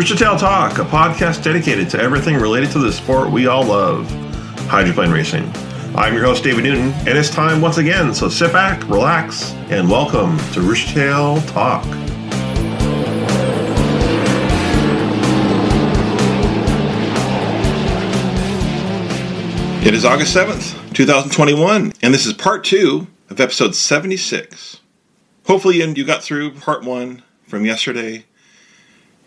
Rooster Tail Talk, a podcast dedicated to everything related to the sport we all love, hydroplane racing. I'm your host, David Newton, and it's time once again, so sit back, relax, and welcome to Rooster Tail Talk. It is August 7th, 2021, and this is part two of episode 76. Hopefully, you got through part one from yesterday.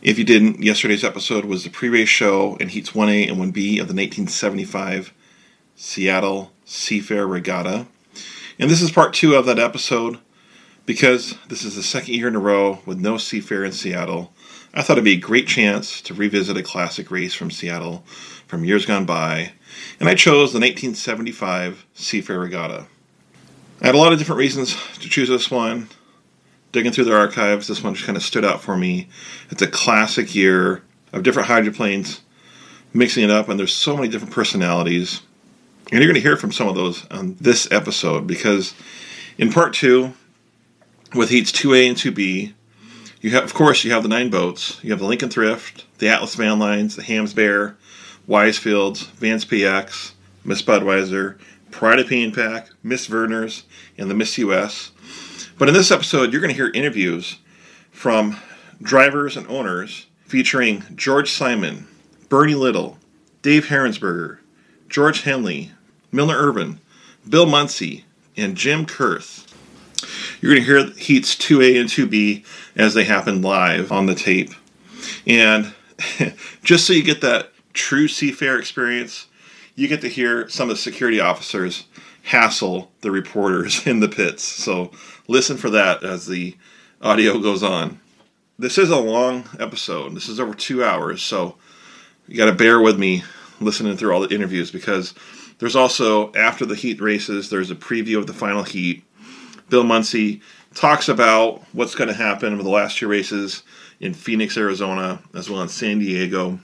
If you didn't, yesterday's episode was the pre race show in Heats 1A and 1B of the 1975 Seattle Seafair Regatta. And this is part two of that episode because this is the second year in a row with no Seafair in Seattle. I thought it'd be a great chance to revisit a classic race from Seattle from years gone by and I chose the 1975 Seafair Regatta. I had a lot of different reasons to choose this one. Digging through their archives, this one just kind of stood out for me. It's a classic year of different hydroplanes mixing it up, and there's so many different personalities. And you're going to hear from some of those on this episode because in part two, with heats 2A and 2B, you have, of course, you have the nine boats. You have the Lincoln Thrift, the Atlas Van Lines, the Hamm's Bear, Weisfields, Van's PX, Miss Budweiser, Pride of Pay 'n Pak, Miss Vernors, and the Miss US. But in this episode, you're going to hear interviews from drivers and owners featuring George Simon, Bernie Little, Dave Heerensperger, George Henley, Milner Irvin, Bill Muncey, and Jim Kurth. You're going to hear heats 2A and 2B as they happen live on the tape. And just so you get that true seafair experience, you get to hear some of the security officers hassle the reporters in the pits. So listen for that as the audio goes on. This is a long episode. This is over two hours, so you got to bear with me listening through all the interviews because there's also after the heat races, there's a preview of the final heat. Bill Muncey talks about what's going to happen with the last two races in Phoenix, Arizona, as well as San Diego.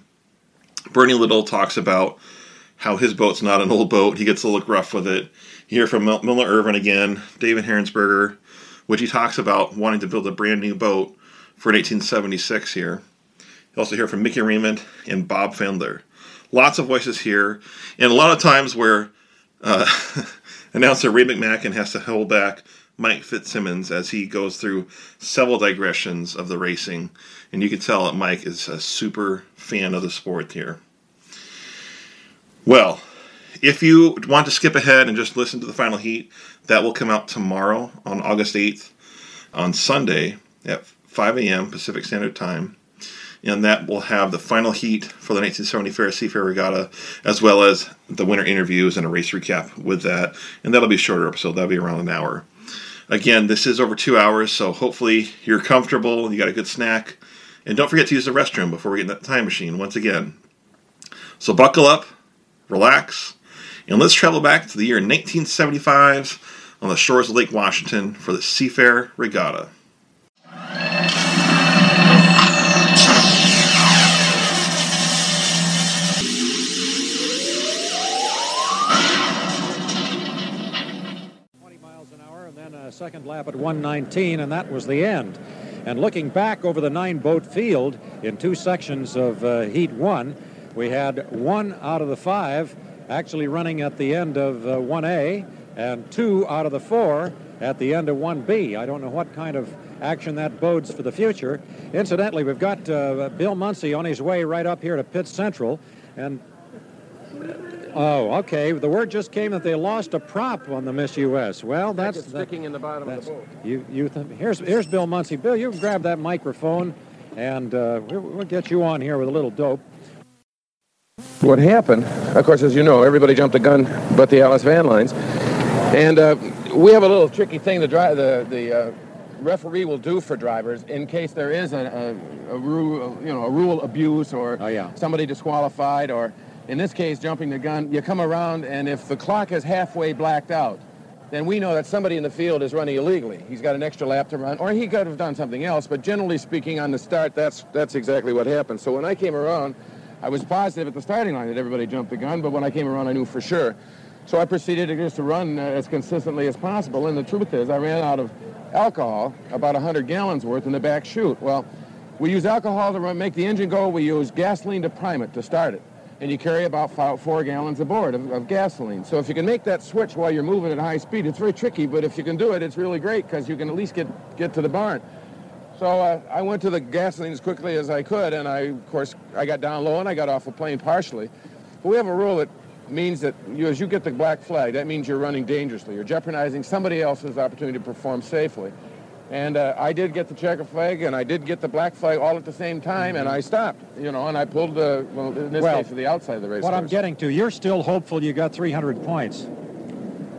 Bernie Little talks about how his boat's not an old boat. He gets a little rough with it. You hear from Milner Irvin again, David Heerensperger, which he talks about wanting to build a brand new boat for 1876 here. You also hear from Mickey Remund and Bob Fendler. Lots of voices here, and a lot of times where uh, announcer Ray McMacken has to hold back Mike Fitzsimmons as he goes through several digressions of the racing, and you can tell that Mike is a super fan of the sport here. Well, if you want to skip ahead and just listen to the final heat, that will come out tomorrow on August 8th on Sunday at 5 a.m. Pacific Standard Time. And that will have the final heat for the 1970 Fair Seafair Regatta, as well as the winter interviews and a race recap with that. And that'll be a shorter episode, that'll be around an hour. Again, this is over two hours, so hopefully you're comfortable, you got a good snack, and don't forget to use the restroom before we get in that time machine once again. So buckle up, relax, and let's travel back to the year 1975 on the shores of Lake Washington for the Seafair Regatta. second lap at 119, and that was the end. And looking back over the nine boat field in two sections of uh, Heat 1, we had one out of the five actually running at the end of uh, 1A, and two out of the four at the end of 1B. I don't know what kind of action that bodes for the future. Incidentally, we've got uh, Bill Muncey on his way right up here to Pit Central, and Oh, okay. The word just came that they lost a prop on the Miss U.S. Well, that's sticking in the bottom of the boat. You, you. Th- here's here's Bill Muncey. Bill, you can grab that microphone, and uh, we'll, we'll get you on here with a little dope. What happened? Of course, as you know, everybody jumped the gun, but the Atlas Van Lines, and uh, we have a little tricky thing. The dri- the the uh, referee will do for drivers in case there is a, a, a rule, you know, a rule abuse or oh, yeah. somebody disqualified or in this case, jumping the gun, you come around, and if the clock is halfway blacked out, then we know that somebody in the field is running illegally. He's got an extra lap to run, or he could have done something else. But generally speaking, on the start, that's that's exactly what happened. So when I came around, I was positive at the starting line that everybody jumped the gun, but when I came around, I knew for sure. So I proceeded to just to run uh, as consistently as possible. And the truth is, I ran out of alcohol, about 100 gallons worth, in the back chute. Well, We use alcohol to run, make the engine go. We use gasoline to prime it, to start it. And you carry about five, four gallons aboard of, of gasoline. So if you can make that switch while you're moving at high speed, it's very tricky, but if you can do it, it's really great because you can at least get, get to the barn. So uh, I went to the gasoline as quickly as I could, and I, of course, I got down low and I got off the plane partially. But we have a rule that means that you, as you get the black flag, that means you're running dangerously. You're jeopardizing somebody else's opportunity to perform safely. And uh, I did get the checker flag, and I did get the black flag all at the same time, and I stopped, you know, and I pulled the, well, in this Well, case, the outside of the race What I'm getting to, you're still hopeful you got 300 points.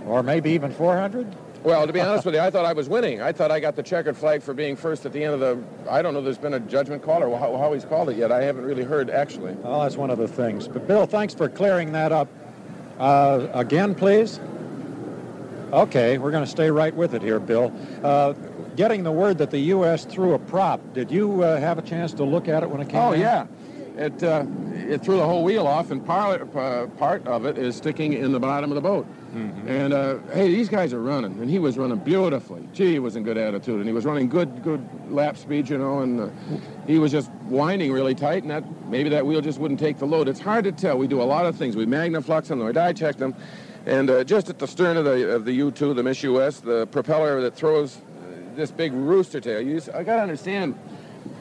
Or maybe even 400? Well, to be honest with you, I thought I was winning. I thought I got the checkered flag for being first at the end of the, I don't know, there's been a judgment call or how, how he's called it yet. I haven't really heard, actually. Oh, that's one of the things. But Bill, thanks for clearing that up. Uh, again, please. Okay, we're going to stay right with it here, Bill. Uh, getting the word that the U.S. threw a prop. Did you uh, have a chance to look at it when it came Oh, in? yeah. It, uh, it threw the whole wheel off, and part, uh, part of it is sticking in the bottom of the boat. And, uh, hey, these guys are running, and he was running beautifully. Gee, he was in good attitude, and he was running good, good lap speed, you know, and uh, he was just winding really tight, and that maybe that wheel just wouldn't take the load. It's hard to tell. We do a lot of things. We magnaflux them, we dye check them, and uh, just at the stern of the, of the U-2, the Miss US, the propeller that throws this big rooster tail, you, I got to understand,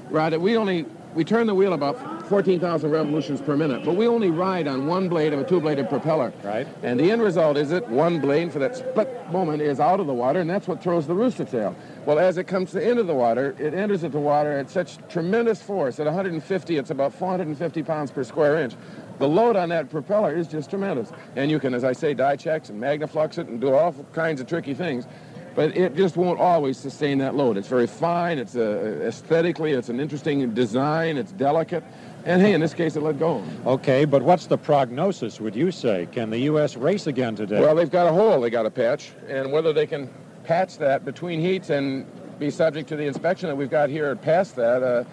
Rod, that we only, we turn the wheel about 14,000 revolutions per minute, but we only ride on one blade of a two-bladed propeller. Right. And the end result is that one blade for that split moment is out of the water, and that's what throws the rooster tail. Well, as it comes to into the water, it enters into the water at such tremendous force. At 150, it's about 450 pounds per square inch. The load on that propeller is just tremendous. And you can, as I say, dye checks and magnaflux it and do all kinds of tricky things. But it just won't always sustain that load. It's very fine. It's uh, aesthetically, it's an interesting design. It's delicate. And hey, in this case, it let go. Okay, but what's the prognosis, would you say? Can the U.S. race again today? Well, they've got a hole they got to patch, and whether they can patch that between heats and be subject to the inspection that we've got here past that, uh,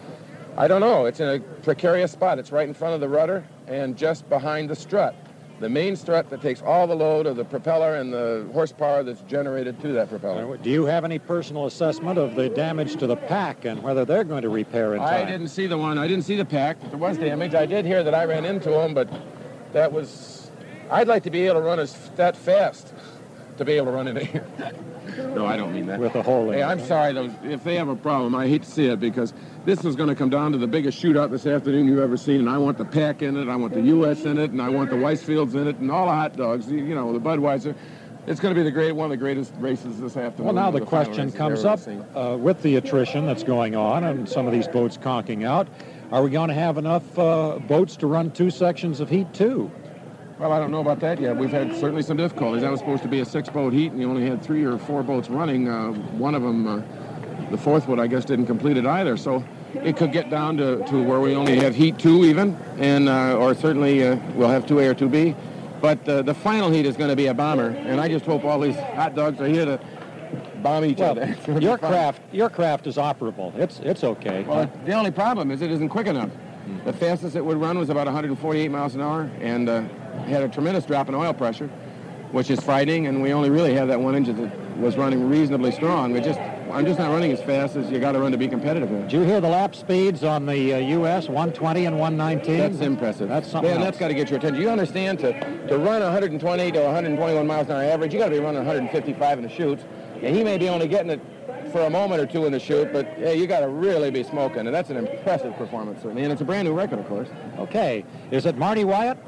I don't know. It's in a precarious spot. It's right in front of the rudder and just behind the strut. The main strut that takes all the load of the propeller and the horsepower that's generated to that propeller. Do you have any personal assessment of the damage to the pack and whether they're going to repair in I didn't see the one. I didn't see the pack. There was damage. I did hear that I ran into them, but that was. I'd like to be able to run as that fast to be able to run into here. no, I don't mean that. With a hole in Hey, it. I'm sorry. Those, if they have a problem, I hate to see it because this is going to come down to the biggest shootout this afternoon you've ever seen, and I want the pack in it, I want the U.S. in it, and I want the Weisfields in it, and all the hot dogs. You, know, the Budweiser. It's going to be the great one of the greatest races this afternoon. Well, now the final question comes up uh, with the attrition that's going on and some of these boats conking out. Are we going to have enough uh, boats to run two sections of heat two? Well, I don't know about that yet. We've had certainly some difficulties. That was supposed to be a six-boat heat, and you only had three or four boats running. Uh, one of them, uh, the fourth one, I guess, didn't complete it either. So it could get down to, to where we only have heat two even, and uh, or certainly uh, we'll have two A or two B. But uh, the final heat is going to be a bomber, and I just hope all these hot dogs are here to bomb each Well, other. Your craft, your craft is operable. It's it's okay. Well, the only problem is it isn't quick enough. The fastest it would run was about 148 miles an hour and uh, had a tremendous drop in oil pressure, which is frightening. And we only really have that one engine that was running reasonably strong. We just, I'm just not running as fast as you got to run to be competitive here. Did you hear the lap speeds on the uh, U.S. 120 and 119? That's impressive. That's something Man, that's got to get your attention. You understand to, to run 120 to 121 miles an hour average, you got to be running 155 in the chutes. And he may be only getting it for a moment or two in the chute, but hey, you got to really be smoking, and that's an impressive performance certainly. And it's a brand new record, of course. Okay. Is it Marty Wyatt?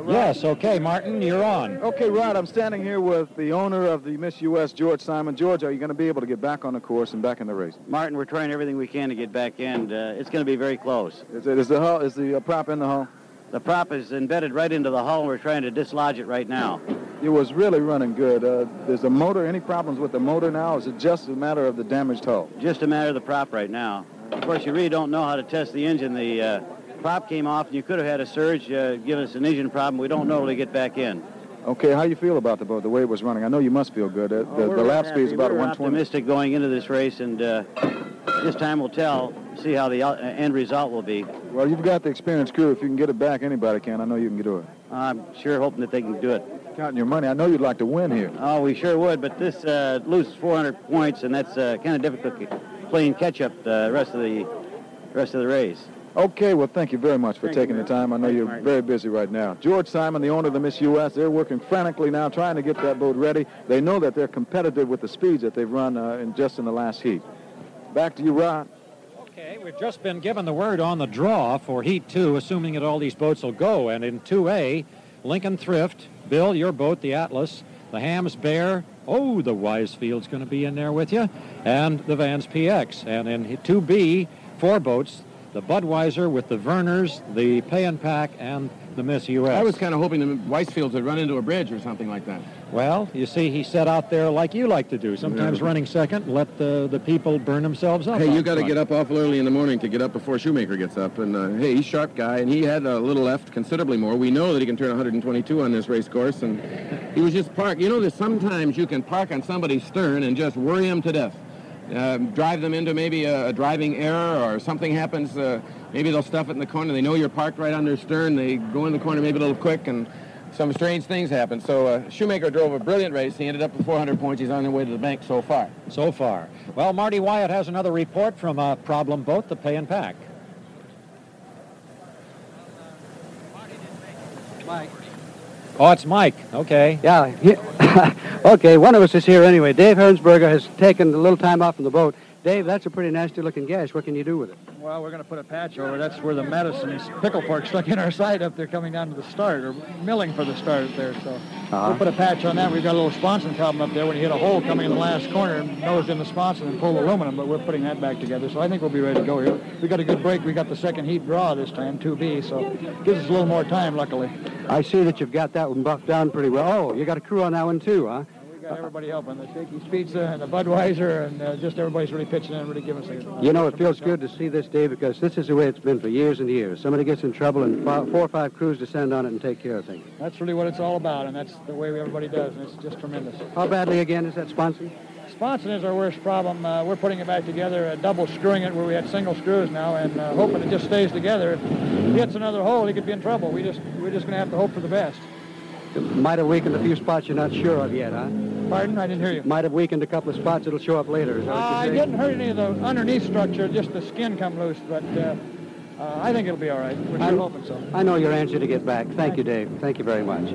Yes, Rod. Yes. Okay, Martin, you're on. Okay, Rod, I'm standing here with the owner of the Miss US, George Simon. George, are you going to be able to get back on the course and back in the race? Martin, we're trying everything we can to get back in. Uh, it's going to be very close. Is, it, is the hull, is the uh, prop in the hull? The prop is embedded right into the hull, and we're trying to dislodge it right now. It was really running good. Uh, is the motor, any problems with the motor now? Is it just a matter of the damaged hull? Just a matter of the prop right now. Of course, you really don't know how to test the engine. The uh, prop came off, and you could have had a surge, uh, give us an engine problem. We don't know till we get back in. Okay, how you feel about the boat, the way it was running? I know you must feel good. Uh, the, Oh, the lap speed is about we're 120. optimistic going into this race, and uh, this time will tell. See how the uh, end result will be. Well, you've got the experienced crew. If you can get it back, anybody can. I know you can do it. I'm sure hoping that they can do it. Counting your money, I know you'd like to win here. Oh, we sure would, but this uh, loses 400 points, and that's uh, kind of difficult playing catch-up the rest of the rest of the race. Okay, well, thank you very much for Thank you, taking the time. I know Thanks, you're Martin. very busy right now. George Simon, the owner of the Miss U.S., they're working frantically now trying to get that boat ready. They know that they're competitive with the speeds that they've run uh, in just in the last heat. Back to you, Rod. Okay, we've just been given the word on the draw for Heat 2, assuming that all these boats will go. And in 2A, Lincoln Thrift, Bill, your boat, the Atlas, the Hamm's Bear, oh, the Weisfield's going to be in there with you, and the Van's PX. And in 2B, four boats, the Budweiser with the Vernors, the Pay and Pack, and the Miss U.S. I was kind of hoping the Weisfields would run into a bridge or something like that. Well, you see, he set out there like you like to do, sometimes Yeah. running second, let the, the people burn themselves up. Hey, you got to get up awful early in the morning to get up before Schumacher gets up. And uh, hey, he's a sharp guy, and he had a little left, considerably more. We know that he can turn 122 on this race course, and he was just parked. You know that sometimes you can park on somebody's stern and just worry him to death. Um, drive them into maybe a, a driving error or something happens. Uh, maybe they'll stuff it in the corner. They know you're parked right on their stern. They go in the corner maybe a little quick, and some strange things happen. So uh, Schumacher drove a brilliant race. He ended up with 400 points. He's on the way to the bank so far. so far. Well, Marty Wyatt has another report from a problem boat, the Pay and Pack. Mike. Oh, it's Mike. Okay. Yeah. he- okay, one of us is here anyway. Dave Heerensperger has taken a little time off from the boat. Dave, that's a pretty nasty looking gash. What can you do with it? Well, we're going to put a patch over. That's where the medicine's pickle fork stuck in our side up there coming down to the start, or milling for the start up there. So Uh-huh. we'll put a patch on that. We've got a little sponson problem up there. When you hit a hole coming in the last corner, nose in the sponson and pull aluminum, but we're putting that back together. So I think we'll be ready to go here. We got a good break. We got the second heat draw this time, 2B, so gives us a little more time, luckily. I see that you've got that one buffed down pretty well. Oh, you got a crew on that one too, huh? Got everybody helping. The Shakey's Pizza and the Budweiser, and uh, just everybody's really pitching in, really giving us a You know, it feels good to see this, Dave, because this is the way it's been for years and years. Somebody gets in trouble and four or five crews descend on it and take care of things. That's really what it's all about, and that's the way everybody does, and it's just tremendous. How badly, again, is that sponsored? Sponson is our worst problem. Uh, we're putting it back together, uh, double screwing it where we had single screws now, and uh, hoping it just stays together. If he hits another hole, he could be in trouble. We just we're just going to have to hope for the best. Might have weakened a few spots you're not sure of yet, huh? Pardon? I didn't hear you. Might have weakened a couple of spots that'll show up later. Uh, I didn't hurt any of the underneath structure, just the skin come loose, but uh, uh, I think it'll be all right. We're I'm- hoping so. I know your answer to get back. Thank you, Dave. Thank you very much.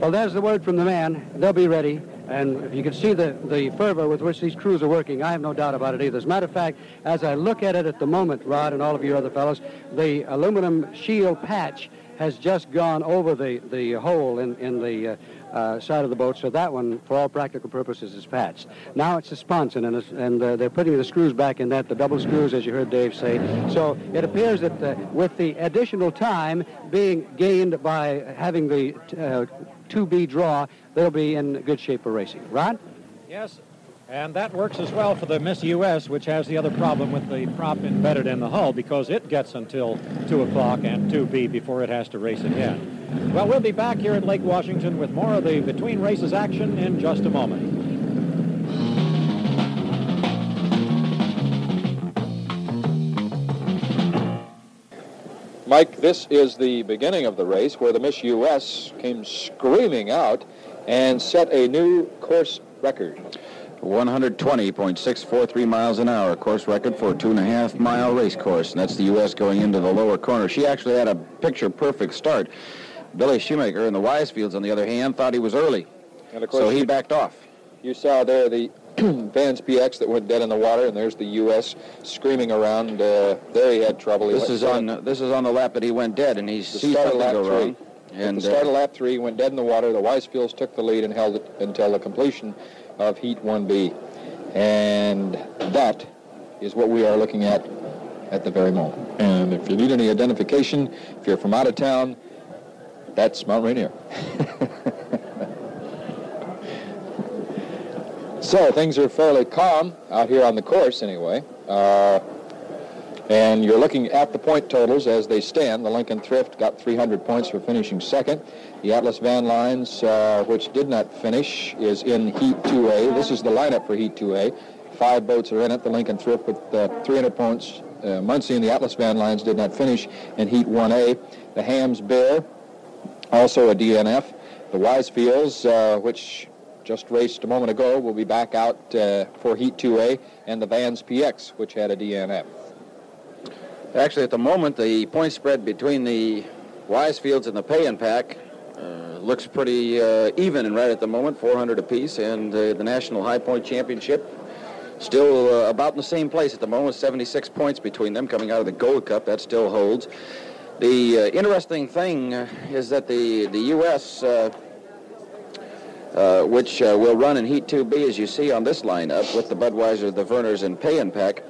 Well, there's the word from the man. They'll be ready. And if you can see the, the fervor with which these crews are working, I have no doubt about it either. As a matter of fact, as I look at it at the moment, Rod and all of you other fellows, the aluminum shield patch has just gone over the, the hole in, in the uh, uh, side of the boat, so that one, for all practical purposes, is patched. Now it's a sponson, and, and uh, they're putting the screws back in that, the double screws, as you heard Dave say. So it appears that uh, with the additional time being gained by having the uh, 2B draw, they'll be in good shape for racing. Rod? Yes, and that works as well for the Miss US, which has the other problem with the prop embedded in the hull because it gets until 2 o'clock and 2B before it has to race again. Well, we'll be back here at Lake Washington with more of the between races action in just a moment. Mike, this is the beginning of the race where the Miss U.S. came screaming out and set a new course record. 120.643 miles an hour, course record for a two and a half mile race course. And that's the U.S. going into the lower corner. She actually had a picture perfect start. Billy Schumacher in the Weisfields, on the other hand, thought he was early. And of course, So he backed off. you saw there the Van's PX that went dead in the water, and there's the U.S. screaming around. Uh, there he had trouble. He This is on this is on the lap that he went dead, and he sees something lap go three. wrong. At the start uh, of lap three, went dead in the water. The Weisfields took the lead and held it until the completion of Heat 1B. And that is what we are looking at at the very moment. And if you need any identification, if you're from out of town, that's Mount Rainier. so things are fairly calm out here on the course anyway. Uh, and you're looking at the point totals as they stand. The Lincoln Thrift got 300 points for finishing second. The Atlas Van Lines, uh, which did not finish, is in Heat 2A. This is the lineup for Heat 2A. Five boats are in it. The Lincoln Thrift with uh, 300 points. Uh, Muncey and the Atlas Van Lines did not finish in Heat 1A. The Hamm's Bear, also a DNF. The Weisfields, uh, which just raced a moment ago, will be back out uh, for Heat 2A. And the Van's PX, which had a DNF. Actually, at the moment, the point spread between the Weisfields and the Pay Pack uh, looks pretty uh, even and right at the moment, 400 apiece, and uh, the National High Point Championship still uh, about in the same place at the moment, 76 points between them coming out of the Gold Cup. That still holds. The uh, interesting thing is that the the U.S. which will run in Heat 2B, as you see on this lineup, with the Budweiser, the Vernors, and Pay and Pack,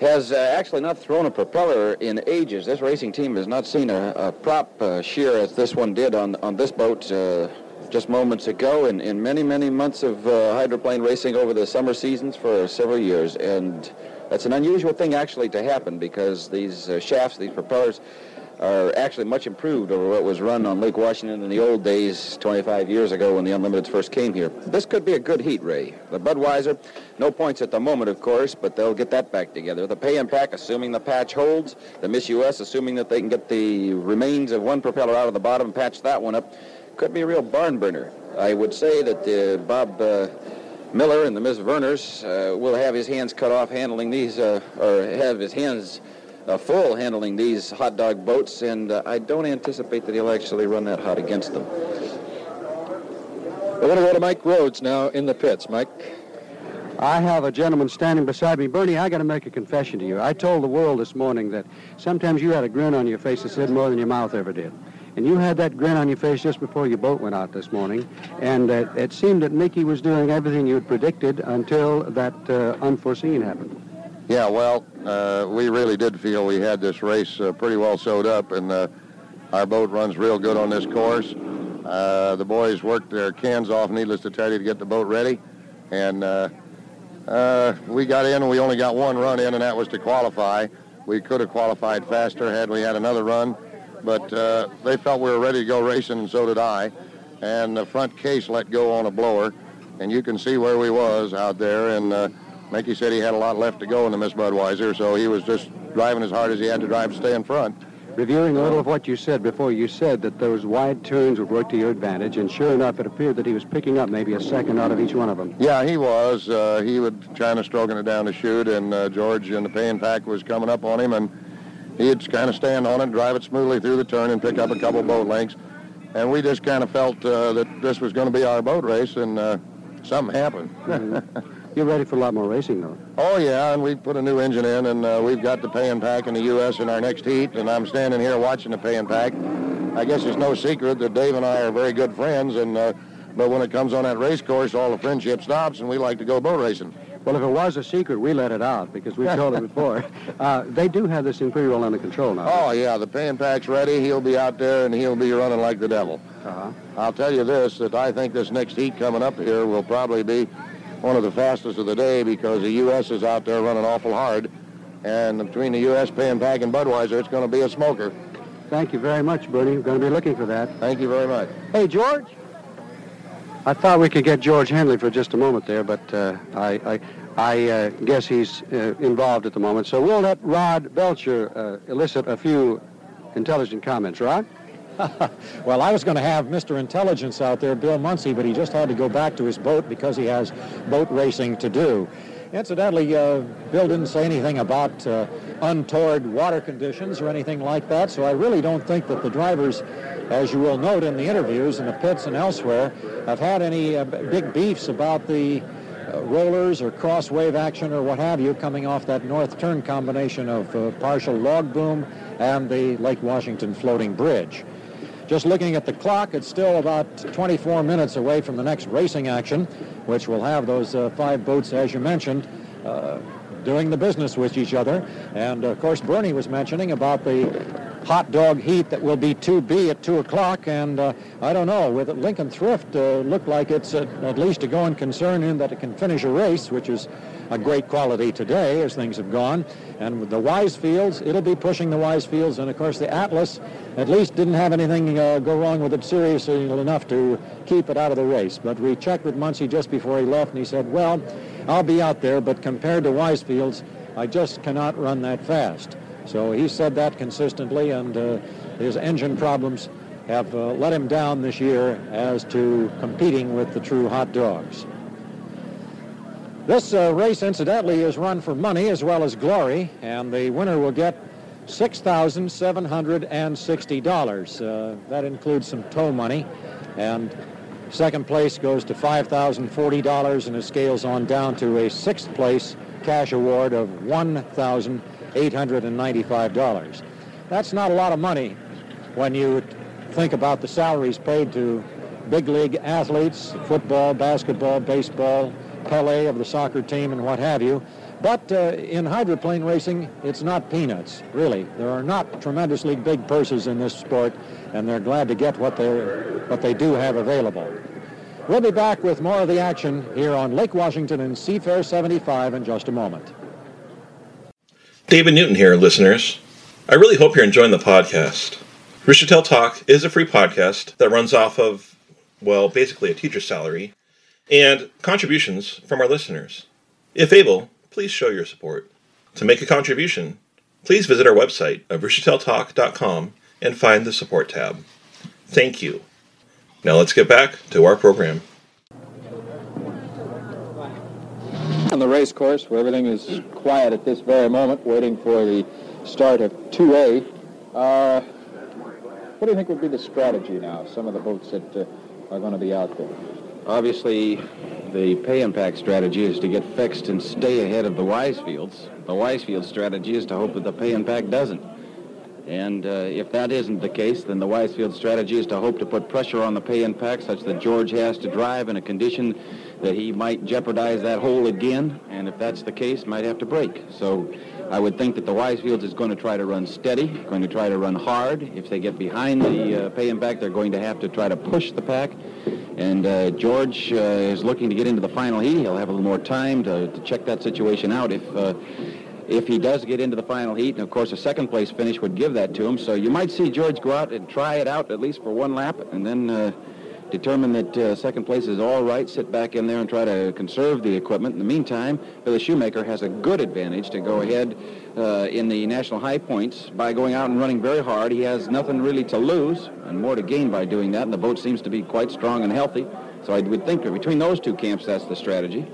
has uh, actually not thrown a propeller in ages. This racing team has not seen a, a prop uh, shear as this one did on, on this boat uh, just moments ago in, in many, many months of uh, hydroplane racing over the summer seasons for several years. And that's an unusual thing actually to happen because these uh, shafts, these propellers, are actually much improved over what was run on Lake Washington in the old days 25 years ago when the Unlimiteds first came here. This could be a good heat, Ray. The Budweiser, no points at the moment, of course, but they'll get that back together. The Pay and Pack, assuming the patch holds. The Miss U.S., assuming that they can get the remains of one propeller out of the bottom and patch that one up, could be a real barn burner. I would say that uh, Bob uh, Miller and the Miss Vernors uh, will have his hands cut off handling these, uh, or have his hands full handling these hot dog boats, and uh, I don't anticipate that he'll actually run that hot against them. We're going to go to Mike Rhodes now in the pits. Mike? I have a gentleman standing beside me. Bernie, I got to make a confession to you. I told the world this morning that sometimes you had a grin on your face that said more than your mouth ever did. And you had that grin on your face just before your boat went out this morning. And uh, it seemed that Mickey was doing everything you had predicted until that uh, unforeseen happened. Yeah, well, uh, we really did feel we had this race uh, pretty well sewed up, and uh, our boat runs real good on this course. Uh, the boys worked their cans off, needless to tell you, to get the boat ready. And uh, uh, we got in, and we only got one run in, and that was to qualify. We could have qualified faster had we had another run, but they felt we were ready to go racing, and so did I. And the front case let go on a blower, and you can see where we was out there, and Mickey said he had a lot left to go in the Miss Budweiser, so he was just driving as hard as he had to drive to stay in front. Reviewing a little of what you said before, you said that those wide turns would work to your advantage, and sure enough, it appeared that he was picking up maybe a second out of each one of them. Yeah, he was. Uh, he would kind of stroking it down to shoot, and uh, George in the Pay and Pack was coming up on him, and he'd kind of stand on it, drive it smoothly through the turn, and pick up a couple boat lengths. And we just kind of felt uh, that this was going to be our boat race, and uh, something happened. You're ready for a lot more racing, though. Oh, yeah, and we put a new engine in, and uh, we've got the pay and pack in the U.S. in our next heat, and I'm standing here watching the pay and pack. I guess it's no secret that Dave and I are very good friends, and uh, but when it comes on that race course, all the friendship stops, and we like to go boat racing. Well, if it was a secret, we let it out because we've told it before. Uh, they do have this thing pretty well under control now. Oh, yeah, the pay and pack's ready. He'll be out there, and he'll be running like the devil. Uh-huh. I'll tell you this, that I think this next heat coming up here will probably be one of the fastest of the day because the U.S. is out there running awful hard. And between the U.S. And Pack and Budweiser, it's going to be a smoker. Thank you very much, Bernie. We're going to be looking for that. Thank you very much. Hey, George. I thought we could get George Henley for just a moment there, but uh, I, I, I uh, guess he's uh, involved at the moment. So we'll let Rod Belcher uh, elicit a few intelligent comments. Rod? well, I was going to have Mr. Intelligence out there, Bill Muncey, but he just had to go back to his boat because he has boat racing to do. Incidentally, uh, Bill didn't say anything about uh, untoward water conditions or anything like that, so I really don't think that the drivers, as you will note in the interviews in the pits and elsewhere, have had any uh, big beefs about the uh, rollers or cross wave action or what have you coming off that north turn combination of uh, partial log boom and the Lake Washington floating bridge. Just looking at the clock, it's still about 24 minutes away from the next racing action, which will have those uh, five boats, as you mentioned, uh, doing the business with each other. And of course, Bernie was mentioning about the hot dog heat that will be 2B at 2 o'clock. And uh, I don't know, with Lincoln Thrift, uh, looked like it's at least a going concern in that it can finish a race, which is a great quality today as things have gone. And with the Weisfields, it'll be pushing the Weisfields. And of course, the Atlas at least didn't have anything uh, go wrong with it seriously enough to keep it out of the race. But we checked with Muncey just before he left, and he said, well, I'll be out there, but compared to Weisfields, I just cannot run that fast. So he said that consistently, and uh, his engine problems have uh, let him down this year as to competing with the true hot dogs. This uh, race, incidentally, is run for money as well as glory, and the winner will get $6,760. Uh, that includes some tow money, and second place goes to $5,040, and it scales on down to a sixth place cash award of $1,895. That's not a lot of money when you think about the salaries paid to big league athletes, football, basketball, baseball, Pele of the soccer team and what have you. But uh, in hydroplane racing, it's not peanuts, really. There are not tremendously big purses in this sport, and they're glad to get what, they what they do have available. We'll be back with more of the action here on Lake Washington and Seafair 75 in just a moment. David Newton here, listeners. I really hope you're enjoying the podcast. Rooster Talk is a free podcast that runs off of, well, basically a teacher's salary and contributions from our listeners. If able, please show your support. To make a contribution, please visit our website at roostertailtalk.com and find the support tab. Thank you. Now let's get back to our program. On the race course, where everything is quiet at this very moment, waiting for the start of 2A, uh, what do you think would be the strategy now, some of the boats that uh, are going to be out there? Obviously, the Pay 'n Pak strategy is to get fixed and stay ahead of the Weisfields. The Weisfield strategy is to hope that the Pay 'n Pak doesn't. And uh, if that isn't the case, then the Weisfield strategy is to hope to put pressure on the Pay 'n Pak such that George has to drive in a condition that he might jeopardize that hole again, and if that's the case, might have to break. So I would think that the Weisfields is going to try to run steady, going to try to run hard. If they get behind the uh, Pay 'n Pak, they're going to have to try to push the pack. And uh, George uh, is looking to get into the final heat. He'll have a little more time to, to check that situation out if uh, if he does get into the final heat, and of course a second place finish would give that to him. So you might see George go out and try it out at least for one lap, and then uh, determine that uh, second place is all right, sit back in there and try to conserve the equipment. In the meantime, Billy Schumacher has a good advantage to go ahead uh, in the national high points by going out and running very hard. He has nothing really to lose and more to gain by doing that, and the boat seems to be quite strong and healthy. So I would think that between those two camps, that's the strategy.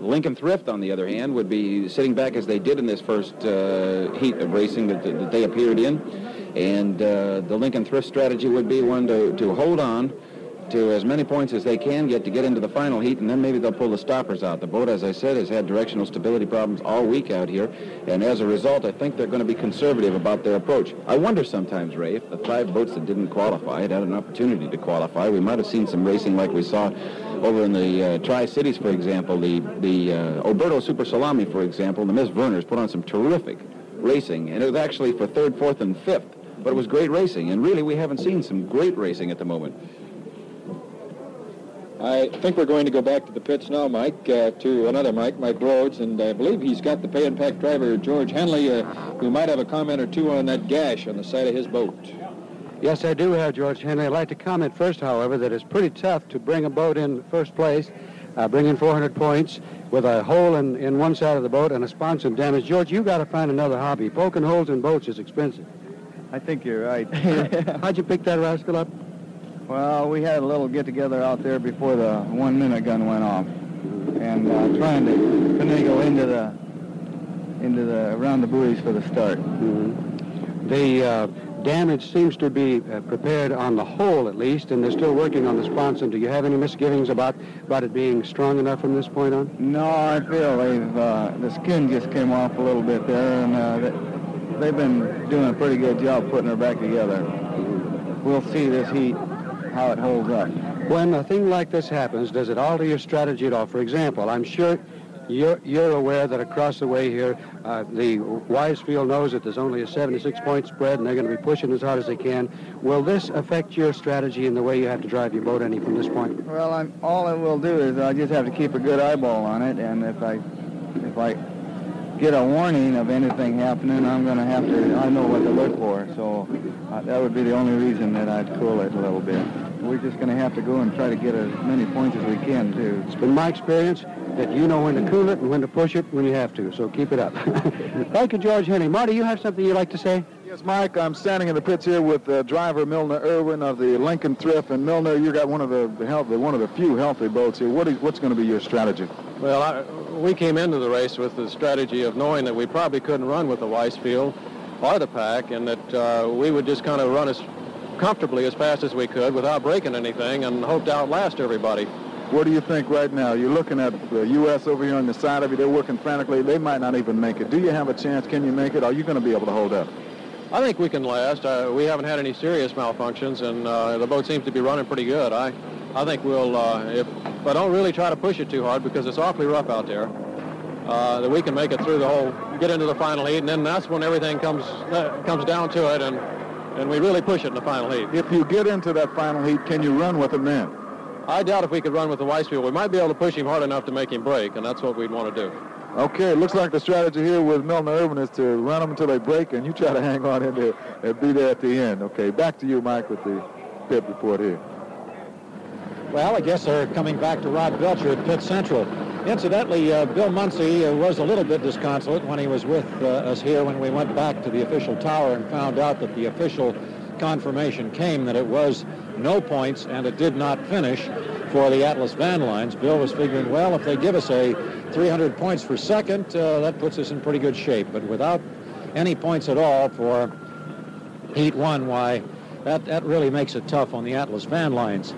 Lincoln Thrift, on the other hand, would be sitting back as they did in this first uh, heat of racing that, that, they appeared in. And uh, the Lincoln Thrift strategy would be one to, to hold on to as many points as they can get to get into the final heat, and then maybe they'll pull the stoppers out. The boat, as I said, has had directional stability problems all week out here, and as a result, I think they're going to be conservative about their approach. I wonder sometimes, Ray, if the five boats that didn't qualify had had an opportunity to qualify, we might have seen some racing like we saw over in the uh, Tri-Cities, for example, the, the uh, Oberto Super Salami, for example, the Miss Vernors put on some terrific racing, and it was actually for third, fourth, and fifth, but it was great racing, and really we haven't seen some great racing at the moment. I think we're going to go back to the pits now, Mike, uh, to another Mike, Mike Rhodes, and I believe he's got the pay and pack driver, George Henley, uh, who might have a comment or two on that gash on the side of his boat. Yes, I do have George Henley. I'd like to comment first, however, that it's pretty tough to bring a boat in first place, uh, bring in 400 points with a hole in, in one side of the boat and a sponson damage. George, you got to find another hobby. Poking holes in boats is expensive. I think you're right. How'd you pick that rascal up? Well, we had a little get-together out there before the one-minute gun went off, and uh, trying to finagle into the into the around the buoys for the start. Mm-hmm. The uh, damage seems to be uh, prepared on the whole, at least, and they're still working on the sponson. Do you have any misgivings about about it being strong enough from this point on? No, I feel they've uh, the skin just came off a little bit there, and uh, they, they've been doing a pretty good job putting her back together. We'll see this heat how it holds up. When a thing like this happens, does it alter your strategy at all? For example, I'm sure you're, you're aware that across the way here, uh, the Weisfield knows that there's only a 76-point spread, and they're going to be pushing as hard as they can. Will this affect your strategy in the way you have to drive your boat any from this point? Well, I'm, all it will do is I just have to keep a good eyeball on it, and if I if I get a warning of anything happening, I'm going to have to, I know what to look for. So uh, that would be the only reason that I'd cool it a little bit. We're just going to have to go and try to get as many points as we can, too. It's been my experience that you know when to cool it and when to push it when you have to, so keep it up. Thank you, George Henley. Marty, you have something you'd like to say? Yes, Yes, Mike, I'm standing in the pits here with uh, driver Milner Irvin of the Lincoln Thrift. And Milner, you got one of the, the healthy, one of the few healthy boats here. What is, what's going to be your strategy? Well, I, we came into the race with the strategy of knowing that we probably couldn't run with the Weisfield or the pack, and that uh, we would just kind of run as comfortably as fast as we could without breaking anything and hope to outlast everybody. What do you think right now? You're looking at the U.S. over here on the side of you. They're working frantically. They might not even make it. Do you have a chance? Can you make it? Are you going to be able to hold up? I think we can last. Uh, we haven't had any serious malfunctions, and uh, the boat seems to be running pretty good. I, I think we'll, uh, if, but don't really try to push it too hard because it's awfully rough out there. Uh, that we can make it through the whole, get into the final heat, and then that's when everything comes uh, comes down to it, and and we really push it in the final heat. If you get into that final heat, can you run with them then? I doubt if we could run with the Weisfield. We might be able to push him hard enough to make him break, and that's what we'd want to do. Okay, it looks like the strategy here with Milner Irvin is to run them until they break, and you try to hang on in there and be there at the end. Okay, back to you, Mike, with the pit report here. Well, I guess they're coming back to Rod Belcher at Pit Central. Incidentally, uh, Bill Muncey uh, was a little bit disconsolate when he was with uh, us here when we went back to the official tower and found out that the official confirmation came that it was no points and it did not finish for the Atlas Van Lines. Bill was figuring, well, if they give us a 300 points for second, uh, that puts us in pretty good shape. But without any points at all for Heat 1, why, that, that really makes it tough on the Atlas Van Lines.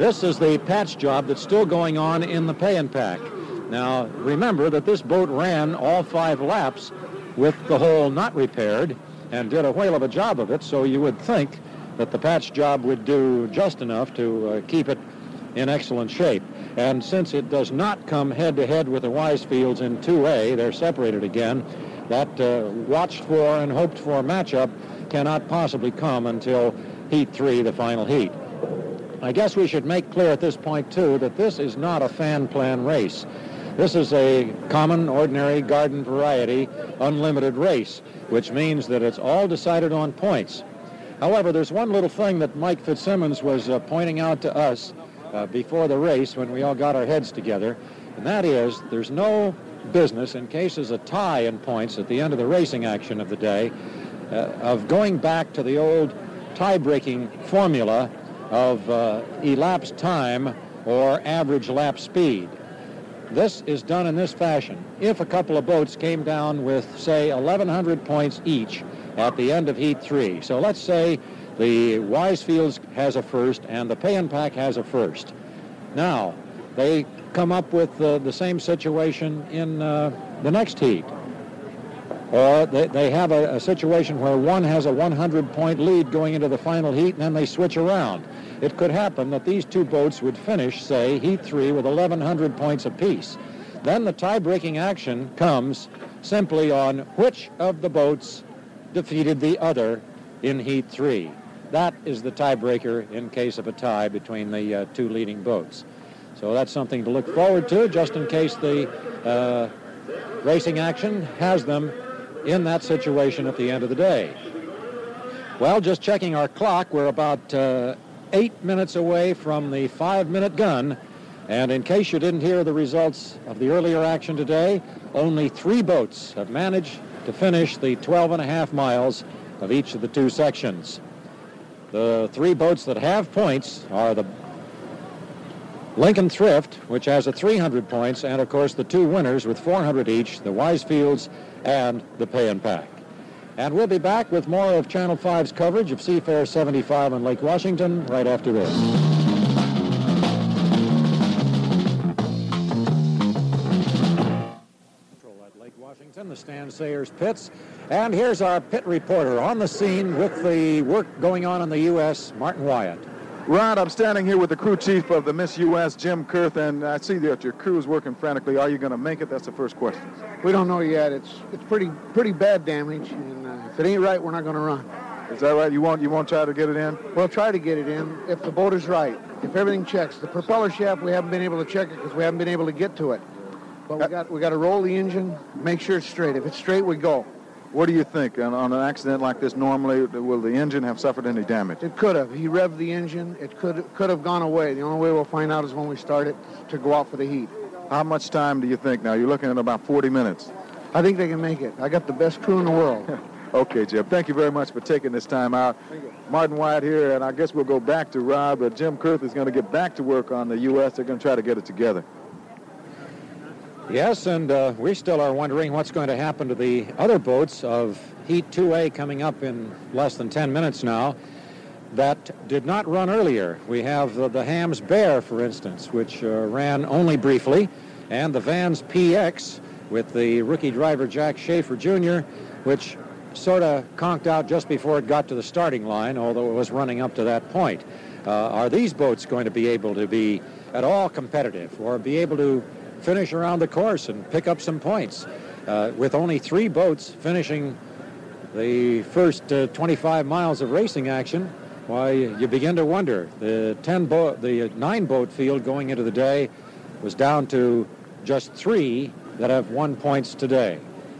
This is the patch job that's still going on in the pay and pack. Now, remember that this boat ran all five laps with the hull not repaired and did a whale of a job of it, so you would think that the patch job would do just enough to uh, keep it in excellent shape. And since it does not come head-to-head with the Weisfields in 2A, they're separated again, that uh, watched for and hoped for matchup cannot possibly come until Heat 3, the final heat. I guess we should make clear at this point, too, that this is not a fan plan race. This is a common, ordinary garden variety, unlimited race, which means that it's all decided on points. However, there's one little thing that Mike Fitzsimmons was uh, pointing out to us uh, before the race when we all got our heads together, and that is there's no business, in case there's a tie in points at the end of the racing action of the day, uh, of going back to the old tie-breaking formula of uh, elapsed time or average lap speed. This is done in this fashion. If a couple of boats came down with, say, 1,100 points each at the end of Heat 3, so let's say the Weisfields has a first and the Pay and Pack has a first. Now, they come up with uh, the same situation in uh, the next heat. Or they, they have a, a situation where one has a 100-point lead going into the final heat, and then they switch around. It could happen that these two boats would finish, say, Heat 3 with 1,100 points apiece. Then the tie-breaking action comes simply on which of the boats defeated the other in Heat 3. That is the tiebreaker in case of a tie between the uh, two leading boats. So that's something to look forward to, just in case the uh, racing action has them in that situation at the end of the day. Well, just checking our clock, we're about uh, eight minutes away from the five-minute gun. And in case you didn't hear the results of the earlier action today, only three boats have managed to finish the 12 and a half miles of each of the two sections. The three boats that have points are the Lincoln Thrift, which has a 300 points, and of course the two winners with 400 each, the Weisfields and the Pay and Pack. And we'll be back with more of Channel 5's coverage of Seafair 75 on Lake Washington right after this. The Stan Sayers pits. And here's our pit reporter on the scene with the work going on in the U.S., Martin Wyatt. Rod, I'm standing here with the crew chief of the Miss U.S., Jim Kurth, and I see that your crew is working frantically. Are you going to make it? That's the first question. We don't know yet. It's it's pretty pretty bad damage, and uh, if it ain't right, we're not going to run. Is that right? You won't you won't try to get it in? We'll try to get it in if the boat is right. If everything checks. The propeller shaft, we haven't been able to check it because we haven't been able to get to it. But we got we got to roll the engine, make sure it's straight. If it's straight, we go. What do you think on, on, an accident like this? Normally, will the engine have suffered any damage? It could have. He revved the engine. It could could have gone away. The only way we'll find out is when we start it to go out for the heat. How much time do you think now? You're looking at about 40 minutes. I think they can make it. I got the best crew in the world. Okay, Jim. Thank you very much for taking this time out. Martin Wyatt here, and I guess we'll go back to Rob. But Jim Kurth is going to get back to work on the U.S. They're going to try to get it together. Yes, and uh, we still are wondering what's going to happen to the other boats of Heat 2A coming up in less than 10 minutes now that did not run earlier. We have uh, the Hamm's Bear, for instance, which uh, ran only briefly, and the Van's PX with the rookie driver Jack Schaefer Jr., which sort of conked out just before it got to the starting line, although it was running up to that point. Uh, are these boats going to be able to be at all competitive or be able to finish around the course and pick up some points? Uh, with only three boats finishing the first uh, 25 miles of racing action, why you begin to wonder. The 10 boat, the nine boat field going into the day was down to just three that have won points today.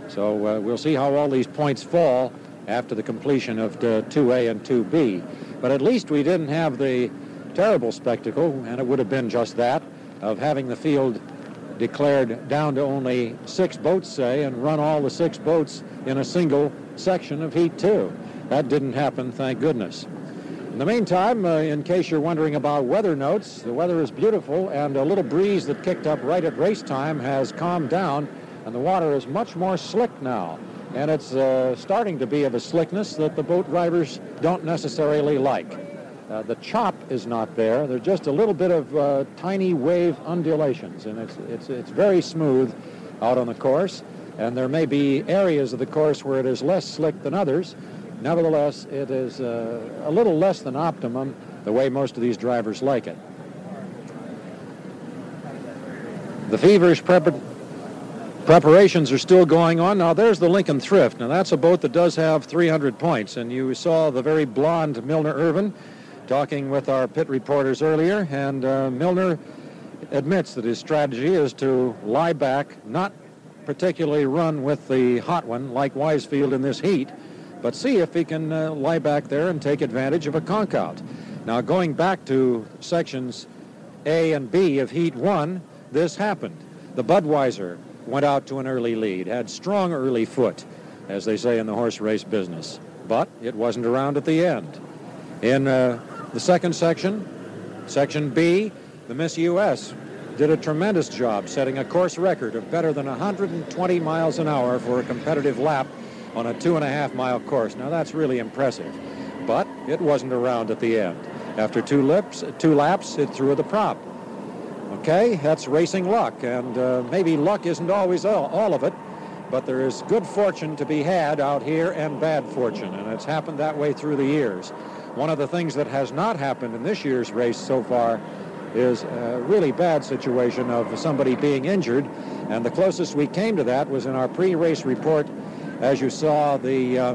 So uh, we'll see how all these points fall after the completion of the 2A and 2B. But at least we didn't have the terrible spectacle, and it would have been just that, of having the field declared down to only six boats, say, and run all the six boats in a single section of Heat 2. That didn't happen, thank goodness. In the meantime, uh, in case you're wondering about weather notes, the weather is beautiful, and a little breeze that kicked up right at race time has calmed down, and the water is much more slick now. And it's uh, starting to be of a slickness that the boat drivers don't necessarily like. Uh, the chop is not there. There's just a little bit of uh, tiny wave undulations, and it's, it's, it's very smooth out on the course. And there may be areas of the course where it is less slick than others. Nevertheless, it is uh, a little less than optimum the way most of these drivers like it. The feverish prep- preparations are still going on. Now, there's the Lincoln Thrift. Now, that's a boat that does have 300 points, and you saw the very blonde Milner Irvin talking with our pit reporters earlier, and uh, Milner admits that his strategy is to lie back, not particularly run with the hot one like Weisfield in this heat, but see if he can uh, lie back there and take advantage of a conk out. Now, going back to sections A and B of Heat 1, this happened. The Budweiser went out to an early lead, had strong early foot, as they say in the horse race business, but it wasn't around at the end. In uh, the second section, section B, the Miss U.S. did a tremendous job setting a course record of better than 120 miles an hour for a competitive lap on a two and a half mile course. Now that's really impressive, but it wasn't around at the end. After two, lips, two laps, it threw the prop. Okay, that's racing luck, and uh, maybe luck isn't always all, all of it, but there is good fortune to be had out here and bad fortune, and it's happened that way through the years. One of the things that has not happened in this year's race so far is a really bad situation of somebody being injured, and the closest we came to that was in our pre-race report. As you saw, the uh,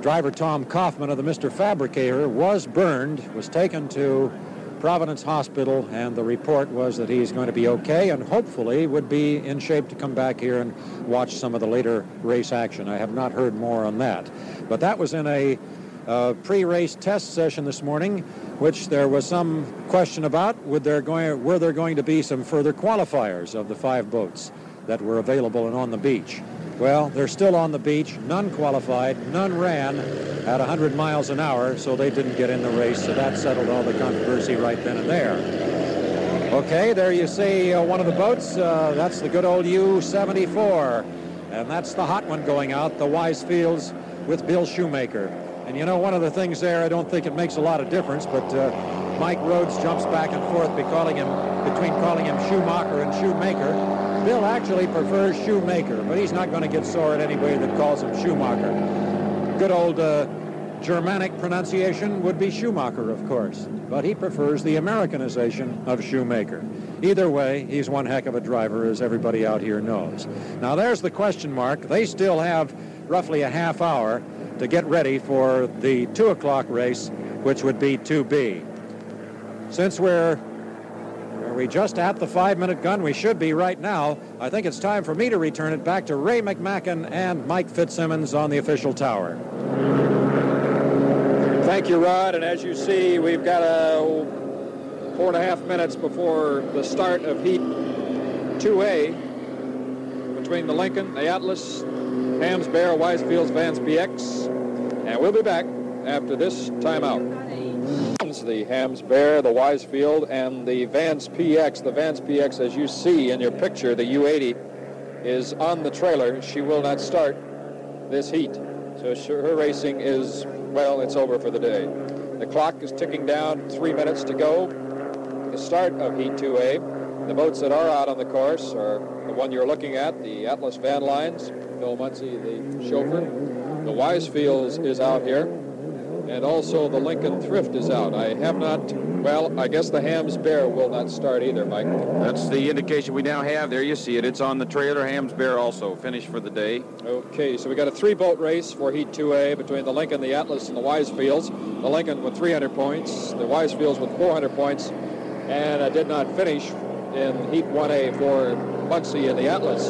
driver Tom Kaufman of the Mr. Fabricator was burned, was taken to Providence Hospital, and the report was that he's going to be okay and hopefully would be in shape to come back here and watch some of the later race action. I have not heard more on that. But that was in a uh, pre-race test session this morning, which there was some question about. Would there going, were there going to be some further qualifiers of the five boats that were available and on the beach? Well, they're still on the beach. None qualified. None ran at 100 miles an hour, so they didn't get in the race. So that settled all the controversy right then and there. Okay, there you see uh, one of the boats. Uh, that's the good old U-74. And that's the hot one going out, the Weisfields with Bill Shoemaker. And you know, one of the things there, I don't think it makes a lot of difference, but uh, Mike Rhodes jumps back and forth calling him, between calling him Schumacher and Shoemaker. Bill actually prefers Shoemaker, but he's not going to get sore at anybody that calls him Schumacher. Good old uh, Germanic pronunciation would be Schumacher, of course, but he prefers the Americanization of Shoemaker. Either way, he's one heck of a driver, as everybody out here knows. Now, there's the question mark. They still have roughly a half hour to get ready for the 2 o'clock race, which would be 2B. Since we're we just at the five-minute gun? We should be right now. I think it's time for me to return it back to Ray McMacken and Mike Fitzsimmons on the official tower. Thank you, Rod. And as you see, we've got a four and a half minutes before the start of Heat 2A between the Lincoln, the Atlas, Hamm's Bear, Weisfields, Van's PX. And we'll be back after this timeout. The Hamm's Bear, the Weisfield, and the Van's PX. The Van's PX, as you see in your picture, the U80, is on the trailer. She will not start this heat. So her racing is, well, it's over for the day. The clock is ticking down, three minutes to go. The start of Heat 2A. The boats that are out on the course are the one you're looking at, the Atlas Van Lines, Bill Muncey, the chauffeur. The Weisfields is out here and also the Lincoln Thrift is out. I have not, well, I guess the Hamm's Bear will not start either, Mike. That's the indication we now have. There you see it. It's on the trailer. Hamm's Bear also finished for the day. Okay, so we got a three-boat race for Heat 2A between the Lincoln, the Atlas, and the Weisfields. The Lincoln with 300 points, the Weisfields with 400 points, and I did not finish in Heat 1A for Muncey and the Atlas.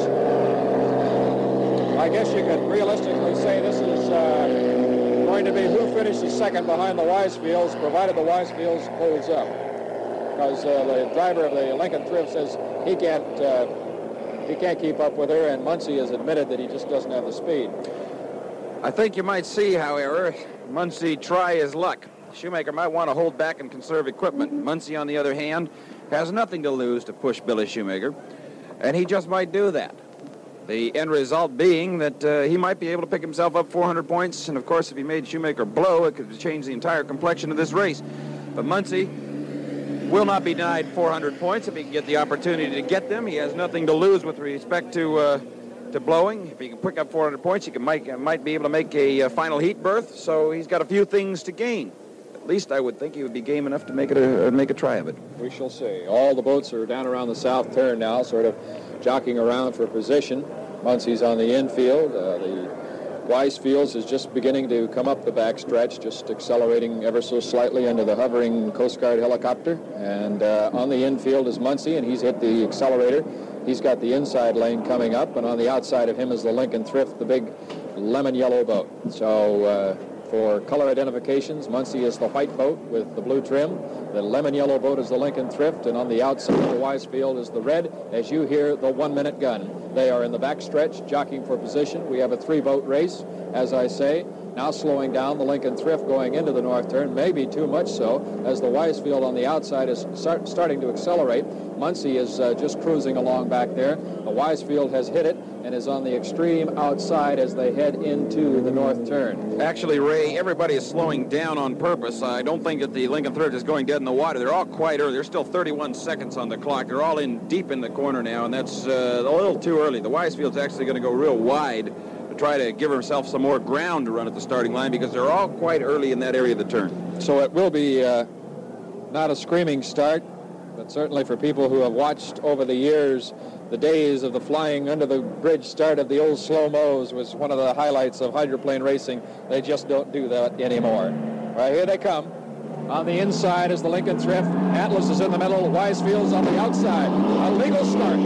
I guess you could realistically say this is uh, going to be who finishes second behind the Weisfields, provided the Weisfields holds up. Because uh, the driver of the Lincoln Thrift says he can't uh, he can't keep up with her, and Muncey has admitted that he just doesn't have the speed. I think you might see, however, Muncey try his luck. Shoemaker might want to hold back and conserve equipment. Muncey, on the other hand, has nothing to lose to push Billy Shoemaker, and he just might do that. The end result being that uh, he might be able to pick himself up 400 points, and of course, if he made Shoemaker blow, it could change the entire complexion of this race. But Muncey will not be denied 400 points if he can get the opportunity to get them. He has nothing to lose with respect to uh, to blowing. If he can pick up 400 points, he can might, might be able to make a, uh, final heat berth. So he's got a few things to gain. At least I would think he would be game enough to make it a make a try of it. We shall see. All the boats are down around the south turn now, sort of jockeying around for position. Muncey's on the infield. Uh, the Weisfields is just beginning to come up the backstretch, just accelerating ever so slightly under the hovering Coast Guard helicopter. And uh, on the infield is Muncey, and he's hit the accelerator. He's got the inside lane coming up, and on the outside of him is the Lincoln Thrift, the big lemon yellow boat. So uh, for color identifications, Muncey is the white boat with the blue trim. The lemon yellow boat is the Lincoln Thrift, and on the outside of the Weisfield is the red. As you hear the one-minute gun, they are in the backstretch, jockeying for position. We have a three-boat race, as I say. Now slowing down the Lincoln Thrift going into the north turn, maybe too much so, as the Weisfield on the outside is start, starting to accelerate. Muncey is uh, just cruising along back there. The Weisfield has hit it and is on the extreme outside as they head into the north turn. Actually, Ray, everybody is slowing down on purpose. I don't think that the Lincoln Thrift is going dead in the water. They're all quite early. There's still 31 seconds on the clock. They're all in deep in the corner now, and that's uh, a little too early. The Weisfield's actually going to go real wide try to give herself some more ground to run at the starting line because they're all quite early in that area of the turn. So it will be uh, not a screaming start, but certainly for people who have watched over the years the days of the flying under the bridge start of the old slow-mos was one of the highlights of hydroplane racing. They just don't do that anymore. Right, here they come. On the inside is the Lincoln Thrift. Atlas is in the middle. Weisfield's on the outside. A legal start.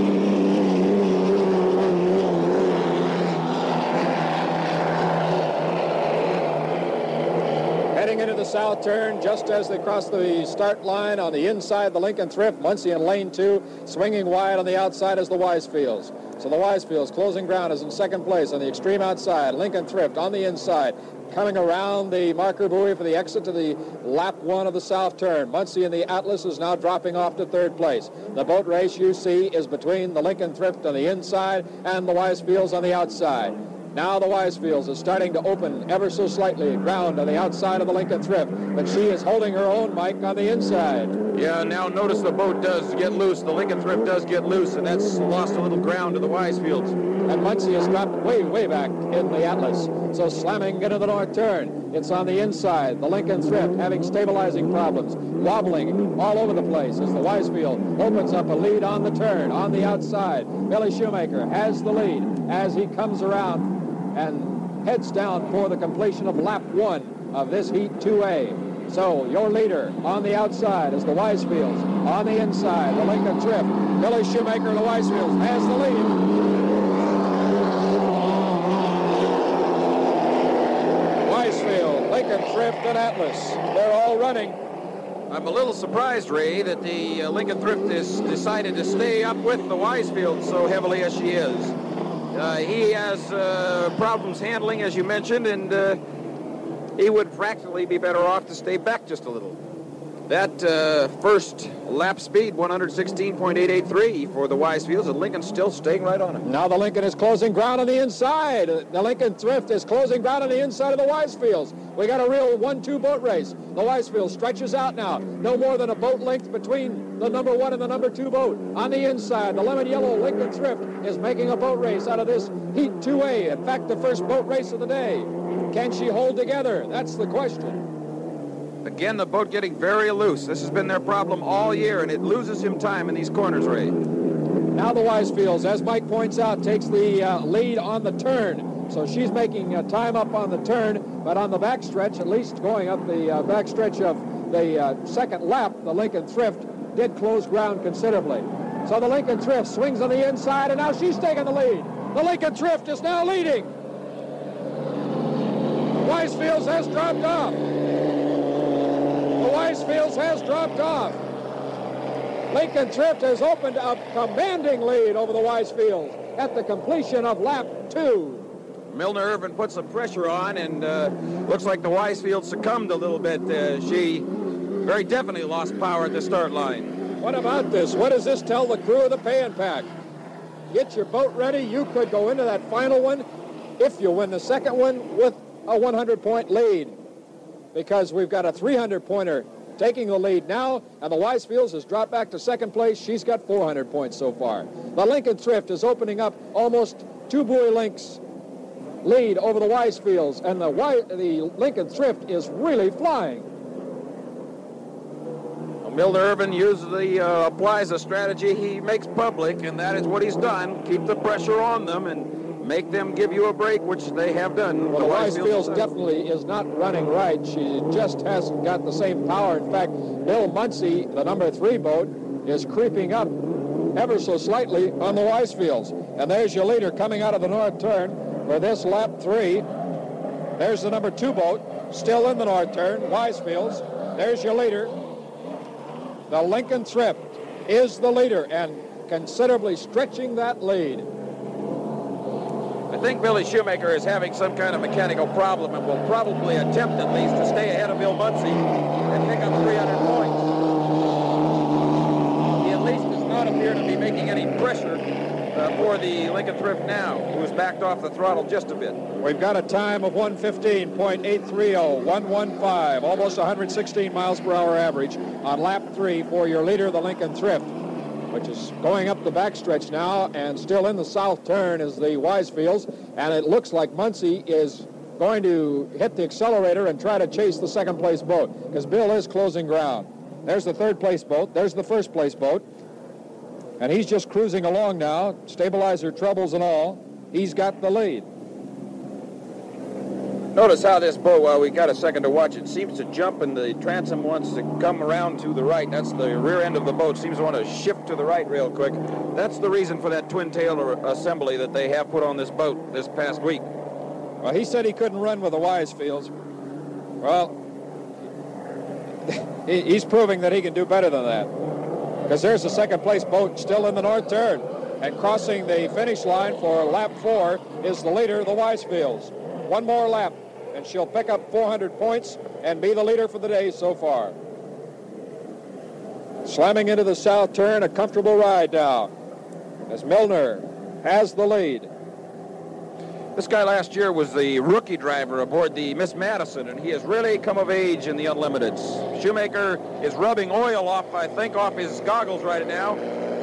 into the south turn just as they cross the start line on the inside the Lincoln Thrift. Muncey in lane two, swinging wide on the outside as the Weisfields. So the Weisfields closing ground is in second place on the extreme outside. Lincoln Thrift on the inside, coming around the marker buoy for the exit to the lap one of the south turn. Muncey and the Atlas is now dropping off to third place. The boat race you see is between the Lincoln Thrift on the inside and the Weisfields on the outside. Now the Weisfields is starting to open ever so slightly ground on the outside of the Lincoln Thrift, but she is holding her own, Mike, on the inside. Yeah, now notice the boat does get loose. The Lincoln Thrift does get loose, and that's lost a little ground to the Weisfields. And Muncey has dropped way, way back in the Atlas. So slamming into the north turn. It's on the inside. The Lincoln Thrift having stabilizing problems, wobbling all over the place as the Weisfield opens up a lead on the turn, on the outside. Billy Shoemaker has the lead as he comes around and heads down for the completion of lap one of this Heat 2A. So your leader on the outside is the Weisfields. On the inside, the Lincoln Thrift. Billy Shoemaker, the Weisfields, has the lead. Weisfield, Lincoln Thrift, and Atlas. They're all running. I'm a little surprised, Ray, that the uh, Lincoln Thrift has decided to stay up with the Weisfield so heavily as she is. Uh, he has uh, problems handling, as you mentioned, and uh, he would practically be better off to stay back just a little. That uh, first lap speed, 116.883 for the Weisfields, and Lincoln still staying right on him. Now the Lincoln is closing ground on the inside. The Lincoln Thrift is closing ground on the inside of the Weisfields. We got a real one-two boat race. The Weisfield stretches out now. No more than a boat length between the number one and the number two boat. On the inside, the lemon yellow Lincoln Thrift is making a boat race out of this Heat 2A. In fact, the first boat race of the day. Can she hold together? That's the question. Again, the boat getting very loose. This has been their problem all year, and it loses him time in these corners, Ray. Now the Weisfields, as Mike points out, takes the uh, lead on the turn. So she's making uh, time up on the turn, but on the backstretch, at least going up the uh, backstretch of the uh, second lap, the Lincoln Thrift did close ground considerably. So the Lincoln Thrift swings on the inside, and now she's taking the lead. The Lincoln Thrift is now leading. Weisfields has dropped off. The Weisfields has dropped off. Lincoln Thrift has opened a commanding lead over the Weisfields at the completion of lap two. Milner Irvin put some pressure on, and uh, looks like the Weisfield succumbed a little bit. Uh, she very definitely lost power at the start line. What about this? What does this tell the crew of the Pay 'n Pak? Get your boat ready. You could go into that final one if you win the second one with a 100-point lead because we've got a 300-pointer taking the lead now, and the Weisfields has dropped back to second place. She's got 400 points so far. The Lincoln Thrift is opening up almost two buoy links lead over the Weisfields, and the, Wy- the Lincoln Thrift is really flying. Milner Irvin uses the uh, applies a strategy he makes public, and that is what he's done. Keep the pressure on them and make them give you a break, which they have done. Well, the Weisfields definitely is not running right. She just hasn't got the same power. In fact, Bill Muncey, the number three boat, is creeping up ever so slightly on the Weisfields. And there's your leader coming out of the north turn for this lap three. There's the number two boat, still in the north turn, Weisfields. There's your leader. The Lincoln Thrift is the leader and considerably stretching that lead. I think Billy Shoemaker is having some kind of mechanical problem and will probably attempt at least to stay ahead of Bill Muncey and pick up 300 points. He at least does not appear to be making any pressure uh, for the Lincoln Thrift now, who's backed off the throttle just a bit. We've got a time of 115.830, 115, almost 116 miles per hour average on lap three for your leader, the Lincoln Thrift, which is going up the backstretch now and still in the south turn is the Weisfields. And it looks like Muncey is going to hit the accelerator and try to chase the second place boat because Bill is closing ground. There's the third place boat. There's the first place boat. And he's just cruising along now, stabilizer troubles and all. He's got the lead. Notice how this boat, while we got a second to watch, it seems to jump and the transom wants to come around to the right. That's the rear end of the boat. Seems to want to shift to the right real quick. That's the reason for that twin tail assembly that they have put on this boat this past week. Well, he said he couldn't run with the Weisfields. Well, he's proving that he can do better than that. Because there's the second place boat still in the north turn. And crossing the finish line for lap four is the leader, the Weisfields. One more lap, and she'll pick up 400 points and be the leader for the day so far. Slamming into the south turn, a comfortable ride now as Milner has the lead. This guy last year was the rookie driver aboard the Miss Madison, and he has really come of age in the Unlimiteds. Shoemaker is rubbing oil off, I think, off his goggles right now.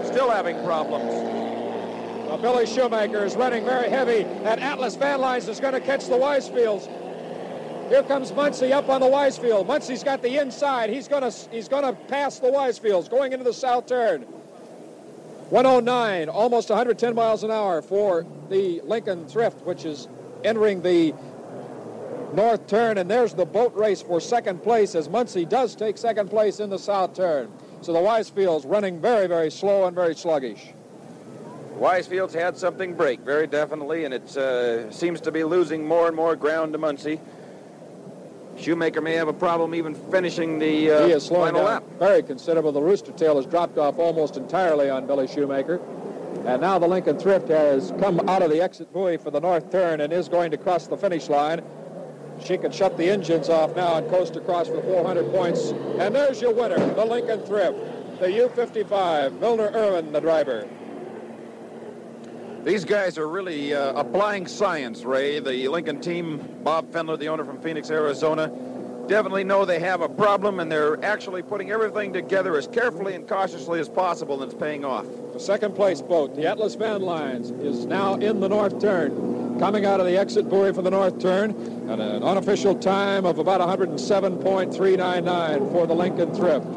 Still having problems. Well, Billy Shoemaker is running very heavy, and Atlas Van Lines is going to catch the Weisfields. Here comes Muncey up on the Weisfield. Muncey's got the inside. He's going to he's going to pass the Weisfields going into the south turn. 109, almost 110 miles an hour for the Lincoln Thrift, which is entering the north turn. And there's the boat race for second place as Muncey does take second place in the south turn. So the Weisfields running very, very slow and very sluggish. Weisfields had something break, very definitely, and it uh, seems to be losing more and more ground to Muncey. Shoemaker may have a problem even finishing the uh, he is slowing final down lap. very considerable. The rooster tail has dropped off almost entirely on Billy Shoemaker. And now the Lincoln Thrift has come out of the exit buoy for the north turn and is going to cross the finish line. She can shut the engines off now and coast across for 400 points. And there's your winner, the Lincoln Thrift, the U-55, Milner Irvin, the driver. These guys are really uh, applying science, Ray. The Lincoln team, Bob Fendler, the owner from Phoenix, Arizona, definitely know they have a problem, and they're actually putting everything together as carefully and cautiously as possible, and it's paying off. The second place boat, the Atlas Van Lines, is now in the north turn, coming out of the exit buoy for the north turn, and an unofficial time of about 107.399 for the Lincoln Thrift.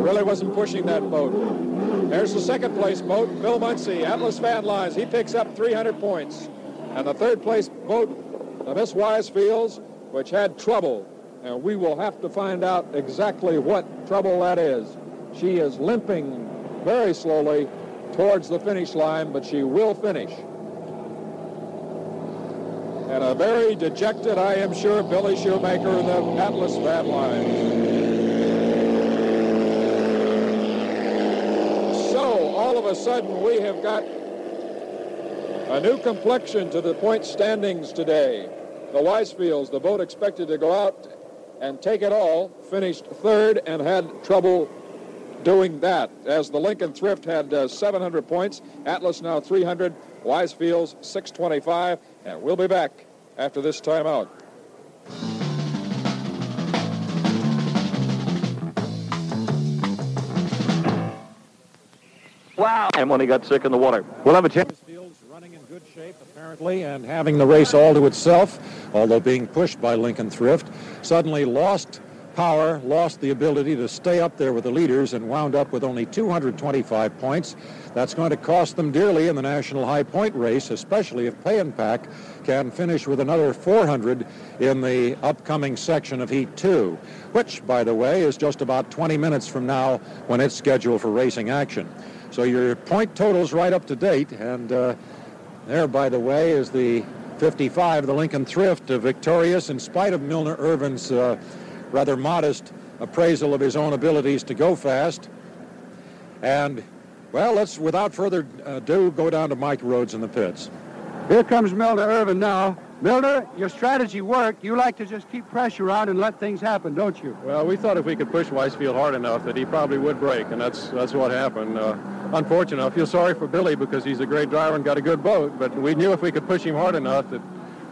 Really wasn't pushing that boat. There's the second place boat, Bill Muncey, Atlas Van Lines. He picks up 300 points. And the third place boat, the Miss Weisfields, which had trouble. And we will have to find out exactly what trouble that is. She is limping very slowly towards the finish line, but she will finish. And a very dejected, I am sure, Billy Shoemaker the Atlas Van Lines. All of a sudden we have got a new complexion to the point standings today. The Weisfields, the boat expected to go out and take it all, finished third and had trouble doing that. As the Lincoln Thrift had uh, 700 points, Atlas now 300, Weisfields 625, and we'll be back after this timeout. Wow. And when he got sick in the water. We'll have a chance. running in good shape, apparently, and having the race all to itself, although being pushed by Lincoln Thrift, suddenly lost power, lost the ability to stay up there with the leaders, and wound up with only 225 points. That's going to cost them dearly in the national high point race, especially if Pay 'n Pak can finish with another 400 in the upcoming section of Heat 2, which, by the way, is just about 20 minutes from now when it's scheduled for racing action. So your point total's right up to date. And uh, there, by the way, is the 55, the Lincoln Thrift, uh, victorious in spite of Milner Irvin's uh, rather modest appraisal of his own abilities to go fast. And, well, let's, without further ado, go down to Mike Rhodes in the pits. Here comes Milner Irvin now. Milner, your strategy worked. You like to just keep pressure on and let things happen, don't you? Well, we thought if we could push Weisfield hard enough that he probably would break, and that's that's what happened. Uh, unfortunate. I feel sorry for Billy because he's a great driver and got a good boat, but we knew if we could push him hard enough that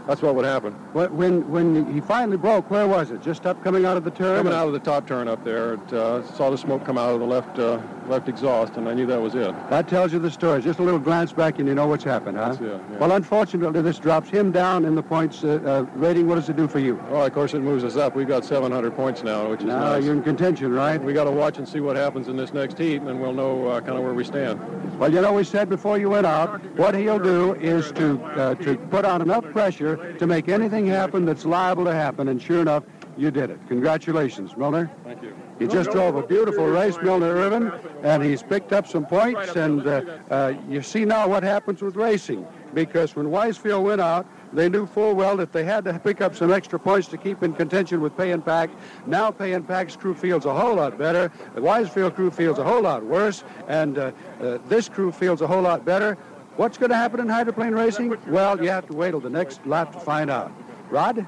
that's what would happen. When when he finally broke, where was it? Just up coming out of the turn? Coming out of the top turn up there. It, uh, saw the smoke come out of the left uh, left exhaust, and I knew that was it. That tells you the story. Just a little glance back, and you know what's happened, huh? It, yeah. Well, unfortunately, this drops him down in the points uh, uh, rating. What does it do for you? Well, of course, it moves us up. We've got 700 points now, which is now nice. you're in contention, right? We got to watch and see what happens in this next heat, and then we'll know uh, kind of where we stand. Well, you know, we said before you went out, what he'll do is to uh, to put on enough pressure to make anything anything happen that's liable to happen, and sure enough, you did it. Congratulations, Milner. Thank you. He just drove a beautiful race, Milner Irvin, and he's picked up some points, and uh, uh, you see now what happens with racing, because when Weisfield went out, they knew full well that they had to pick up some extra points to keep in contention with Pay 'n Pak. Now Pay 'n Pak's crew feels a whole lot better. The Weisfield crew feels a whole lot worse, and uh, uh, this crew feels a whole lot better. What's going to happen in hydroplane racing? Well, you have to wait till the next lap to find out. Rod?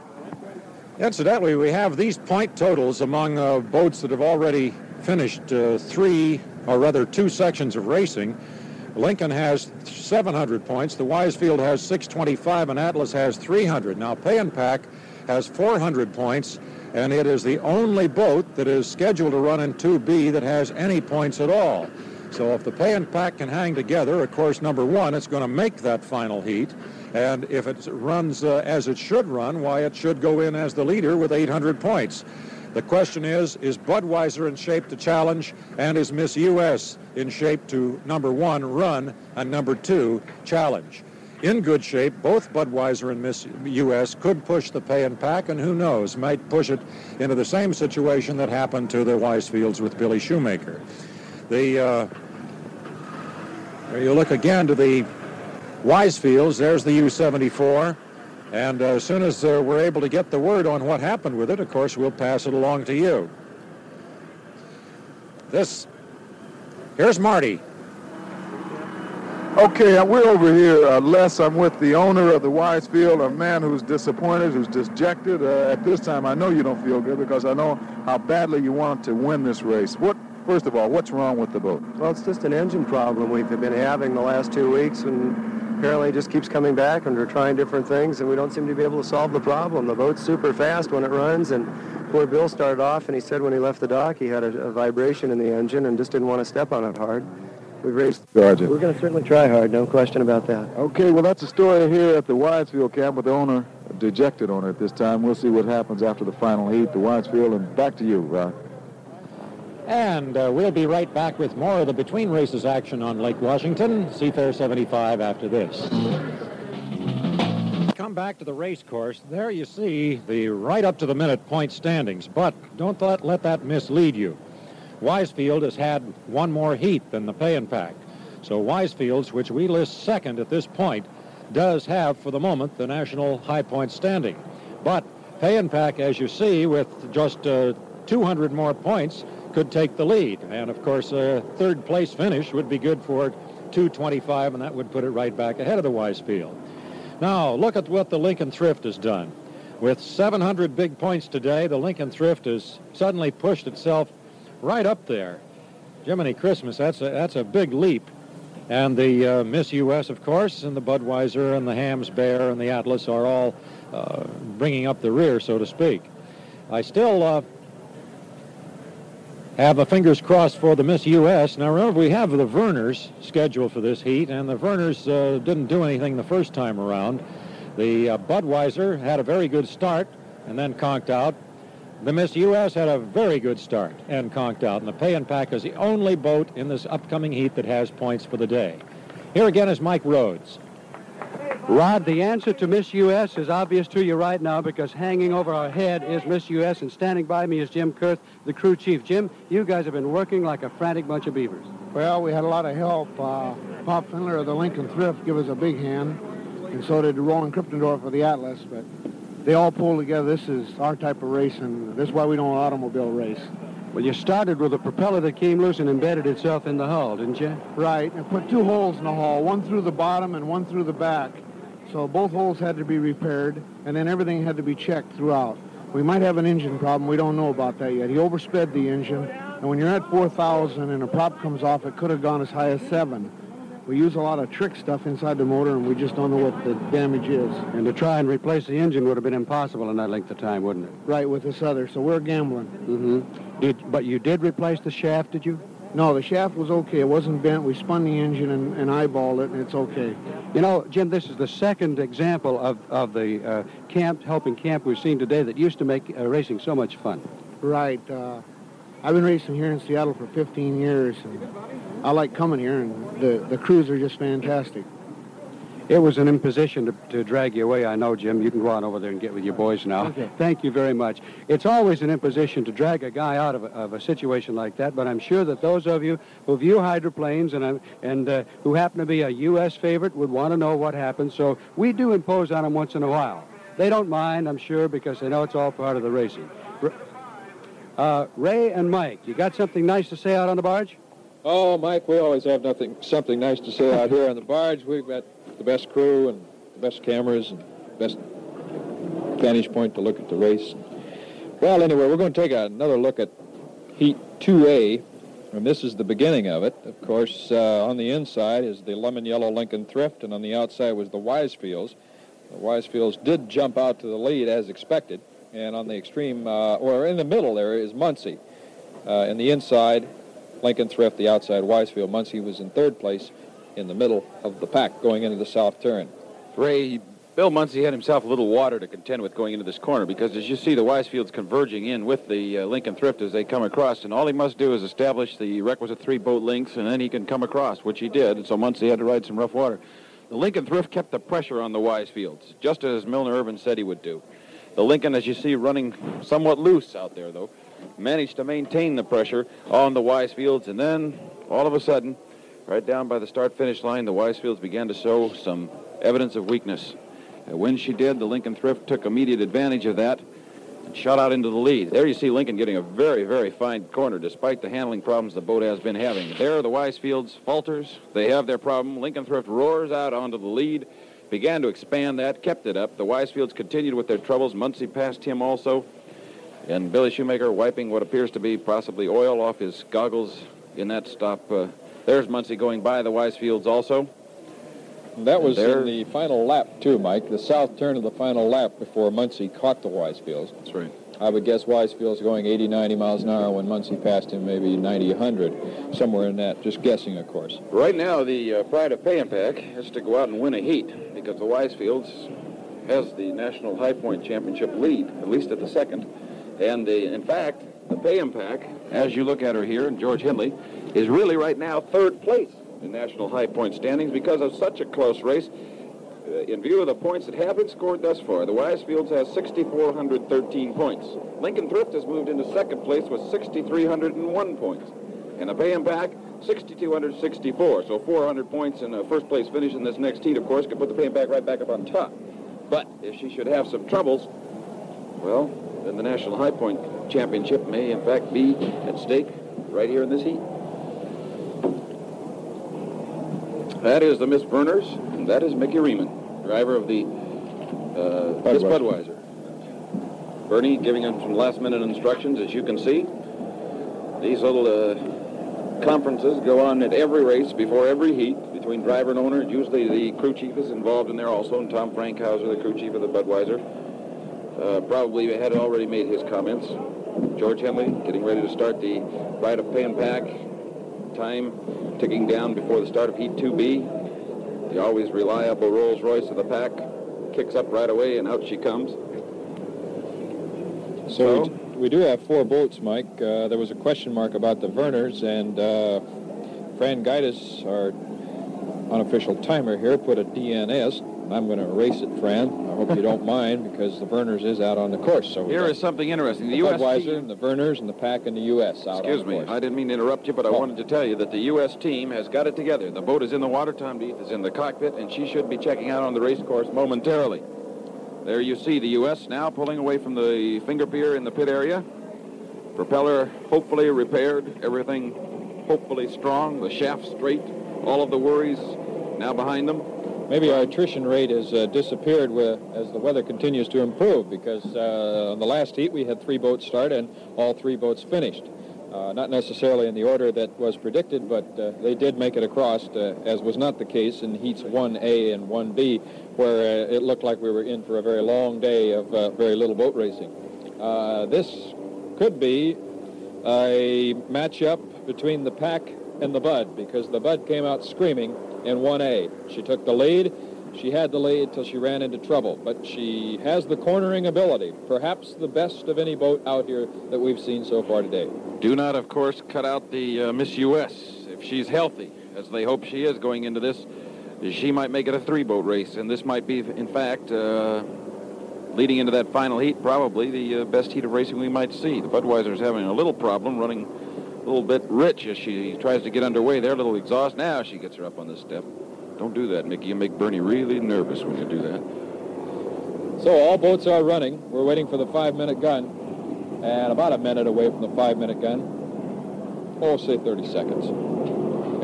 Incidentally, we have these point totals among uh, boats that have already finished uh, three, or rather two sections of racing. Lincoln has 700 points, the Weisfield has 625, and Atlas has 300. Now, Pay 'n Pak has 400 points, and it is the only boat that is scheduled to run in 2B that has any points at all. So if the Pay 'n Pak can hang together, of course, number one, it's going to make that final heat. And if it runs uh, as it should run, why, it should go in as the leader with 800 points. The question is, is Budweiser in shape to challenge, and is Miss U.S. in shape to, number one, run, and number two, challenge? In good shape, both Budweiser and Miss U.S. could push the Pay 'n Pak, and who knows, might push it into the same situation that happened to the Weisfields with Billy Shoemaker. The uh, you look again to the Weisfields. There's the U-74. And uh, as soon as uh, we're able to get the word on what happened with it, of course, we'll pass it along to you. This, here's Marty. Okay, uh, we're over here. Uh, Les, I'm with the owner of the Weisfield, a man who's disappointed, who's dejected. Uh, at this time, I know you don't feel good because I know how badly you want to win this race. What, first of all, what's wrong with the boat? Well, it's just an engine problem we've been having the last two weeks, and apparently just keeps coming back, and we're trying different things, and we don't seem to be able to solve the problem. The boat's super fast when it runs, and poor Bill started off, and he said when he left the dock, he had a, a vibration in the engine and just didn't want to step on it hard. We've raised. Sergeant. We're going to certainly try hard, no question about that. Okay, well, that's a story here at the Weisfield camp with the owner, a dejected owner at this time. We'll see what happens after the final heat, the Weisfield, and back to you, Rod. And uh, we'll be right back with more of the between races action on Lake Washington, Seafair 75 after this. Come back to the race course. There you see the right up to the minute point standings, but don't let, let that mislead you. Weisfield has had one more heat than the Pay 'n Pak. So Weisfield's, which we list second at this point, does have, for the moment, the national high point standing. But Pay 'n Pak, as you see, with just uh, 200 more points, could take the lead. And of course, a third place finish would be good for 225, and that would put it right back ahead of the Weisfield. Now, look at what the Lincoln Thrift has done. With 700 big points today, the Lincoln Thrift has suddenly pushed itself right up there. Jiminy Christmas, that's a, that's a big leap. And the uh, Miss U.S., of course, and the Budweiser and the Hamm's Bear and the Atlas are all uh, bringing up the rear, so to speak. I still uh, have my fingers crossed for the Miss U.S. Now, remember, we have the Vernors scheduled for this heat, and the Vernors uh, didn't do anything the first time around. The uh, Budweiser had a very good start and then conked out. The Miss U.S. had a very good start and conked out, and the Pay 'n Pak is the only boat in this upcoming heat that has points for the day. Here again is Mike Rhodes. Rod, the answer to Miss U.S. is obvious to you right now because hanging over our head is Miss U.S. and standing by me is Jim Kurth, the crew chief. Jim, you guys have been working like a frantic bunch of beavers. Well, we had a lot of help. Uh, Pop Findler of the Lincoln Thrift gave us a big hand, and so did Roland Krippendorf of the Atlas, but they all pulled together. This is our type of race, and this is why we don't automobile race. Well, you started with a propeller that came loose and embedded itself in the hull, didn't you? Right, and put two holes in the hull, one through the bottom and one through the back. So both holes had to be repaired, and then everything had to be checked throughout. We might have an engine problem. We don't know about that yet. He oversped the engine, and when you're at 4,000 and a prop comes off, it could have gone as high as 7. We use a lot of trick stuff inside the motor, and we just don't know what the damage is. And to try and replace the engine would have been impossible in that length of time, wouldn't it? Right, with this other, so we're gambling. Mm-hmm. Did, but you did replace the shaft, did you? No, the shaft was okay. It wasn't bent. We spun the engine and, and eyeballed it, and it's okay. You know, Jim, this is the second example of, of the uh, camp, helping camp we've seen today that used to make uh, racing so much fun. Right. Uh, I've been racing here in Seattle for 15 years, and I like coming here, and the, the crews are just fantastic. It was an imposition to, to drag you away, I know, Jim. You can go on over there and get with your boys now. Okay. Thank you very much. It's always an imposition to drag a guy out of a, of a situation like that, but I'm sure that those of you who view hydroplanes and, uh, and uh, who happen to be a U.S. favorite would want to know what happens, so we do impose on them once in a while. They don't mind, I'm sure, because they know it's all part of the racing. Uh, Ray and Mike, you got something nice to say out on the barge? Oh, Mike, we always have nothing, something nice to say out here on the barge. We've got the best crew and the best cameras and best vantage point to look at the race. Well, anyway, we're going to take another look at Heat 2A, and this is the beginning of it. Of course, uh, on the inside is the lemon yellow Lincoln Thrift, and on the outside was the Weisfields. The Weisfields did jump out to the lead as expected, and on the extreme, uh, or in the middle there is Muncey. Uh, in the inside, Lincoln Thrift, the outside Weisfield. Muncey was in third place in the middle of the pack going into the south turn. Ray, Bill Muncey had himself a little water to contend with going into this corner because as you see the Weisfields converging in with the uh, Lincoln Thrift as they come across, and all he must do is establish the requisite three boat lengths, and then he can come across, which he did, and so Muncey had to ride some rough water. The Lincoln Thrift kept the pressure on the Weisfields, just as Milner Irvin said he would do. The Lincoln, as you see, running somewhat loose out there, though, managed to maintain the pressure on the Weisfields, and then all of a sudden, right down by the start-finish line, the Weisfields began to show some evidence of weakness. And when she did, the Lincoln Thrift took immediate advantage of that. And shot out into the lead. There you see Lincoln getting a very, very fine corner despite the handling problems the boat has been having. There the Weisfields falters. They have their problem. Lincoln Thrift roars out onto the lead, began to expand that, kept it up. The Weisfields continued with their troubles. Muncey passed him also. And Billy Shoemaker wiping what appears to be possibly oil off his goggles in that stop. Uh, there's Muncey going by the Weisfields also. That was in the final lap, too, Mike. The south turn of the final lap before Muncey caught the Weisfields. That's right. I would guess Weisfield's going 80, 90 miles an hour when Muncey passed him maybe 90, 100, somewhere in that. Just guessing, of course. Right now, the uh, Pride of Pay 'n Pak has to go out and win a heat because the Weisfields has the National High Point Championship lead, at least at the second. And the, in fact, the Pay 'n Pak, as you look at her here, and George Henley, is really right now third place in National High Point standings because of such a close race. Uh, in view of the points that have been scored thus far, the Weisfields has 6,413 points. Lincoln Thrift has moved into second place with 6,301 points. And the Pay 'n Pak, 6,264. So 400 points in a first place finish in this next heat, of course, could put the Pay 'n Pak right back up on top. But if she should have some troubles, well, then the National High Point Championship may, in fact, be at stake right here in this heat. That is the Miss Vernors, and that is Mickey Remund, driver of the uh, Miss Budweiser. Budweiser. Bernie giving him some last-minute instructions, as you can see. These little uh, conferences go on at every race, before every heat, between driver and owner. Usually the crew chief is involved in there also, and Tom Frankhauser, the crew chief of the Budweiser, uh, probably had already made his comments. George Henley getting ready to start the ride of Pay 'n Pak. Time ticking down before the start of Heat 2B. The always reliable Rolls Royce of the pack kicks up right away, and out she comes. So we, we do have four boats, Mike. Uh, there was a question mark about the Vernors, and uh, Fran Gaitis, our unofficial timer here, put a DNS. I'm going to erase it, Fran. I hope you don't mind, because the Vernors is out on the course. So Here is something interesting. The the U.S. Budweiser and the Vernors and the pack in the U.S. out Excuse me, course. I didn't mean to interrupt you, but I Oh. wanted to tell you that the U.S. team has got it together. The boat is in the water, Tom D'Eath is in the cockpit, and she should be checking out on the race course momentarily. There you see the U.S. now pulling away from the finger pier in the pit area. Propeller hopefully repaired, everything hopefully strong, the shaft straight, all of the worries now behind them. Maybe our attrition rate has uh, disappeared with, as the weather continues to improve because uh, on the last heat we had three boats start and all three boats finished. Uh, not necessarily in the order that was predicted, but uh, they did make it across, uh, as was not the case in heats 1A and 1B, where uh, it looked like we were in for a very long day of very little boat racing. This could be a matchup between the pack and the Bud because the Bud came out screaming in 1A. She took the lead. She had the lead till she ran into trouble, but she has the cornering ability, perhaps the best of any boat out here that we've seen so far today. Do not, of course, cut out the uh, Miss U.S. if she's healthy, as they hope she is going into this. She might make it a three-boat race, and this might be, in fact, uh, leading into that final heat, probably the uh, best heat of racing we might see. The Budweiser's having a little problem running little bit rich as she tries to get underway there, a little exhaust. Now she gets her up on the step. Don't do that, Mickey. You make Bernie really nervous when you do that. So all boats are running. We're waiting for the five-minute gun, and about a minute away from the five-minute gun. Oh, say 30 seconds.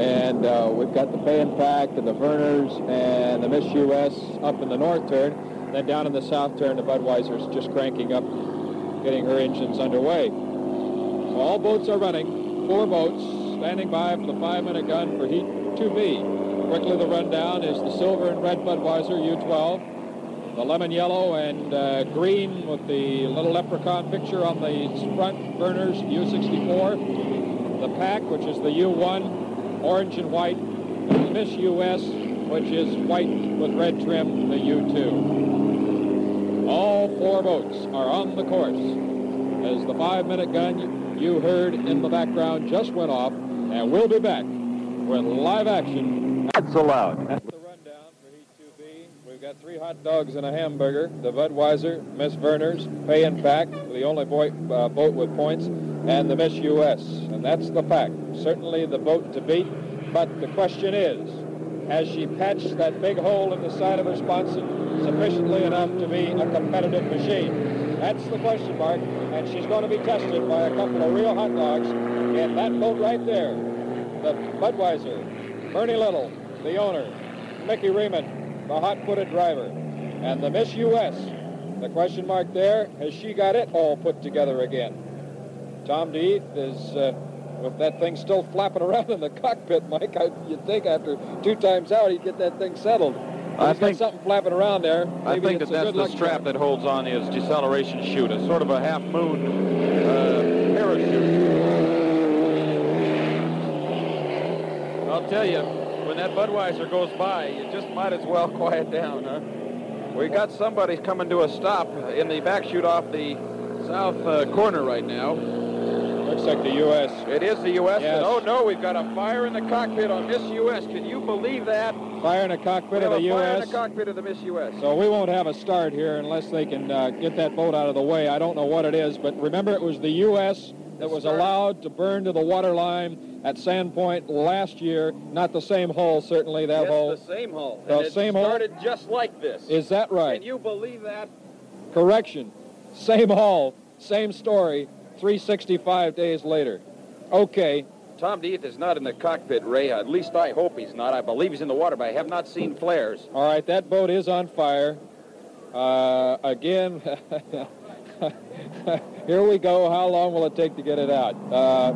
And uh, we've got the and Pack and the Vernors and the Miss U.S. up in the north turn. Then down in the south turn, the Budweiser's just cranking up, getting her engines underway. All boats are running. Four boats standing by for the five-minute gun for Heat 2B. Quickly, the rundown is the silver and red Budweiser U12 the lemon yellow and uh, green with the little leprechaun picture on the front Vernors, U64. The pack, which is the U1, orange and white. And the Miss US, which is white with red trim, the U2. All four boats are on the course. As the five-minute gun you heard in the background just went off, and we'll be back with live action. That's allowed. That's the rundown for Heat 2B. We've got three hot dogs and a hamburger. The Budweiser, Miss Vernors, Pay 'n Pak, the only boy, uh, boat with points, and the Miss US. And that's the fact. Certainly the boat to beat. But the question is, has she patched that big hole in the side of her sponson sufficiently enough to be a competitive machine? That's the question mark, and she's going to be tested by a couple of real hot dogs in that boat right there. The Budweiser, Bernie Little, the owner, Mickey Remund, the hot-footed driver, and the Miss U.S. The question mark there, has she got it all put together again? Tom D'Eath is, uh, with that thing still flapping around in the cockpit, Mike, I, you'd think after two times out he'd get that thing settled. I think- something flapping around there. I Maybe think that that's the strap that holds on his deceleration chute, a sort of a half moon uh, parachute. I'll tell you, when that Budweiser goes by, you just might as well quiet down, huh? We got somebody coming to a stop in the back chute off the south uh, corner right now. Looks like the U.S. It is the U.S. Yes. Oh no, we've got a fire in the cockpit on Miss U.S. Can you believe that? Fire in the cockpit of the a fire in U.S. cockpit of the Miss U.S. So we won't have a start here unless they can uh, get that boat out of the way. I don't know what it is, but remember it was the U.S. that was allowed to burn to the waterline at Sand Point last year. Not the same hull, certainly, that yes, hull. the same hull. The and it same hull? started just like this. Is that right? Can you believe that? Correction. Same hull, same story, 365 days later. Okay. Tom D'Eath is not in the cockpit, Ray. At least I hope he's not. I believe he's in the water, but I have not seen flares. All right, that boat is on fire. Uh, again, here we go. How long will it take to get it out? Uh,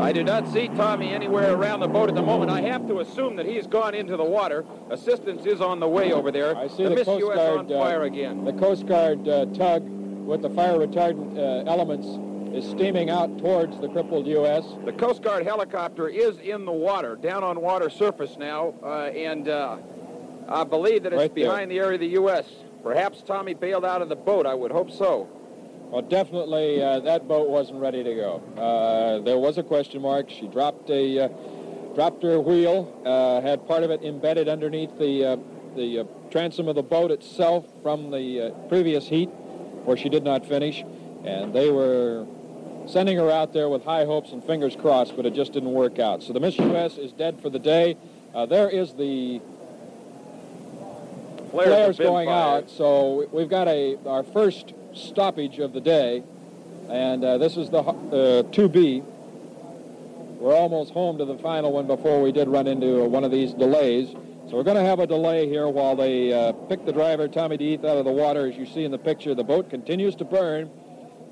I do not see Tommy anywhere around the boat at the moment. I have to assume that he's gone into the water. Assistance is on the way over there. I see the, the, Miss Coast US Guard on uh, fire again. The Coast Guard uh, tug with the fire retardant uh, elements is steaming out towards the crippled U.S. The Coast Guard helicopter is in the water, down on water surface now, uh, and uh, I believe that it's Right there. behind the area of the U.S. Perhaps Tommy bailed out of the boat. I would hope so. Well, definitely uh, that boat wasn't ready to go. Uh, there was a question mark. She dropped a uh, dropped her wheel, uh, had part of it embedded underneath the uh, the uh, transom of the boat itself from the uh, previous heat, where she did not finish, and they were sending her out there with high hopes and fingers crossed, but it just didn't work out. So the Miss U.S. is dead for the day. Uh, there is the Flares, flares going fired. out. So we've got a our first stoppage of the day, and uh, this is the uh, 2B. We're almost home to the final one before we did run into uh, one of these delays. So we're going to have a delay here while they uh, pick the driver, Tommy D'Eath, out of the water. As you see in the picture, the boat continues to burn.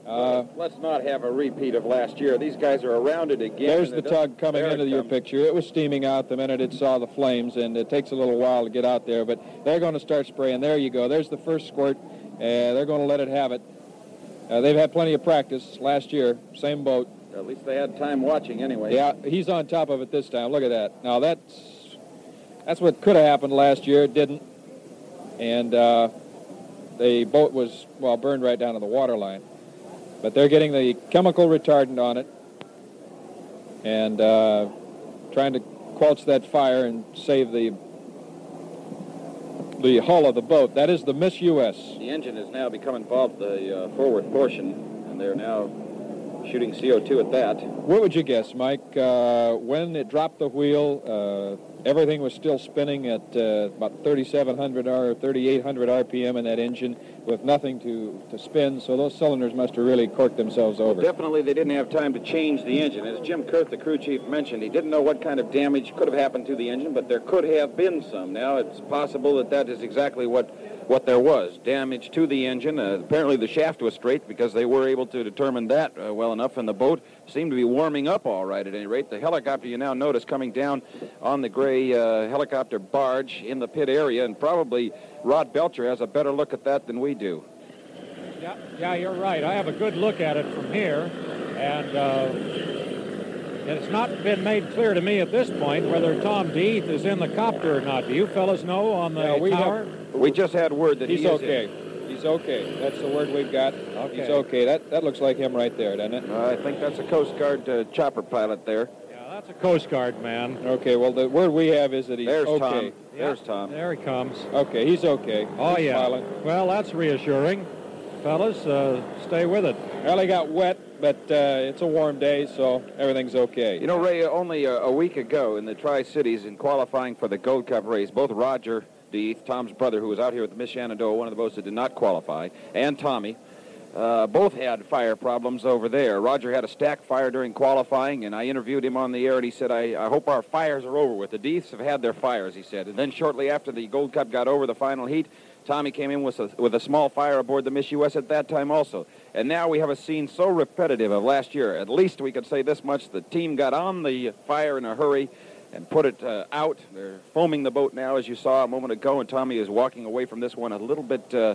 Uh, Let's not have a repeat of last year. These guys are around it again. There's the tug coming into your comes. picture. It was steaming out the minute it saw the flames, and it takes a little while to get out there, but they're going to start spraying. There you go. There's the first squirt. Uh, they're going to let it have it. Uh, they've had plenty of practice last year. Same boat. At least they had time watching anyway. Yeah, he's on top of it this time. Look at that. Now that's that's what could have happened last year. It didn't, and uh, the boat was well burned right down to the water line. But they're getting the chemical retardant on it and uh, trying to quench that fire and save the the hull of the boat. That is the Miss U.S. The engine has now become involved, the uh, forward portion, and they're now shooting CO2 at that. What would you guess, Mike? Uh, when it dropped the wheel, uh, everything was still spinning at uh, about 3,700 or 3,800 RPM in that engine with nothing to, to spin, so those cylinders must have really corked themselves over. Definitely they didn't have time to change the engine. As Jim Kurth, the crew chief, mentioned, he didn't know what kind of damage could have happened to the engine, but there could have been some. Now it's possible that that is exactly what what there was. Damage to the engine. Uh, apparently the shaft was straight because they were able to determine that uh, well enough, and the boat seemed to be warming up all right at any rate. The helicopter you now notice coming down on the gray uh, helicopter barge in the pit area, and probably Rod Belcher has a better look at that than we do. Yeah, yeah, you're right. I have a good look at it from here, and uh, it's not been made clear to me at this point whether Tom D'Eath is in the copter or not. Do you fellas know on the Yeah, we tower? have- We just had word that He's he is okay. He's okay. That's the word we've got. He's okay. That that looks like him right there, doesn't it? Uh, I think that's a Coast Guard uh, chopper pilot there. Yeah, that's a Coast Guard man. Okay, well, the word we have is that he's There's okay. Tom. There's Tom. There he comes. Okay, he's okay. Oh, He's yeah. Well, that's reassuring. Fellas, uh, stay with it. Well, he got wet, but uh, it's a warm day, so everything's okay. You know, Ray, only a, a week ago in the Tri-Cities in qualifying for the Gold Cup race, both Roger D'Eath, Tom's brother, who was out here with the Miss Shenandoah, one of the boats that did not qualify, and Tommy, uh, both had fire problems over there. Roger had a stack fire during qualifying, and I interviewed him on the air, and he said, I, I hope our fires are over with. The D'Eaths have had their fires, he said. And then shortly after the Gold Cup got over the final heat, Tommy came in with a, with a small fire aboard the Miss U.S. at that time also. And now we have a scene so repetitive of last year. At least we could say this much. The team got on the fire in a hurry and put it uh, out. They're foaming the boat now, as you saw a moment ago, and Tommy is walking away from this one a little bit uh,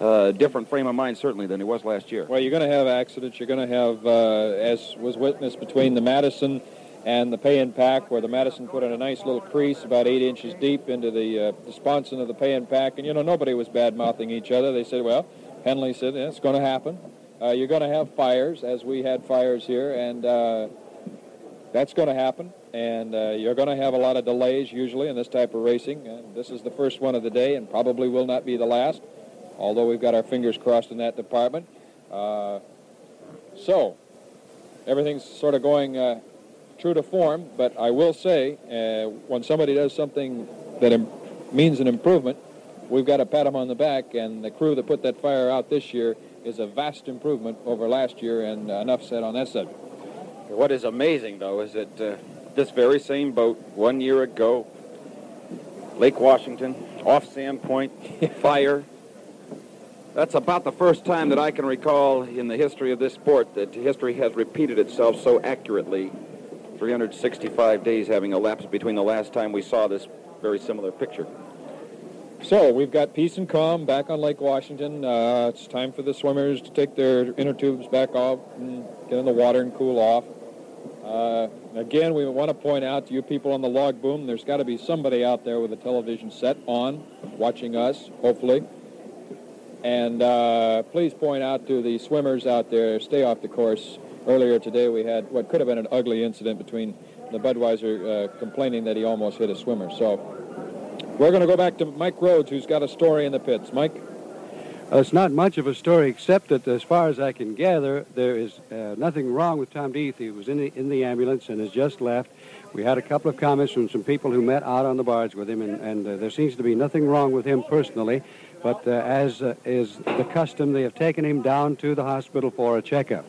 uh, different frame of mind, certainly, than he was last year. Well, you're going to have accidents. You're going to have, uh, as was witnessed between the Madison and the Pay 'n Pak, where the Madison put in a nice little crease about eight inches deep into the, uh, the sponson of the Pay 'n Pak. And, you know, nobody was bad mouthing each other. They said, well, Henley said, yeah, it's going to happen. Uh, you're going to have fires, as we had fires here, and uh, that's going to happen. And uh, you're going to have a lot of delays usually in this type of racing. And this is the first one of the day and probably will not be the last, although we've got our fingers crossed in that department. Uh, so, everything's sort of going uh, true to form, but I will say uh, when somebody does something that Im- means an improvement, we've got to pat them on the back, and the crew that put that fire out this year is a vast improvement over last year, and enough said on that subject. What is amazing, though, is that uh, this very same boat, one year ago, Lake Washington, off Sand Point, fire. That's about the first time that I can recall in the history of this sport that history has repeated itself so accurately. 365 days having elapsed between the last time we saw this very similar picture. So we've got peace and calm back on Lake Washington. Uh, it's time for the swimmers to take their inner tubes back off and get in the water and cool off. Uh, again, we want to point out to you people on the log boom, there's got to be somebody out there with a television set on, watching us, hopefully. And uh, please point out to the swimmers out there, stay off the course. Earlier today, we had what could have been an ugly incident between the Budweiser uh, complaining that he almost hit a swimmer. So we're going to go back to Mike Rhodes, who's got a story in the pits. Mike? Uh, it's not much of a story, except that as far as I can gather, there is uh, nothing wrong with Tom D'Eath. He was in the, in the ambulance and has just left. We had a couple of comments from some people who met out on the barge with him, and, and uh, there seems to be nothing wrong with him personally. But uh, as uh, is the custom, they have taken him down to the hospital for a checkup.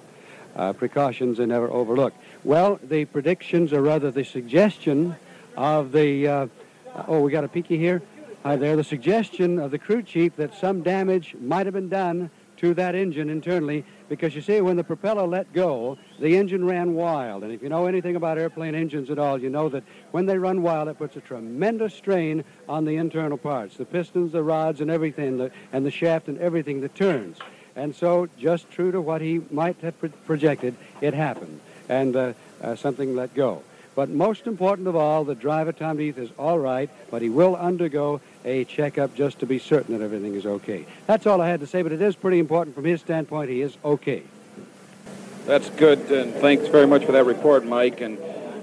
Uh, precautions are never overlooked. Well, the predictions, or rather the suggestion of the, oh, we got a peeky here. There. The suggestion of the crew chief that some damage might have been done to that engine internally because you see, when the propeller let go, the engine ran wild. And if you know anything about airplane engines at all, you know that when they run wild, it puts a tremendous strain on the internal parts the pistons, the rods, and everything, the, and the shaft and everything that turns. And so, just true to what he might have pro- projected, it happened. And uh, uh, something let go. But most important of all, the driver, Tom D'Eath, is all right, but he will undergo a checkup just to be certain that everything is okay. That's all I had to say, but it is pretty important from his standpoint. He is okay. That's good, and thanks very much for that report, Mike. And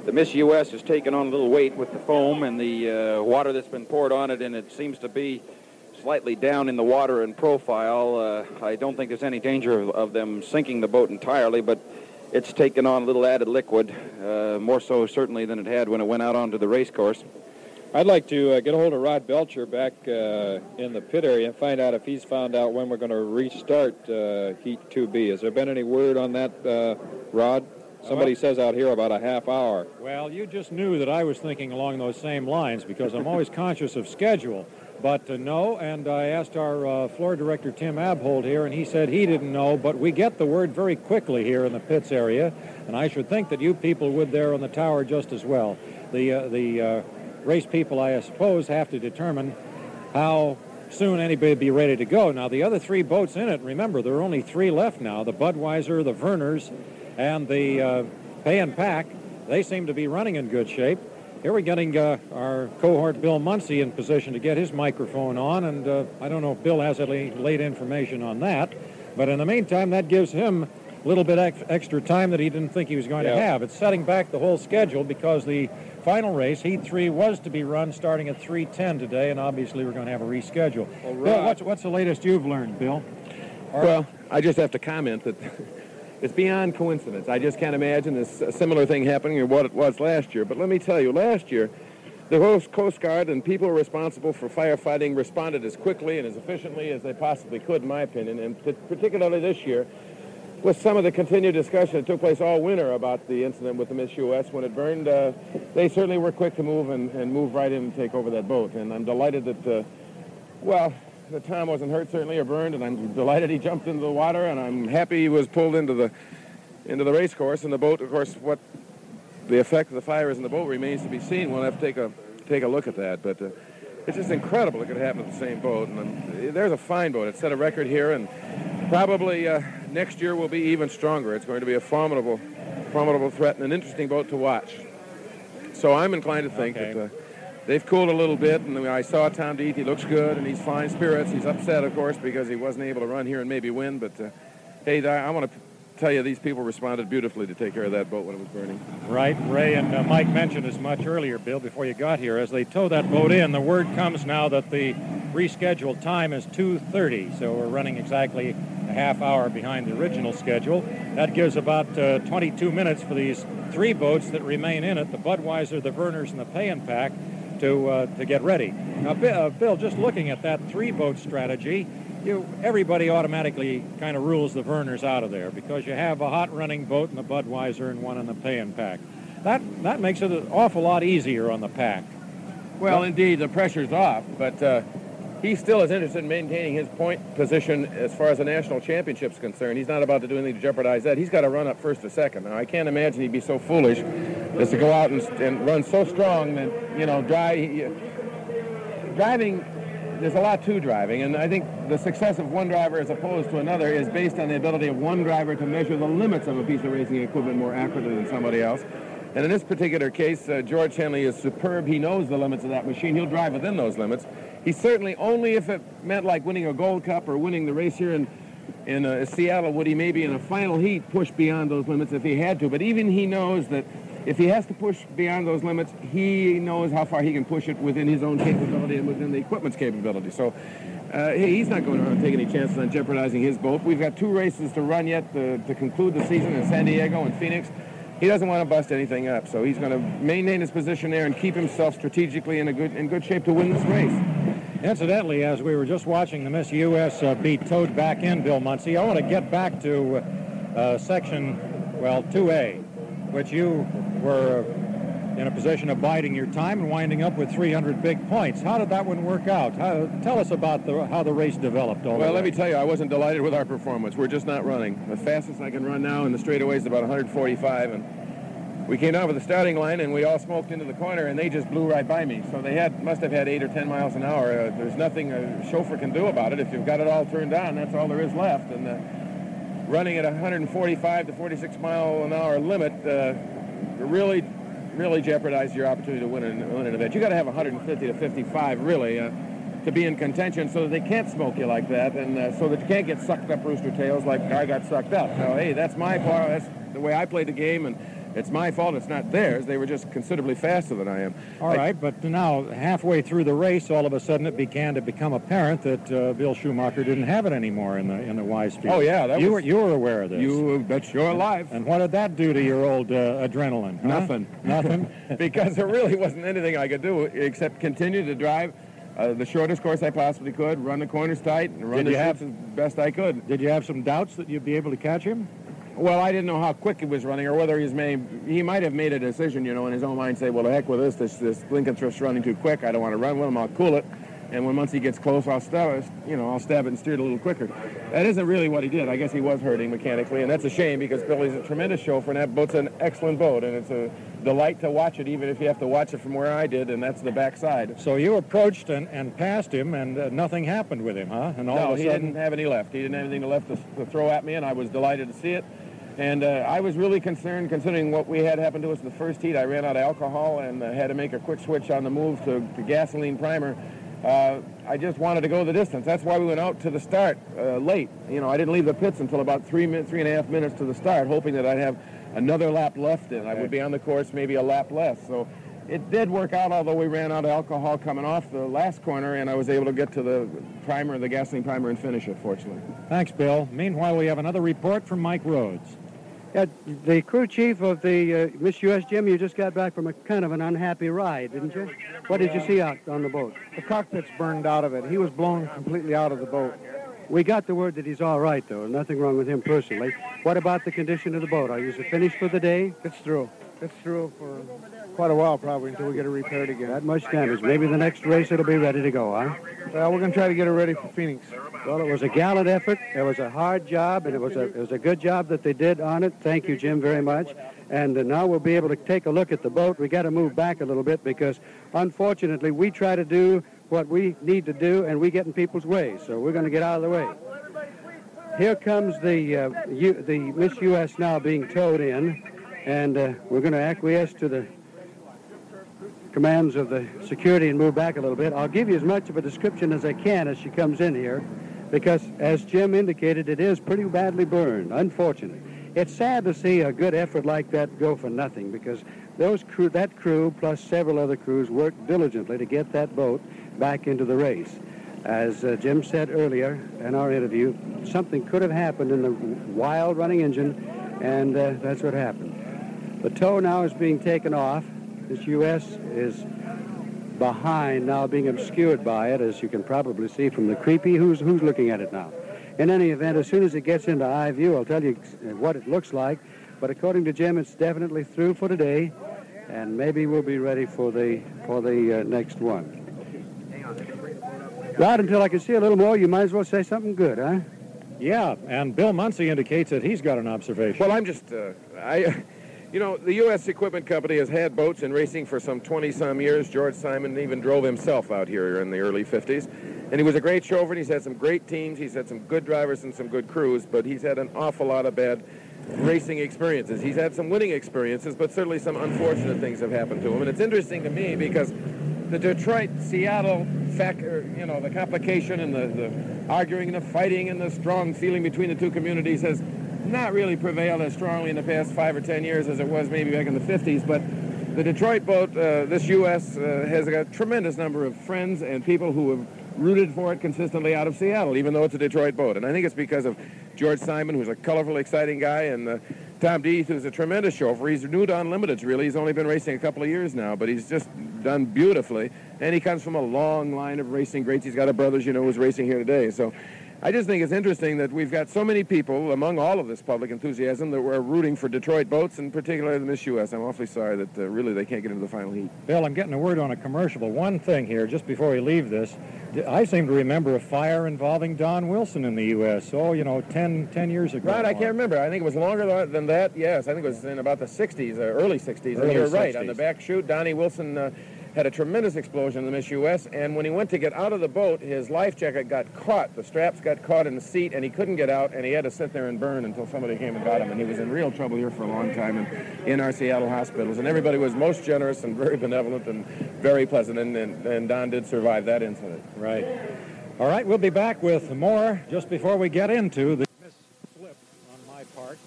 the Miss U.S. has taken on a little weight with the foam and the uh, water that's been poured on it, and it seems to be slightly down in the water and profile. Uh, I don't think there's any danger of, of, them sinking the boat entirely, but it's taken on a little added liquid, uh, more so certainly than it had when it went out onto the race course. I'd like to uh, get a hold of Rod Belcher back uh, in the pit area and find out if he's found out when we're going to restart uh, Heat 2B. Has there been any word on that, uh, Rod? Somebody Well- says out here about a half hour. Well, you just knew that I was thinking along those same lines because I'm always conscious of schedule. But uh, no, and I asked our uh, floor director Tim Abhold here, and he said he didn't know. But we get the word very quickly here in the pits area, and I should think that you people would there on the tower just as well. The uh, the uh, race people, I suppose, have to determine how soon anybody be ready to go. Now, the other three boats in it, remember, there are only three left now: the Budweiser, the Vernors, and the uh, Pay 'n Pak. They seem to be running in good shape. Here we're getting uh, our cohort Bill Muncey in position to get his microphone on, and uh, I don't know if Bill has any late information on that, but in the meantime, that gives him a little bit ex- extra time that he didn't think he was going to have. It's setting back the whole schedule because the final race, Heat 3, was to be run starting at 3.10 today, and obviously we're going to have a reschedule. Bill, what's, what's the latest you've learned, Bill? Well, I just have to comment that it's beyond coincidence. I just can't imagine this a similar thing happening or what it was last year. But let me tell you, last year the Coast Guard and people responsible for firefighting responded as quickly and as efficiently as they possibly could, in my opinion, and particularly this year, with some of the continued discussion that took place all winter about the incident with the Miss U.S. when it burned, uh, they certainly were quick to move and, and move right in and take over that boat. And I'm delighted that, uh, well, that Tom wasn't hurt certainly or burned, and I'm delighted he jumped into the water, and I'm happy he was pulled into the into the race course. And the boat, of course, what the effect of the fire is in the boat remains to be seen. We'll have to take a take a look at that, but. Uh, it's just incredible it could happen to the same boat. And um, there's a fine boat. It set a record here, and probably uh, next year will be even stronger. It's going to be a formidable, formidable threat and an interesting boat to watch. So I'm inclined to think Okay. that uh, they've cooled a little bit. And I saw Tom D'Eath. He looks good, and he's fine spirits. He's upset, of course, because he wasn't able to run here and maybe win. But uh, hey, I, I want to tell you, these people responded beautifully to take care of that boat when it was burning. Right. Ray and uh, Mike mentioned as much earlier, Bill, before you got here. As they tow that boat in, the word comes now that the rescheduled time is 2.30, so we're running exactly a half hour behind the original schedule. That gives about uh, 22 minutes for these three boats that remain in it, the Budweiser, the Vernors, and the Pay 'n Pak, to, uh, to get ready. Now, uh, Bill, just looking at that three-boat strategy, you, everybody automatically kind of rules the Vernors out of there because you have a hot running boat in the Budweiser and one in the Pay 'n Pak. That that makes it an awful lot easier on the Pak. Well, indeed, the pressure's off, but uh, he still is interested in maintaining his point position as far as the national championship's concerned. He's not about to do anything to jeopardize that. He's got to run up first or second. Now, I can't imagine he'd be so foolish as to go out and, and run so strong that, you know, drive, driving, there's a lot to driving, and I think the success of one driver as opposed to another is based on the ability of one driver to measure the limits of a piece of racing equipment more accurately than somebody else. And in this particular case, uh, George Henley is superb. He knows the limits of that machine. He'll drive within those limits. He certainly, only if it meant like winning a Gold Cup or winning the race here in, in uh, Seattle, would he maybe in a final heat push beyond those limits if he had to. But even he knows that if he has to push beyond those limits, he knows how far he can push it within his own capability and within the equipment's capability. So uh, he's not going to take any chances on jeopardizing his boat. We've got two races to run yet to, to conclude the season in San Diego and Phoenix. He doesn't want to bust anything up, so he's going to maintain his position there and keep himself strategically in a good in good shape to win this race. Incidentally, as we were just watching the Miss U.S. Uh, be towed back in, Bill Muncey, I want to get back to uh, section, well, 2A, which you were in a position of biding your time and winding up with 300 big points. How did that one work out? How, tell us about the, how the race developed. All Well, let me tell you, I wasn't delighted with our performance. We're just not running. The fastest I can run now in the straightaways is about 145, and we came down with the starting line, and we all smoked into the corner, and they just blew right by me. So they had must have had eight or 10 miles an hour. Uh, there's nothing a chauffeur can do about it. If you've got it all turned on, that's all there is left. And uh, running at 145 to 46 mile an hour limit uh, really, really jeopardizes your opportunity to win an, win an event. You got to have 150 to 55 really. Uh, to be in contention so that they can't smoke you like that and uh, so that you can't get sucked up rooster tails like I got sucked up. Now, hey, that's my part. That's the way I played the game, and it's my fault. It's not theirs. They were just considerably faster than I am. All right, but now halfway through the race, all of a sudden it began to become apparent that uh, Bill Schumacher didn't have it anymore in the in the Weisfield. Oh, yeah, that you was- were you were aware of this. You bet you're alive. And what did that do to your old uh, adrenaline? huh? Nothing. Nothing. because there really wasn't anything I could do except continue to drive uh, the shortest course I possibly could, run the corners tight, and run Did the you have- as best I could. Did you have some doubts that you'd be able to catch him? Well, I didn't know how quick he was running, or whether he's made. He might have made a decision, you know, in his own mind, say, "Well, the heck with this. This this Lincoln Thrift's running too quick. I don't want to run with him. I'll cool it." And when once he gets close, I'll stab it, you know, I'll stab it and steer it a little quicker. That isn't really what he did. I guess he was hurting mechanically, and that's a shame because Billy's a tremendous chauffeur, and that boat's an excellent boat, and it's a delight to watch it, even if you have to watch it from where I did, and that's the backside. So you approached and, and passed him, and uh, nothing happened with him, huh? And all no, of a sudden... he didn't have any left. He didn't have anything left to, to throw at me, and I was delighted to see it. And uh, I was really concerned, considering what we had happened to us in the first heat. I ran out of alcohol and uh, had to make a quick switch on the move to, to gasoline primer. Uh, I just wanted to go the distance. That's why we went out to the start uh, late. You know, I didn't leave the pits until about three minutes, three and a half minutes to the start, hoping that I'd have another lap left and I would be on the course maybe a lap less. So it did work out, although we ran out of alcohol coming off the last corner, and I was able to get to the primer, the gasoline primer, and finish it, fortunately. Thanks, Bill. Meanwhile, we have another report from Mike Rhodes. Yeah, the crew chief of the uh, Miss U.S. Jim, you just got back from a kind of an unhappy ride, didn't you? What did you see out on the boat? The cockpit's burned out of it. He was blown completely out of the boat. We got the word that he's all right, though. Nothing wrong with him personally. What about the condition of the boat? Are you finished for the day? It's through. It's through for quite a while, probably, until we get it repaired again. That much damage. Maybe the next race it'll be ready to go, huh? Well, we're going to try to get it ready for Phoenix. Well, it was a gallant effort. It was a hard job, and it was a, it was a good job that they did on it. Thank you, Jim, very much. And uh, now we'll be able to take a look at the boat. We got to move back a little bit because, unfortunately, we try to do what we need to do, and we get in people's way. So we're going to get out of the way. Here comes the uh, U, the Miss U.S. now being towed in, and uh, we're going to acquiesce to the commands of the security and move back a little bit. I'll give you as much of a description as I can as she comes in here, because as Jim indicated, it is pretty badly burned. Unfortunate. It's sad to see a good effort like that go for nothing, because those crew, that crew plus several other crews worked diligently to get that boat back into the race. As uh, Jim said earlier in our interview, something could have happened in the wild running engine, and uh, that's what happened. The tow now is being taken off. This U.S. is behind now, being obscured by it, as you can probably see from the creepy. Who's, who's looking at it now? In any event, as soon as it gets into eye view, I'll tell you what it looks like. But according to Jim, it's definitely through for today, and maybe we'll be ready for the for the uh, next one. Right until I can see a little more, you might as well say something good, huh? Yeah, and Bill Muncey indicates that he's got an observation. Well, I'm just, uh, I, you know, the U.S. Equipment Company has had boats in racing for some 20-some years. George Simon even drove himself out here in the early 50s. And he was a great chauffeur, and he's had some great teams. He's had some good drivers and some good crews, but he's had an awful lot of bad racing experiences. He's had some winning experiences, but certainly some unfortunate things have happened to him. And it's interesting to me because the Detroit-Seattle factor, er, you know, the complication and the, the arguing and the fighting and the strong feeling between the two communities has not really prevailed as strongly in the past five or ten years as it was maybe back in the 50s. But the Detroit boat, uh, this U.S., uh, has a tremendous number of friends and people who have rooted for it consistently out of Seattle, even though it's a Detroit boat. And I think it's because of George Simon, who's a colorful, exciting guy, and uh, Tom D'Eath, who's a tremendous chauffeur. He's new to Unlimiteds, really. He's only been racing a couple of years now, but he's just done beautifully. And he comes from a long line of racing greats. He's got a brother, you know, who's racing here today. So I just think it's interesting that we've got so many people among all of this public enthusiasm that were rooting for Detroit boats, and particularly the Miss U.S. I'm awfully sorry that uh, really they can't get into the final heat. Bill, I'm getting a word on a commercial, but one thing here, just before we leave this, I seem to remember a fire involving Don Wilson in the U.S. Oh, you know, 10, 10 years ago. Right, I can't remember. I think it was longer than that. Yes, I think it was in about the 60s, uh, early 60s. Early and you're 60s. right. On the back chute, Donnie Wilson uh, had a tremendous explosion in the Miss U.S. And when he went to get out of the boat, his life jacket got caught. The straps got caught in the seat, and he couldn't get out, and he had to sit there and burn until somebody came and got him. And he was in real trouble here for a long time in, in our Seattle hospitals. And everybody was most generous and very benevolent and very pleasant. And, and, and Don did survive that incident. Right. All right, we'll be back with more just before we get into the Miss Flip on my part.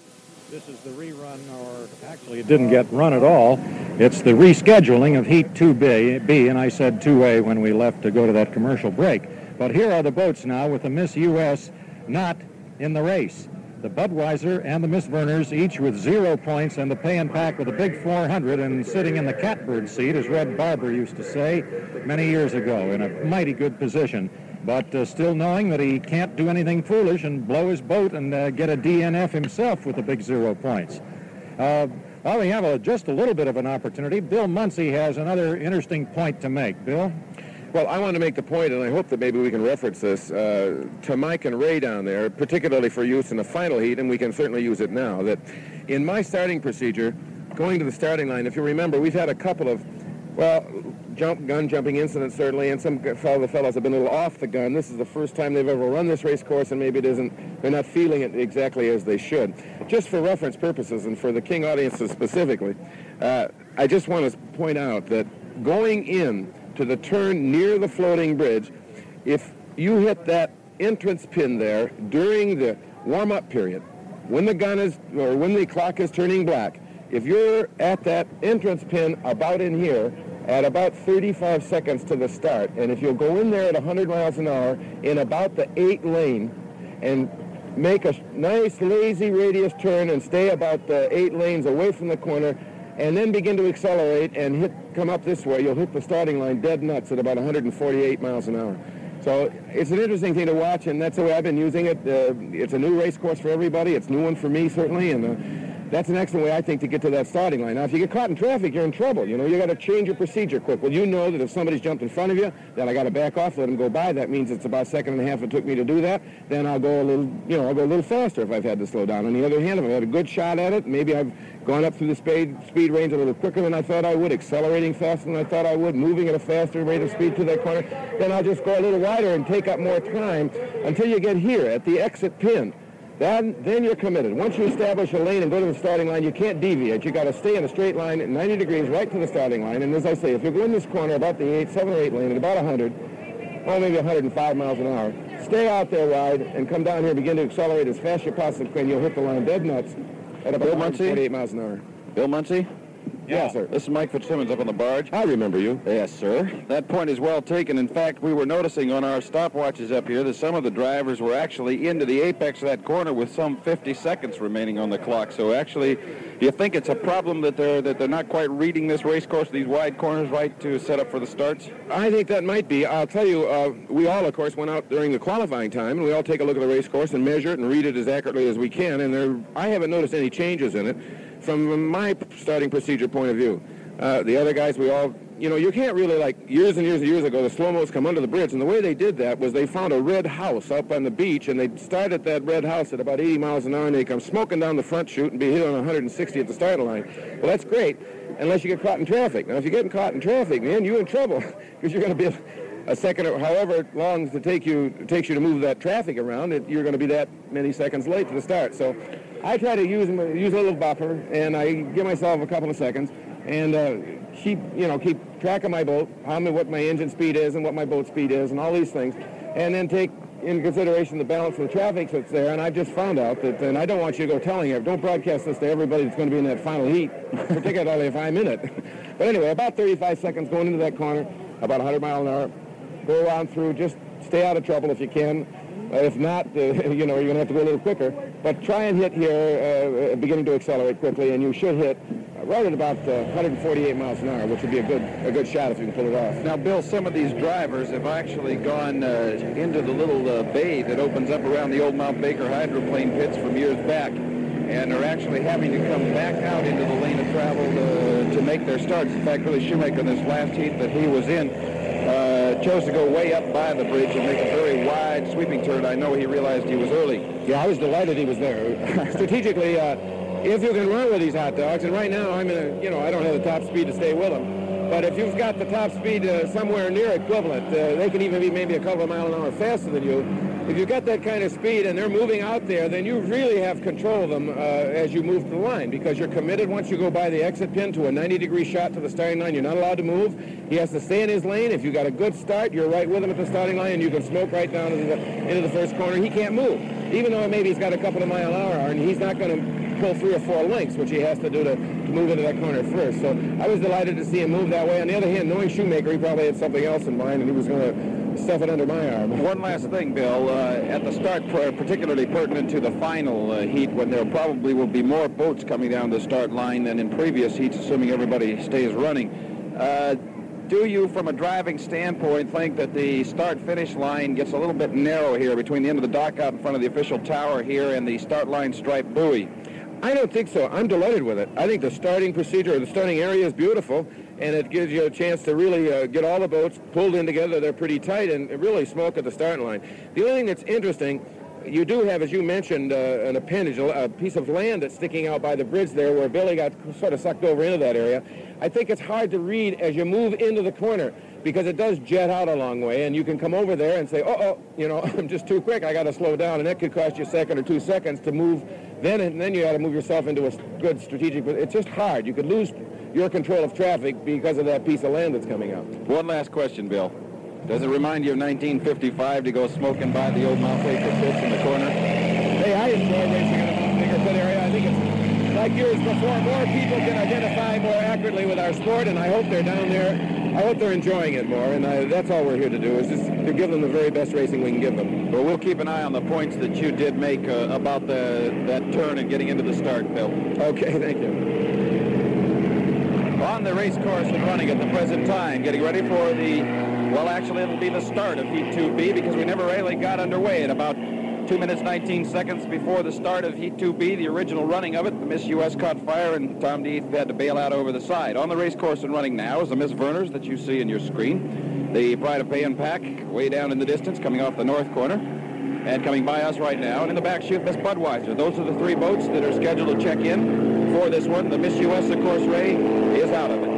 This is the rerun, or actually it didn't get run at all. It's the rescheduling of Heat 2B, B, and I said 2A when we left to go to that commercial break. But here are the boats now with the Miss U.S. not in the race. The Budweiser and the Miss Vernors, each with zero points, and the Pay 'n Pak with a big 400, and sitting in the catbird seat, as Red Barber used to say many years ago, in a mighty good position but uh, still knowing that he can't do anything foolish and blow his boat and uh, get a DNF himself with the big zero points. Uh, well, we have a, just a little bit of an opportunity. Bill Muncey has another interesting point to make. Bill? Well, I want to make the point, and I hope that maybe we can reference this uh, to Mike and Ray down there, particularly for use in the final heat, and we can certainly use it now. That in my starting procedure, going to the starting line, if you remember, we've had a couple of, well, jump gun jumping incidents certainly, and some fellow, the fellows have been a little off the gun. This is the first time they've ever run this race course, and maybe it isn't. They're not feeling it exactly as they should. Just for reference purposes, and for the King audiences specifically, uh, I just want to point out that going in to the turn near the floating bridge, if you hit that entrance pin there during the warm-up period, when the gun is or when the clock is turning black, if you're at that entrance pin about in here, at about 35 seconds to the start, and if you'll go in there at 100 miles an hour in about the eight lane and make a nice, lazy radius turn and stay about the eight lanes away from the corner, and then begin to accelerate and hit, come up this way. You'll hit the starting line dead nuts at about 148 miles an hour. So it's an interesting thing to watch, and that's the way I've been using it. Uh, it's a new race course for everybody. It's a new one for me, certainly, and uh, that's an excellent way, I think, to get to that starting line. Now, if you get caught in traffic, you're in trouble. You know, you got to change your procedure quick. Well, you know that if somebody's jumped in front of you, then I got to back off, let them go by. That means it's about a second and a half it took me to do that. Then I'll go a little, you know, I'll go a little faster if I've had to slow down. On the other hand, if I had a good shot at it, maybe I've gone up through the speed, speed range a little quicker than I thought I would, accelerating faster than I thought I would, moving at a faster rate of speed to that corner, then I'll just go a little wider and take up more time until you get here at the exit pin. Then, then you're committed. Once you establish a lane and go to the starting line, you can't deviate. You got to stay in a straight line at 90 degrees right to the starting line. And as I say, if you go in this corner about the eight, seven or eight lane at about 100, or maybe 105 miles an hour, stay out there wide and come down here, and begin to accelerate as fast as you possibly can. You'll hit the line dead nuts at about 148 miles an hour. Bill Muncey? Yes, sir. This is Mike Fitzsimmons up on the barge. I remember you. Yes, sir. That point is well taken. In fact, we were noticing on our stopwatches up here that some of the drivers were actually into the apex of that corner with some 50 seconds remaining on the clock. So actually, do you think it's a problem that they're that they're not quite reading this race course, these wide corners, right to set up for the starts? I think that might be. I'll tell you, uh, we all, of course, went out during the qualifying time, and we all take a look at the race course and measure it and read it as accurately as we can. And there, I haven't noticed any changes in it from my starting procedure point of view. Uh, the other guys, we all, you know, you can't really, like, years and years and years ago, the slow-mos come under the bridge, and the way they did that was they found a red house up on the beach, and they start at that red house at about 80 miles an hour, and they come smoking down the front chute and be hit on 160 at the starting line. Well, that's great, unless you get caught in traffic. Now, if you're getting caught in traffic, man, you're in trouble, because you're going to be a, second or however long it take you, takes you to move that traffic around, it, you're going to be that many seconds late to the start. So I try to use, use a little buffer, and I give myself a couple of seconds, and uh, keep you know keep track of my boat, how many, what my engine speed is, and what my boat speed is, and all these things, and then take in consideration the balance of the traffic that's there. And I've just found out that, and I don't want you to go telling it. Don't broadcast this to everybody that's going to be in that final heat, particularly if I'm in it. but anyway, about 35 seconds going into that corner, about 100 mile an hour. Go around through. Just stay out of trouble if you can. Uh, if not, uh, you know, you're going to have to go a little quicker. But try and hit here, uh, beginning to accelerate quickly, and you should hit right at about 148 miles an hour, which would be a good a good shot if you can pull it off. Now, Bill, some of these drivers have actually gone into the little bay that opens up around the old Mount Baker hydroplane pits from years back and are actually having to come back out into the lane of travel to, to make their starts. In fact, Billy Schumacher in this last heat that he was in uh, chose to go way up by the bridge and make a very wide sweeping turn. I know he realized he was early. Yeah, I was delighted he was there. Strategically, uh, if you can run with these hot dogs, and right now I'm in a, you know, I don't have the top speed to stay with them, but if you've got the top speed uh, somewhere near equivalent, uh, they can even be maybe a couple of miles an hour faster than you. If you've got that kind of speed and they're moving out there, then you really have control of them uh, as you move to the line because you're committed once you go by the exit pin to a 90 degree shot to the starting line. You're not allowed to move. He has to stay in his lane. If you've got a good start, you're right with him at the starting line and you can smoke right down into the, into the first corner. He can't move. Even though maybe he's got a couple of mile an hour and he's not going to pull three or four lengths, which he has to do to, to move into that corner first. So I was delighted to see him move that way. On the other hand, knowing Schumacher, he probably had something else in mind and he was going to stuff it under my arm. One last thing, Bill. Uh, at the start, particularly pertinent to the final uh, heat, when there probably will be more boats coming down the start line than in previous heats, assuming everybody stays running. Uh, do you, from a driving standpoint, think that the start-finish line gets a little bit narrow here between the end of the dock out in front of the official tower here and the start line stripe buoy? I don't think so. I'm delighted with it. I think the starting procedure, or the starting area is beautiful, and it gives you a chance to really uh, get all the boats pulled in together. They're pretty tight and really smoke at the starting line. The only thing that's interesting, you do have, as you mentioned, uh, an appendage, a piece of land that's sticking out by the bridge there where Billy got sort of sucked over into that area. I think it's hard to read as you move into the corner because it does jet out a long way, and you can come over there and say, oh, oh, you know, I'm just too quick. I got to slow down, and that could cost you a second or two seconds to move. Then and then you got to move yourself into a good strategic. But it's just hard. You could lose your control of traffic because of that piece of land that's coming out. One last question, Bill. Does it remind you of 1955 to go smoking by the old Mount Baker pits in the corner? Hey, I enjoy racing in the Mount Baker pit area. I think it's like years before, more people can identify more accurately with our sport, and I hope they're down there. I hope they're enjoying it more, and I, that's all we're here to do, is just to give them the very best racing we can give them. But we'll keep an eye on the points that you did make uh, about the that turn and getting into the start, Bill. Okay, thank you. On the race course and running at the present time, getting ready for the, well, actually it'll be the start of Heat 2B because we never really got underway at about 2 minutes 19 seconds before the start of Heat 2B, the original running of it. The Miss U.S. caught fire and Tom D'Eath had to bail out over the side. On the race course and running now is the Miss Vernors that you see in your screen. The Pride of Pay 'n Pak way down in the distance coming off the north corner and coming by us right now. And in the back chute, Miss Budweiser. Those are the three boats that are scheduled to check in for this one. The Miss of course, Ray, is out of it.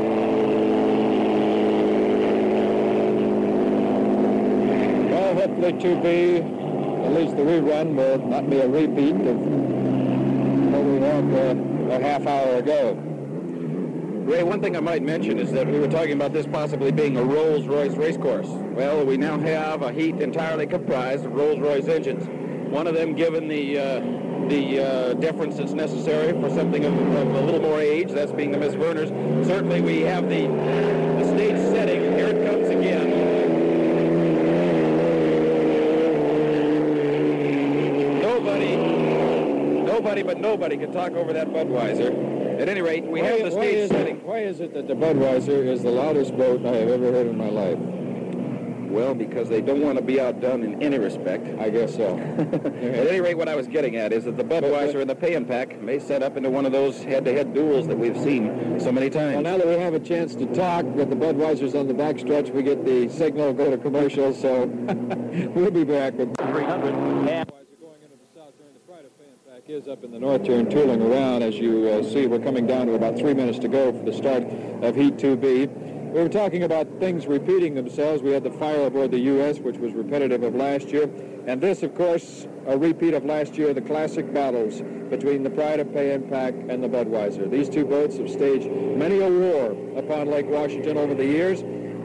Well, hopefully 2B, at least the rerun, will not be a repeat of what we had uh, a half hour ago. Ray, one thing I might mention is that we were talking about this possibly being a Rolls-Royce race course. Well, we now have a heat entirely comprised of Rolls-Royce engines. One of them given the uh, the uh, deference that's necessary for something of, of, a little more age, that's being the Miss Vernors. Certainly we have the, the stage setting. Here it comes again. Nobody, nobody but nobody can talk over that Budweiser. At any rate, we why, have the why stage is setting. It, why is it that the Budweiser is the loudest boat I have ever heard in my life? Well, because they don't want to be outdone in any respect. I guess so. At any rate, what I was getting at is that the Budweiser and the Pay 'n Pak may set up into one of those head-to-head duels that we've seen so many times. Well, now that we have a chance to talk with the Budweisers on the backstretch, we get the signal go to commercial, so we'll be back with 300. Pak is up in the north turn tooling around. As you uh, see, we're coming down to about three minutes to go for the start of Heat 2B. We were talking about things repeating themselves. We had the fire aboard the U.S., which was repetitive of last year. And this, of course, a repeat of last year, the classic battles between the Pride of Pay 'n Pak and the Budweiser. These two boats have staged many a war upon Lake Washington over the years.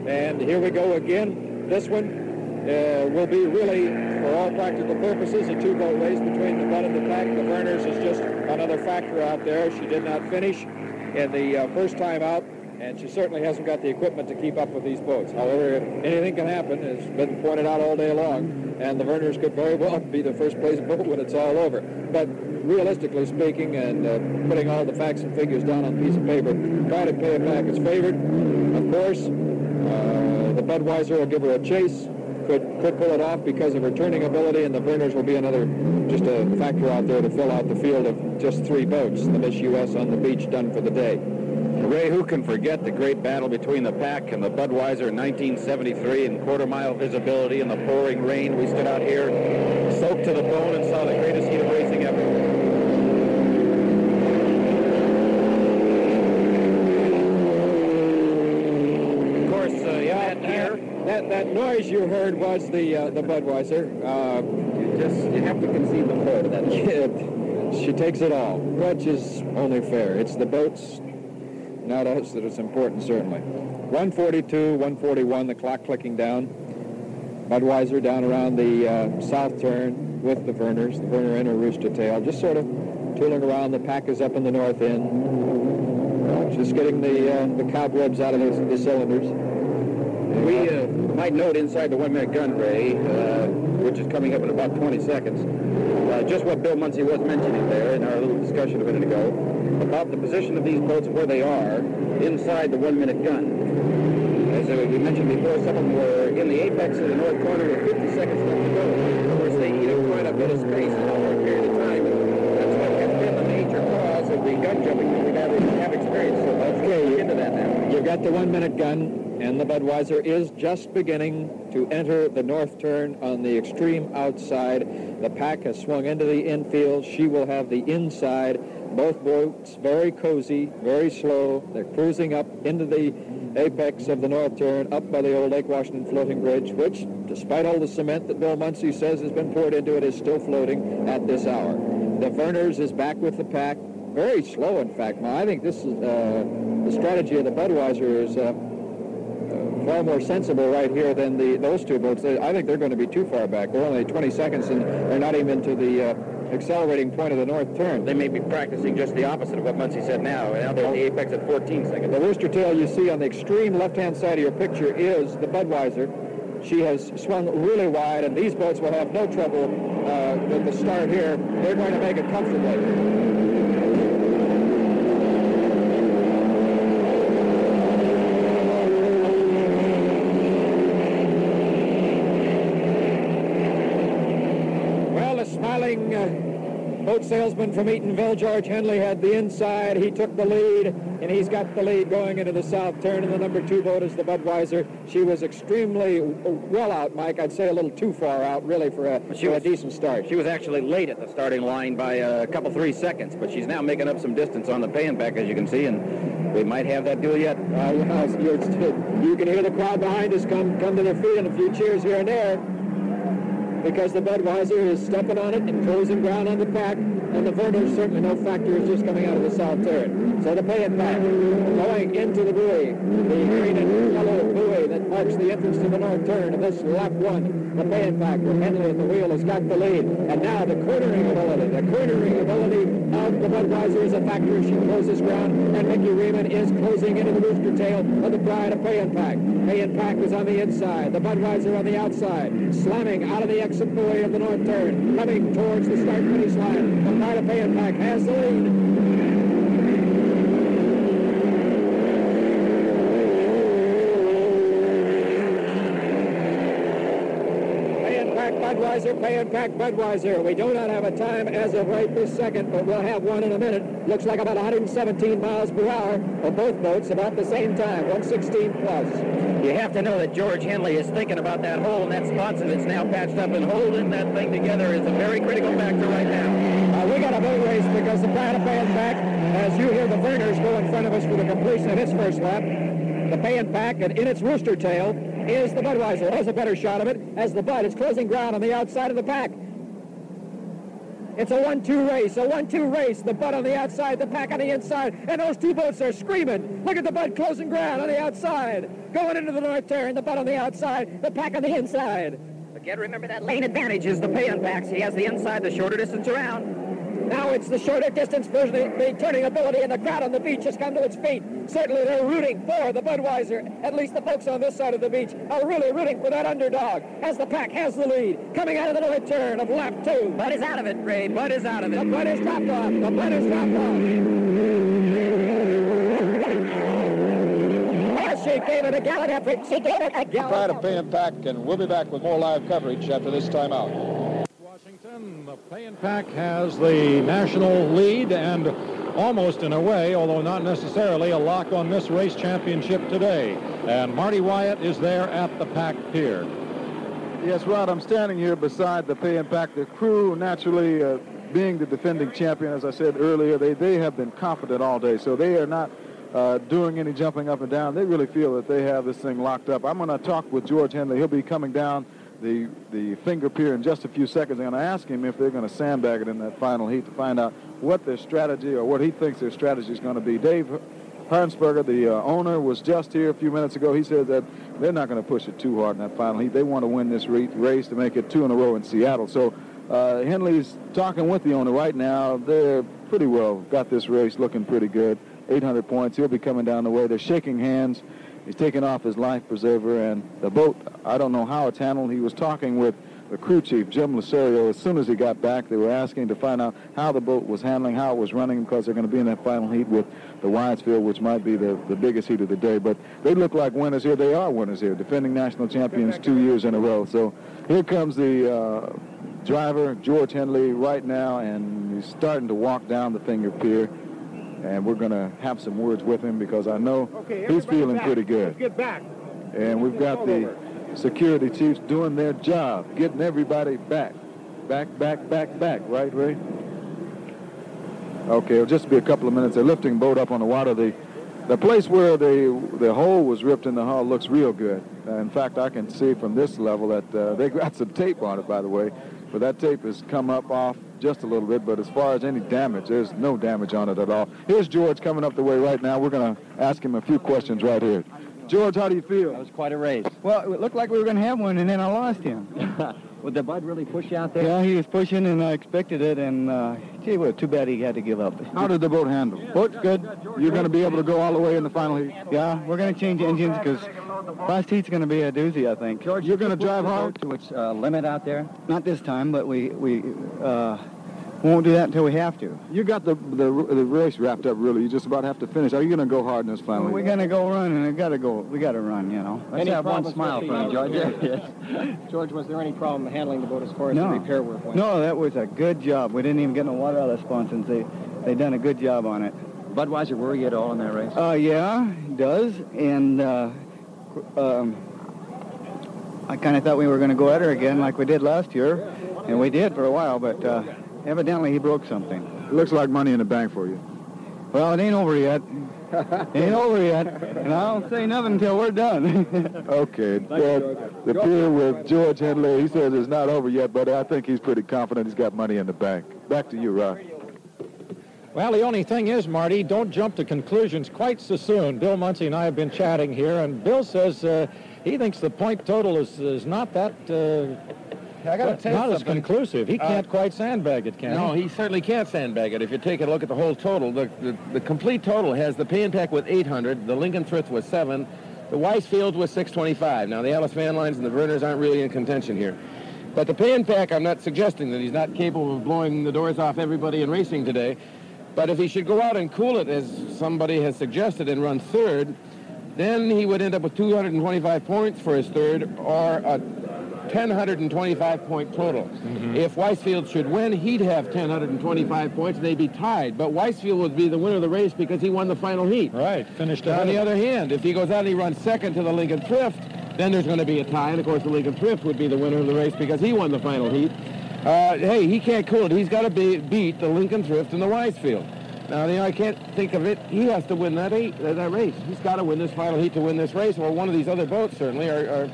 And here we go again. This one uh, will be really, for all practical purposes, a two-boat race between the Bud and the Pak. The Vernors is just another factor out there. She did not finish in the uh, first time out and she certainly hasn't got the equipment to keep up with these boats. However, if anything can happen, has been pointed out all day long, and the Vernors could very well be the first place boat when it's all over. But realistically speaking, and uh, putting all the facts and figures down on a piece of paper, Pride of Pay 'n Pak is favored. Of course, uh, the Budweiser will give her a chase. Could, could pull it off because of her turning ability, and the Vernors will be another, just a factor out there to fill out the field of just three boats. The Miss U.S. on the beach done for the day. Ray, who can forget the great battle between the Pak and the Budweiser in 1973 in quarter-mile visibility in the pouring rain? We stood out here, soaked to the bone, and saw the greatest heat of racing ever. Of course, uh. That, that noise you heard was the uh, the Budweiser. Uh, you just you have to concede the floor to that kid. She takes it all, which is only fair. It's the boats not us that it's important, certainly. 142, 141, the clock clicking down. Budweiser down around the uh, south turn with the Vernors, the Verner and her rooster tail, just sort of tooling around. The Pak is up in the north end, just getting the uh, the cobwebs out of the, the cylinders. We uh, might note inside the one-minute gun, Ray, uh, which is coming up in about 20 seconds, uh, just what Bill Muncey was mentioning there in our little discussion a minute ago about the position of these boats where they are inside the one-minute gun. As we mentioned before, some of them were in the apex of the north corner with 50 seconds left to go. Of course, they eat up quite a bit of space in a short period of time, and that's what has been the major cause of the gun jumping that we have, experienced so much. Okay, into that now. You've got the one-minute gun, and the Budweiser is just beginning to enter the north turn on the extreme outside. The Pak has swung into the infield. She will have the inside. Both boats very cozy, very slow. They're cruising up into the apex of the north turn, up by the old Lake Washington floating bridge, which, despite all the cement that Bill Muncey says has been poured into it, is still floating at this hour. The Vernors is back with the Pak, very slow, in fact. Now, I think this is uh, the strategy of the Budweiser is uh, far more sensible right here than the those two boats. They, I think they're going to be too far back. They're only 20 seconds, and they're not even to the uh, accelerating point of the north turn. They may be practicing just the opposite of what Muncey said now. Now they're at the apex at 14 seconds. The rooster tail you see on the extreme left-hand side of your picture is the Budweiser. She has swung really wide, and these boats will have no trouble uh, with the start here. They're going to make it comfortably. Well, the smiling uh, boat salesman from Eatonville, George Henley, had the inside. He took the lead, and he's got the lead going into the south turn. And the number two boat is the Budweiser. She was extremely well out, Mike. I'd say a little too far out, really, for a, She for was- a decent start. She was actually late at the starting line by a couple, three seconds, but she's now making up some distance on the Pay 'n Pak, as you can see, and we might have that deal yet. Uh, you can hear the crowd behind us come come to their feet and a few cheers here and there because the Budweiser is stepping on it and closing ground on the Pak, and the Vernors certainly no factor is just coming out of the south turn. So the Pay 'n Pak, going into the buoy, the green and yellow buoy that marks the entrance to the north turn of this lap one. The Pak with Henley at the wheel has got the lead, and now the cornering ability, the cornering ability of the Budweiser is a factor. She closes ground, and Mickey Remund is closing into the rooster tail of the pride of Pay 'n Pak. Pay 'n Pak is on the inside, the Budweiser on the outside, slamming out of the exit buoy of the north turn, coming towards the start finish line. The pride of Pay 'n Pak has the lead. Pay 'n Pak And Pak Budweiser. We do not have a time as of right this second, but we'll have one in a minute. Looks like about 117 miles per hour for both boats about the same time, 116 plus. You have to know that George Henley is thinking about that hole and that spots and it's now patched up and holding that thing together is a very critical factor right now. Uh, we got a big race because the Pride of Pak, as you hear the Vernors go in front of us for the completion of its first lap, the Pay 'n Pak, and in its rooster tail, is the Budweiser. There's a better shot of it as the Bud is closing ground on the outside of the Pak. It's a one-two race, a one-two race. The Bud on the outside, the Pak on the inside, and those two boats are screaming. Look at the Bud closing ground on the outside, going into the north turn. The Bud on the outside, the Pak on the inside. Again, remember that lane advantage is the Pay 'n Pak's. He has the inside, the shorter distance around. Now it's the shorter distance version the, the turning ability, and the crowd on the beach has come to its feet. Certainly they're rooting for the Budweiser. At least the folks on this side of the beach are really rooting for that underdog as the Pak has the lead. Coming out of the north turn of lap two. Bud is out of it, Ray. Bud is out of it. The Bud is dropped off. The Bud is dropped off. Well, she gave it a gallon effort. She gave it a gallon Pride of Pay 'n Pak, and we'll be back with more live coverage after this timeout. Washington, the Pay 'n Pak has the national lead and almost in a way, although not necessarily, a lock on this race championship today. And Marty Wyatt is there at the Pak Pier. Yes, Rod, I'm standing here beside the Pay 'n Pak. The crew, naturally, uh, being the defending champion, as I said earlier, they, they have been confident all day. So they are not uh, doing any jumping up and down. They really feel that they have this thing locked up. I'm going to talk with George Henley. He'll be coming down the, the finger pier in just a few seconds. I'm going to ask him if they're going to sandbag it in that final heat to find out what their strategy or what he thinks their strategy is going to be. Dave Heerensperger, the uh, owner, was just here a few minutes ago. He said that they're not going to push it too hard in that final heat. They want to win this re- race to make it two in a row in Seattle. So uh, Henley's talking with the owner right now. They're pretty well got this race looking pretty good. 800 points. He'll be coming down the way. They're shaking hands. He's taking off his life preserver and the boat. I don't know how it's handled. He was talking with the crew chief, Jim Lucero, as soon as he got back. They were asking to find out how the boat was handling, how it was running, because they're going to be in that final heat with the Weisfield, which might be the, the biggest heat of the day. But they look like winners here. They are winners here, defending national champions two years in a row. So here comes the uh, driver, George Henley, right now, and he's starting to walk down the finger pier. And we're going to have some words with him because I know Okay, he's feeling back. pretty good. Let's get back. And we've got the security chiefs doing their job, getting everybody back. Back, back, back, back. Right, Ray? Okay, it'll just be a couple of minutes. They're lifting boat up on the water. The, the place where the, the hole was ripped in the hull looks real good. Uh, in fact, I can see from this level that uh, they got some tape on it, by the way. But that tape has come up off just a little bit. But as far as any damage, there's no damage on it at all. Here's George coming up the way right now. We're going to ask him a few questions right here. George, how do you feel? That was quite a race. Well, it looked like we were going to have one, and then I lost him. Would the Bud really push you out there? Yeah, he was pushing, and I expected it, and uh, gee, well, too bad he had to give up. How did the boat handle? Boat's good. You're going to be able to go all the way in the final heat? Yeah, we're going to change engines because last heat's going to be a doozy, I think. George, you're going to drive hard to its uh, limit out there. Not this time, but we we uh, won't do that until we have to. You got the, the the race wrapped up really. You just about have to finish. Are you going to go hard in this final? Well, we're going to go run, and we got to go. We got to run, you know. Let's Any have one problems smile with from the- George. Yes. George, was there any problem handling the boat as far as No. the repair work went? No, that was a good job. We didn't even get no water out of the sponsons. They they done a good job on it. Budweiser worry you at all in that race? Uh, yeah, it does. And uh, qu- um, I kind of thought we were going to go at her again like we did last year, and we did for a while. But uh, evidently he broke something. It looks like money in the bank for you. Well, it ain't over yet. it ain't over yet, and I don't say nothing until we're done. Okay. Well, the pier with George Henley, he says it's not over yet, but I think he's pretty confident he's got money in the bank. Back to you, Rock. Well, the only thing is, Marty, don't jump to conclusions quite so soon. Bill Muncey and I have been chatting here, and Bill says uh, he thinks the point total is, is not that uh, I gotta tell you not as conclusive. He Uh, can't quite sandbag it, can he? No, he? he certainly can't sandbag it. If you take a look at the whole total, the, the, the complete total has the Pay 'n Pak with 800, the Lincoln Thrift with 7, the Weisfield with 625. Now, the Atlas Van Lines and the Vernors aren't really in contention here. But the Pak, I'm not suggesting that he's not capable of blowing the doors off everybody in racing today. But if he should go out and cool it, as somebody has suggested, and run third, then he would end up with 225 points for his third, or a 1,025 point total. Mm-hmm. If Weisfield should win, he'd have 1,025 points. They'd be tied. But Weisfield would be the winner of the race because he won the final heat. Right, finished on the other hand, if he goes out and he runs second to the Lincoln Thrift, then there's going to be a tie. And of course, the Lincoln Thrift would be the winner of the race because he won the final heat. Uh, hey, he can't cool it. He's got to be, beat the Lincoln Thrift and the Weisfield. Now, you know, I can't think of it. He has to win that, eight, uh, that race. He's got to win this final heat to win this race, or one of these other boats certainly. Or, or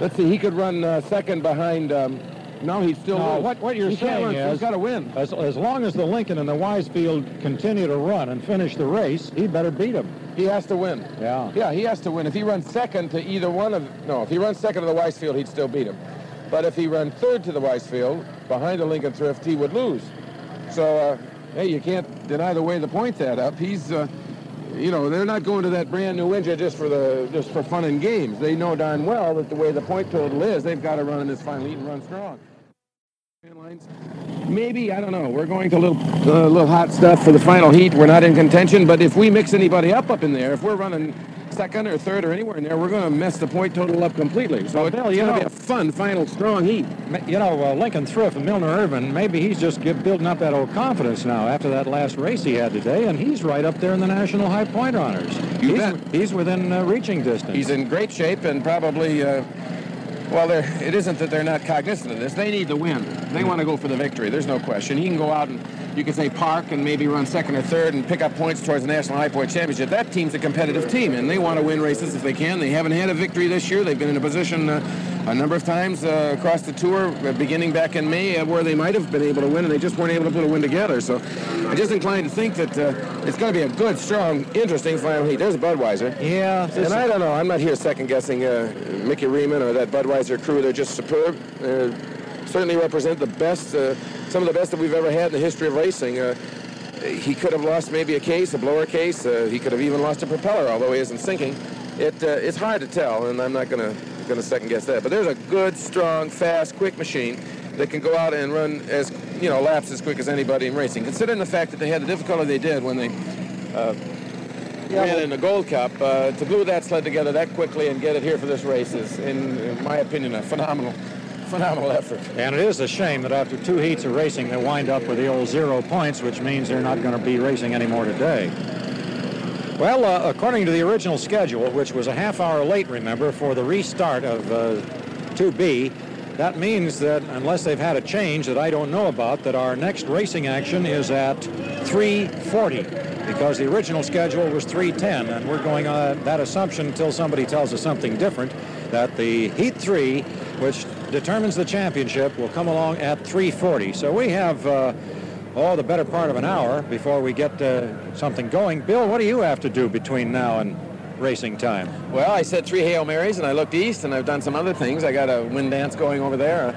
let's see, he could run uh, second behind. Um, no, he's still. No, what, what you're He saying run, is, he's got to win. As, as long as the Lincoln and the Weisfield continue to run and finish the race, he better beat them. He has to win. Yeah. Yeah, he has to win. If he runs second to either one of no, if he runs second to the Weisfield, he'd still beat him. But if he ran third to the Weisfield behind the Lincoln Thrift, he would lose. So uh, hey, you can't deny the way the points add up. He's uh, you know, they're not going to that brand new engine just for the just for fun and games. They know darn well that the way the point total is, they've got to run in this final heat and run strong. Maybe I don't know. We're going to a little uh, little hot stuff for the final heat. We're not in contention, but if we mix anybody up up in there, if we're running second or third or anywhere in there, we're going to mess the point total up completely. So it's Bill, going you to be a fun final strong heat. You know, uh, Lincoln Thrift and Milner Irvin, maybe he's just get, building up that old confidence now after that last race he had today, and he's right up there in the National High Point Honors. You he's, bet. he's within uh, reaching distance. He's in great shape and probably. Uh, well, it isn't that they're not cognizant of this. They need the win. They want to go for the victory. There's no question. He can go out and you can say park and maybe run second or third and pick up points towards the National High Point Championship. That team's a competitive team, and they want to win races if they can. They haven't had a victory this year. They've been in a position uh, a number of times uh, across the tour, uh, beginning back in May, uh, where they might have been able to win, and they just weren't able to put a win together. So I'm just inclined to think that uh, it's going to be a good, strong, interesting final heat. There's Budweiser. Yeah. And I don't know. I'm not here second guessing uh, Mickey Remund or that Budweiser crew. They're just superb. Certainly represent the best, uh, some of the best that we've ever had in the history of racing. Uh, he could have lost maybe a case, a blower case. Uh, he could have even lost a propeller, although he isn't sinking. It, uh, it's hard to tell, and I'm not going to going to second guess that. But there's a good, strong, fast, quick machine that can go out and run as you know laps as quick as anybody in racing. Considering the fact that they had the difficulty they did when they uh, ran in the Gold Cup, uh, to glue that sled together that quickly and get it here for this race is, in, in my opinion, a phenomenal, phenomenal effort. And it is a shame that after two heats of racing, they wind up with the old zero points, which means they're not going to be racing anymore today. Well, uh, according to the original schedule, which was a half hour late, remember, for the restart of uh, 2B, that means that unless they've had a change that I don't know about, that our next racing action is at 340 because the original schedule was 310 and we're going on that assumption until somebody tells us something different that the heat 3 which determines the championship will come along at 340 so we have uh, oh the better part of an hour before we get uh, something going bill what do you have to do between now and racing time Well, I said three Hail Marys, and I looked east, and I've done some other things. I got a wind dance going over there.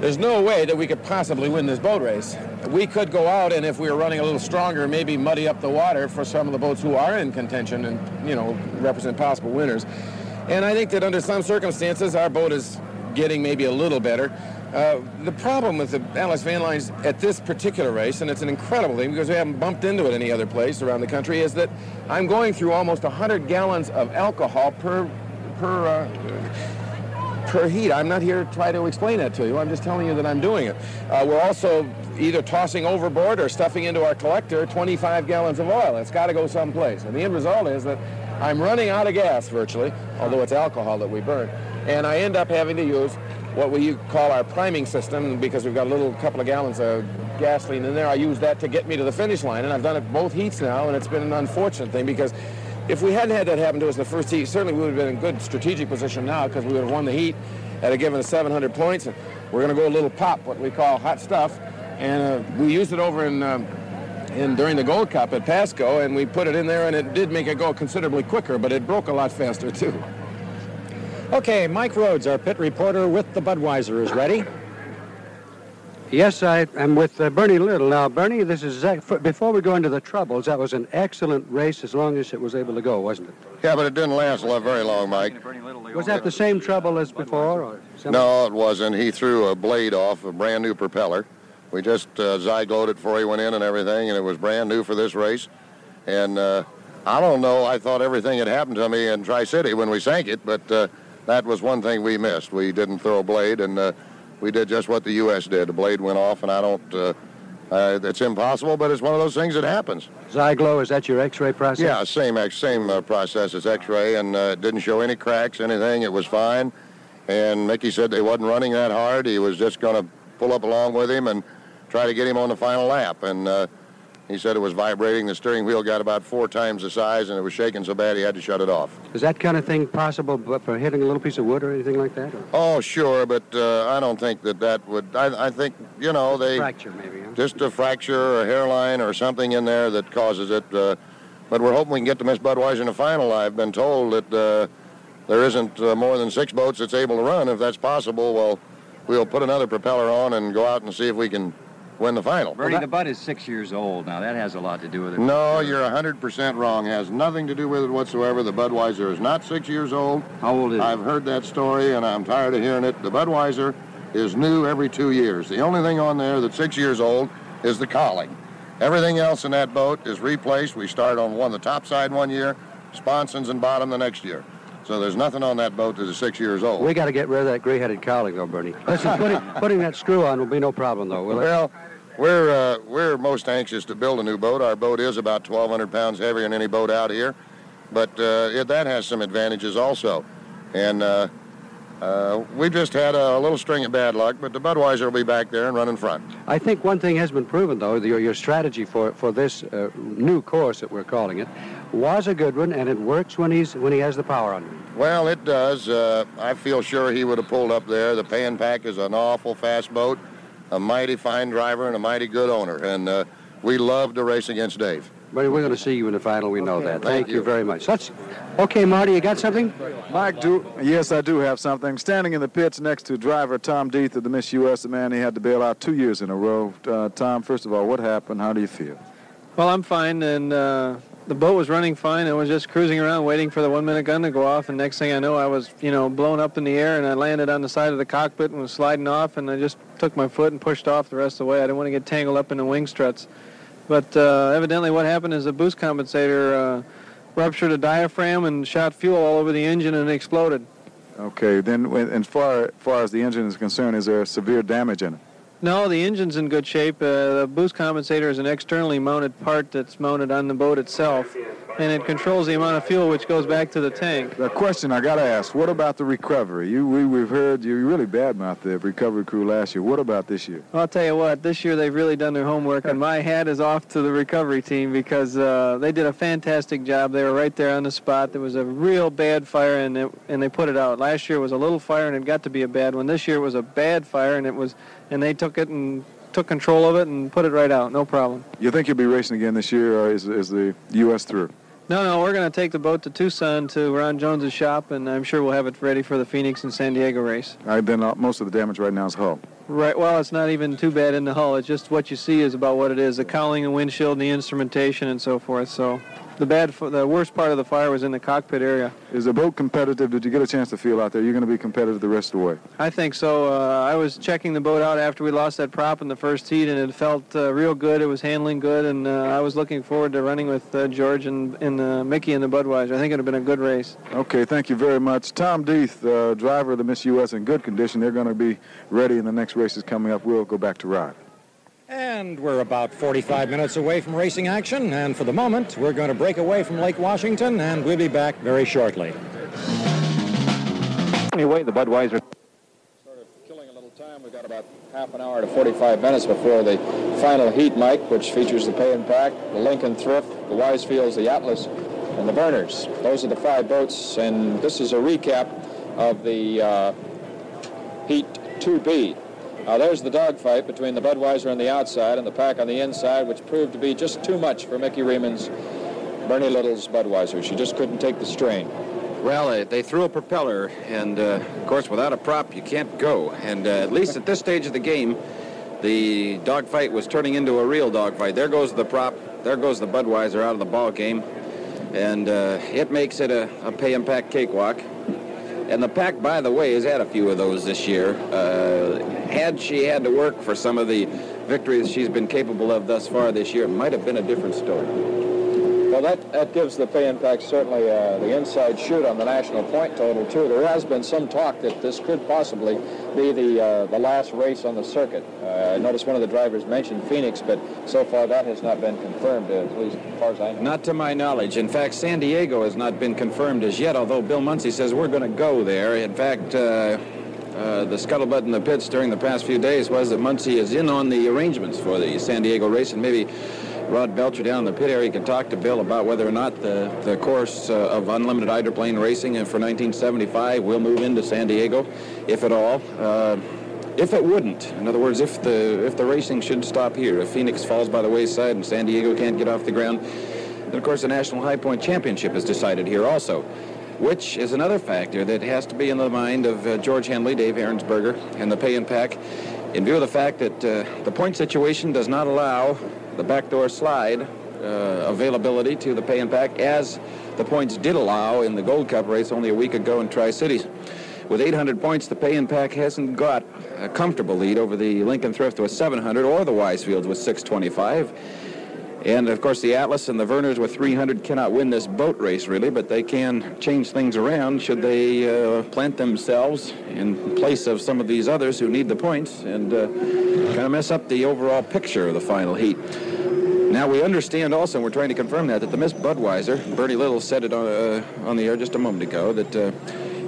there's no way that we could possibly win this boat race. We could go out and if we were running a little stronger, maybe muddy up the water for some of the boats who are in contention and, you know, represent possible winners. And I think that under some circumstances, our boat is getting maybe a little better. Uh, the problem with the Atlas Van Lines at this particular race, and it's an incredible thing because we haven't bumped into it any other place around the country, is that I'm going through almost 100 gallons of alcohol per per uh, per heat. I'm not here to try to explain that to you. I'm just telling you that I'm doing it. Uh, we're also either tossing overboard or stuffing into our collector 25 gallons of oil. It's got to go someplace. And the end result is that I'm running out of gas virtually, although it's alcohol that we burn. And I end up having to use what we call our priming system because we've got a little couple of gallons of gasoline in there. I use that to get me to the finish line, and I've done it both heats now, and it's been an unfortunate thing because if we hadn't had that happen to us in the first heat, certainly we would have been in a good strategic position now because we would have won the heat at a given 700 points. And we're going to go a little pop, what we call hot stuff, and uh, we used it over in. Um, in during the Gold Cup at Pasco, and we put it in there, and it did make it go considerably quicker, but it broke a lot faster too. Okay, Mike Rhodes, our pit reporter with the Budweiser, is ready. Yes, I am with uh, Bernie Little. Now, Bernie, this is before we go into the troubles. That was an excellent race as long as it was able to go, wasn't it? Yeah, but it didn't last very long, Mike. Was that the same trouble as before? Or no, it wasn't. He threw a blade off a brand new propeller. We just uh, zygoed it before he went in and everything, and it was brand new for this race. And uh, I don't know. I thought everything had happened to me in Tri City when we sank it, but uh, that was one thing we missed. We didn't throw a blade, and uh, we did just what the U.S. did. The blade went off, and I don't. Uh, uh, it's impossible, but it's one of those things that happens. Zyglo, is that your X-ray process? Yeah, same same uh, process as X-ray, and uh, it didn't show any cracks, anything. It was fine. And Mickey said they wasn't running that hard. He was just going to pull up along with him and try to get him on the final lap. And uh, he said it was vibrating. The steering wheel got about four times the size, and it was shaking so bad he had to shut it off. Is that kind of thing possible for hitting a little piece of wood or anything like that? Or? Oh, sure, but uh, I don't think that that would. I, I think you know they fracture maybe. Huh? Just a fracture or a hairline or something in there that causes it. Uh, but we're hoping we can get to Miss Budweiser in the final. I've been told that uh, there isn't uh, more than six boats that's able to run. If that's possible, well, we'll put another propeller on and go out and see if we can win the final. Bernie, well, that, the Bud is six years old now. That has a lot to do with it. No, you're 100% wrong. It has nothing to do with it whatsoever. The Budweiser is not six years old. How old is it? I've heard that story, and I'm tired of hearing it. The Budweiser is new every two years. The only thing on there that's six years old is the cowling. Everything else in that boat is replaced. We start on one the top side one year, sponsons and bottom the next year. So there's nothing on that boat that is six years old. We got to get rid of that gray-headed cowling, though, Bernie. Listen, putting, putting that screw on will be no problem, though, will well, it? We're, uh, we're most anxious to build a new boat. Our boat is about 1,200 pounds heavier than any boat out here, but uh, it, that has some advantages also. And uh, uh, we just had a little string of bad luck, but the Budweiser will be back there and run in front. I think one thing has been proven, though, your, your strategy for, for this uh, new course that we're calling it was a good one, and it works when he's when he has the power on him. Well, it does. Uh, I feel sure he would have pulled up there. The Pay 'n Pak is an awful fast boat, a mighty fine driver, and a mighty good owner, and uh, we love to race against Dave. But we're going to see you in the final. We know okay, that. Thank, thank you. you. very much. That's okay, Marty. You got something? Mike, do yes, I do have something. Standing in the pits next to driver Tom D'Eath of the Miss U.S., the man he had to bail out two years in a row. Uh, Tom, first of all, what happened? How do you feel? Well, I'm fine, and uh, the boat was running fine. I was just cruising around, waiting for the one-minute gun to go off, and next thing I know, I was, you know, blown up in the air, and I landed on the side of the cockpit and was sliding off, and I just took my foot and pushed off the rest of the way. I didn't want to get tangled up in the wing struts. But uh, evidently what happened is the boost compensator uh, ruptured a diaphragm and shot fuel all over the engine and exploded. Okay, then as far, far as the engine is concerned, is there severe damage in it? No, the engine's in good shape. Uh, the boost compensator is an externally mounted part that's mounted on the boat itself, and it controls the amount of fuel which goes back to the tank. The question I got to ask, what about the recovery? You, we, we've heard you really badmouthed the recovery crew last year. What about this year? I'll tell you what, this year they've really done their homework, and my hat is off to the recovery team because uh, they did a fantastic job. They were right there on the spot. There was a real bad fire, and, it, and they put it out. Last year was a little fire, and it got to be a bad one. This year it was a bad fire, and it was, and they took it and took control of it and put it right out. No problem. You think you'll be racing again this year, or is, is the U.S. through? No, no, we're going to take the boat to Tucson to Ron Jones's shop, and I'm sure we'll have it ready for the Phoenix and San Diego race. All right, then uh, most of the damage right now is hull. Right. Well, it's not even too bad in the hull. It's just what you see is about what it is: the cowling, the windshield, and the instrumentation, and so forth. So, the bad, the worst part of the fire was in the cockpit area. Is the boat competitive? Did you get a chance to feel out there? You're going to be competitive the rest of the way. I think so. Uh, I was checking the boat out after we lost that prop in the first heat, and it felt uh, real good. It was handling good, and uh, I was looking forward to running with uh, George and, and uh, Mickey and the Budweiser. I think it would have been a good race. Okay, thank you very much. Tom D'Eath, uh, driver of the Miss U.S. in good condition. They're going to be ready in the next races coming up. We'll go back to Rod. And we're about 45 minutes away from racing action, and for the moment, we're going to break away from Lake Washington, and we'll be back very shortly. Anyway, the Budweiser. Sort of killing a little time. We've got about half an hour to 45 minutes before the final heat, Mike, which features the Pay 'n Pak, the Lincoln Thrift, the Weisfields, the Atlas, and the Vernors. Those are the five boats, and this is a recap of the uh, Heat 2B. Now there's the dogfight between the Budweiser on the outside and the Pak on the inside, which proved to be just too much for Mickey Remund's Bernie Little's Budweiser. She just couldn't take the strain. Well, uh, they threw a propeller, and uh, of course, without a prop, you can't go. And uh, at least at this stage of the game, the dogfight was turning into a real dogfight. There goes the prop. There goes the Budweiser out of the ball game, and uh, it makes it a, a Pay 'n Pak cakewalk. And the Pak, by the way, has had a few of those this year. Uh, had she had to work for some of the victories she's been capable of thus far this year, it might have been a different story. Well, that, that gives the Pay 'n Pak certainly uh, the inside shoot on the national point total, too. There has been some talk that this could possibly be the, uh, the last race on the circuit. Uh, I noticed one of the drivers mentioned Phoenix, but so far that has not been confirmed, uh, at least as far as I know. Not to my knowledge. In fact, San Diego has not been confirmed as yet, although Bill Muncey says we're going to go there. In fact, uh, uh, the scuttlebutt in the pits during the past few days was that Muncey is in on the arrangements for the San Diego race, and maybe Rod Belcher down in the pit area can talk to Bill about whether or not the, the course uh, of unlimited hydroplane racing for 1975 will move into San Diego, if at all. Uh, if it wouldn't, in other words, if the if the racing should stop here, if Phoenix falls by the wayside and San Diego can't get off the ground, then of course the National High Point Championship is decided here also, which is another factor that has to be in the mind of uh, George Henley, Dave Heerensperger, and the Pay 'n Pak, in view of the fact that uh, the point situation does not allow the backdoor slide uh, availability to the Pay 'n Pak as the points did allow in the Gold Cup race only a week ago in Tri-Cities. With 800 points, the Pay 'n Pak hasn't got a comfortable lead over the Lincoln Thrift with 700 or the Weisfields with 625. And of course, the Atlas and the Vernors with 300 cannot win this boat race, really, but they can change things around should they uh, plant themselves in place of some of these others who need the points and uh, kind of mess up the overall picture of the final heat. Now, we understand also, and we're trying to confirm that, that the Miss Budweiser, Bernie Little said it on, uh, on the air just a moment ago, that uh,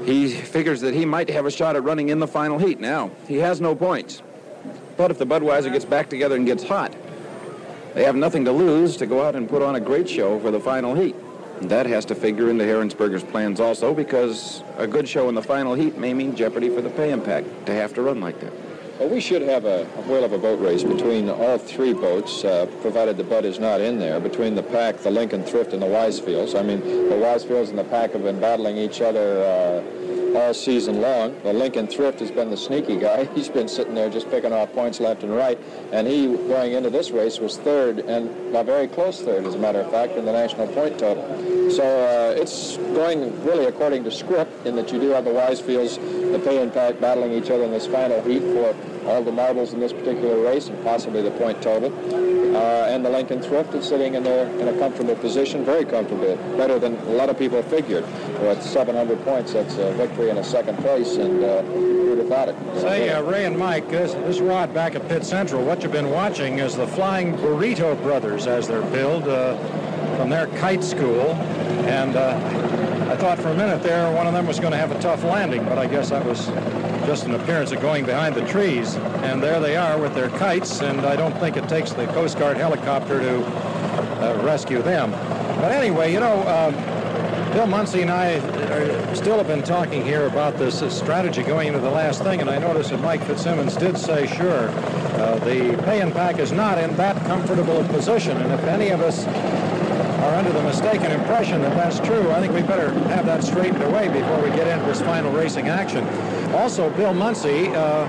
he figures that he might have a shot at running in the final heat. Now, he has no points. But if the Budweiser gets back together and gets hot, they have nothing to lose to go out and put on a great show for the final heat. That has to figure into Heerensperger's plans also because a good show in the final heat may mean jeopardy for the Pay 'n Pak to have to run like that. Well, we should have a, a whale of a boat race between all three boats, uh, provided the Bud is not in there, between the Pak, the Lincoln Thrift, and the Weisfields. I mean, the Weisfields and the Pak have been battling each other uh, all season long. The Lincoln Thrift has been the sneaky guy. He's been sitting there just picking off points left and right, and he, going into this race, was third, and a very close third, as a matter of fact, in the national point total. So uh, it's going really according to script in that you do have the Weisfields, the Pay 'n Pak battling each other in this final heat for all the marbles in this particular race and possibly the point total. Uh, and the Lincoln Thrift is sitting in there in a comfortable position, very comfortable, better than a lot of people figured. With 700 points, that's a victory in a second place, and uh, who'd have thought it? Say, uh, Ray and Mike, this, this rod back at Pit Central, what you've been watching is the Flying Burrito Brothers as they're billed uh, from their kite school. And uh, I thought for a minute there one of them was going to have a tough landing, but I guess that was just an appearance of going behind the trees. And there they are with their kites, and I don't think it takes the Coast Guard helicopter to uh, rescue them. But anyway, you know, um, Bill Muncey and I are, still have been talking here about this, this, strategy going into the last thing, and I noticed that Mike Fitzsimmons did say, sure, uh, the Pay 'n Pak is not in that comfortable a position, and if any of us are under the mistaken impression that that's true, I think we better have that straightened away before we get into this final racing action. Also, Bill Muncey uh,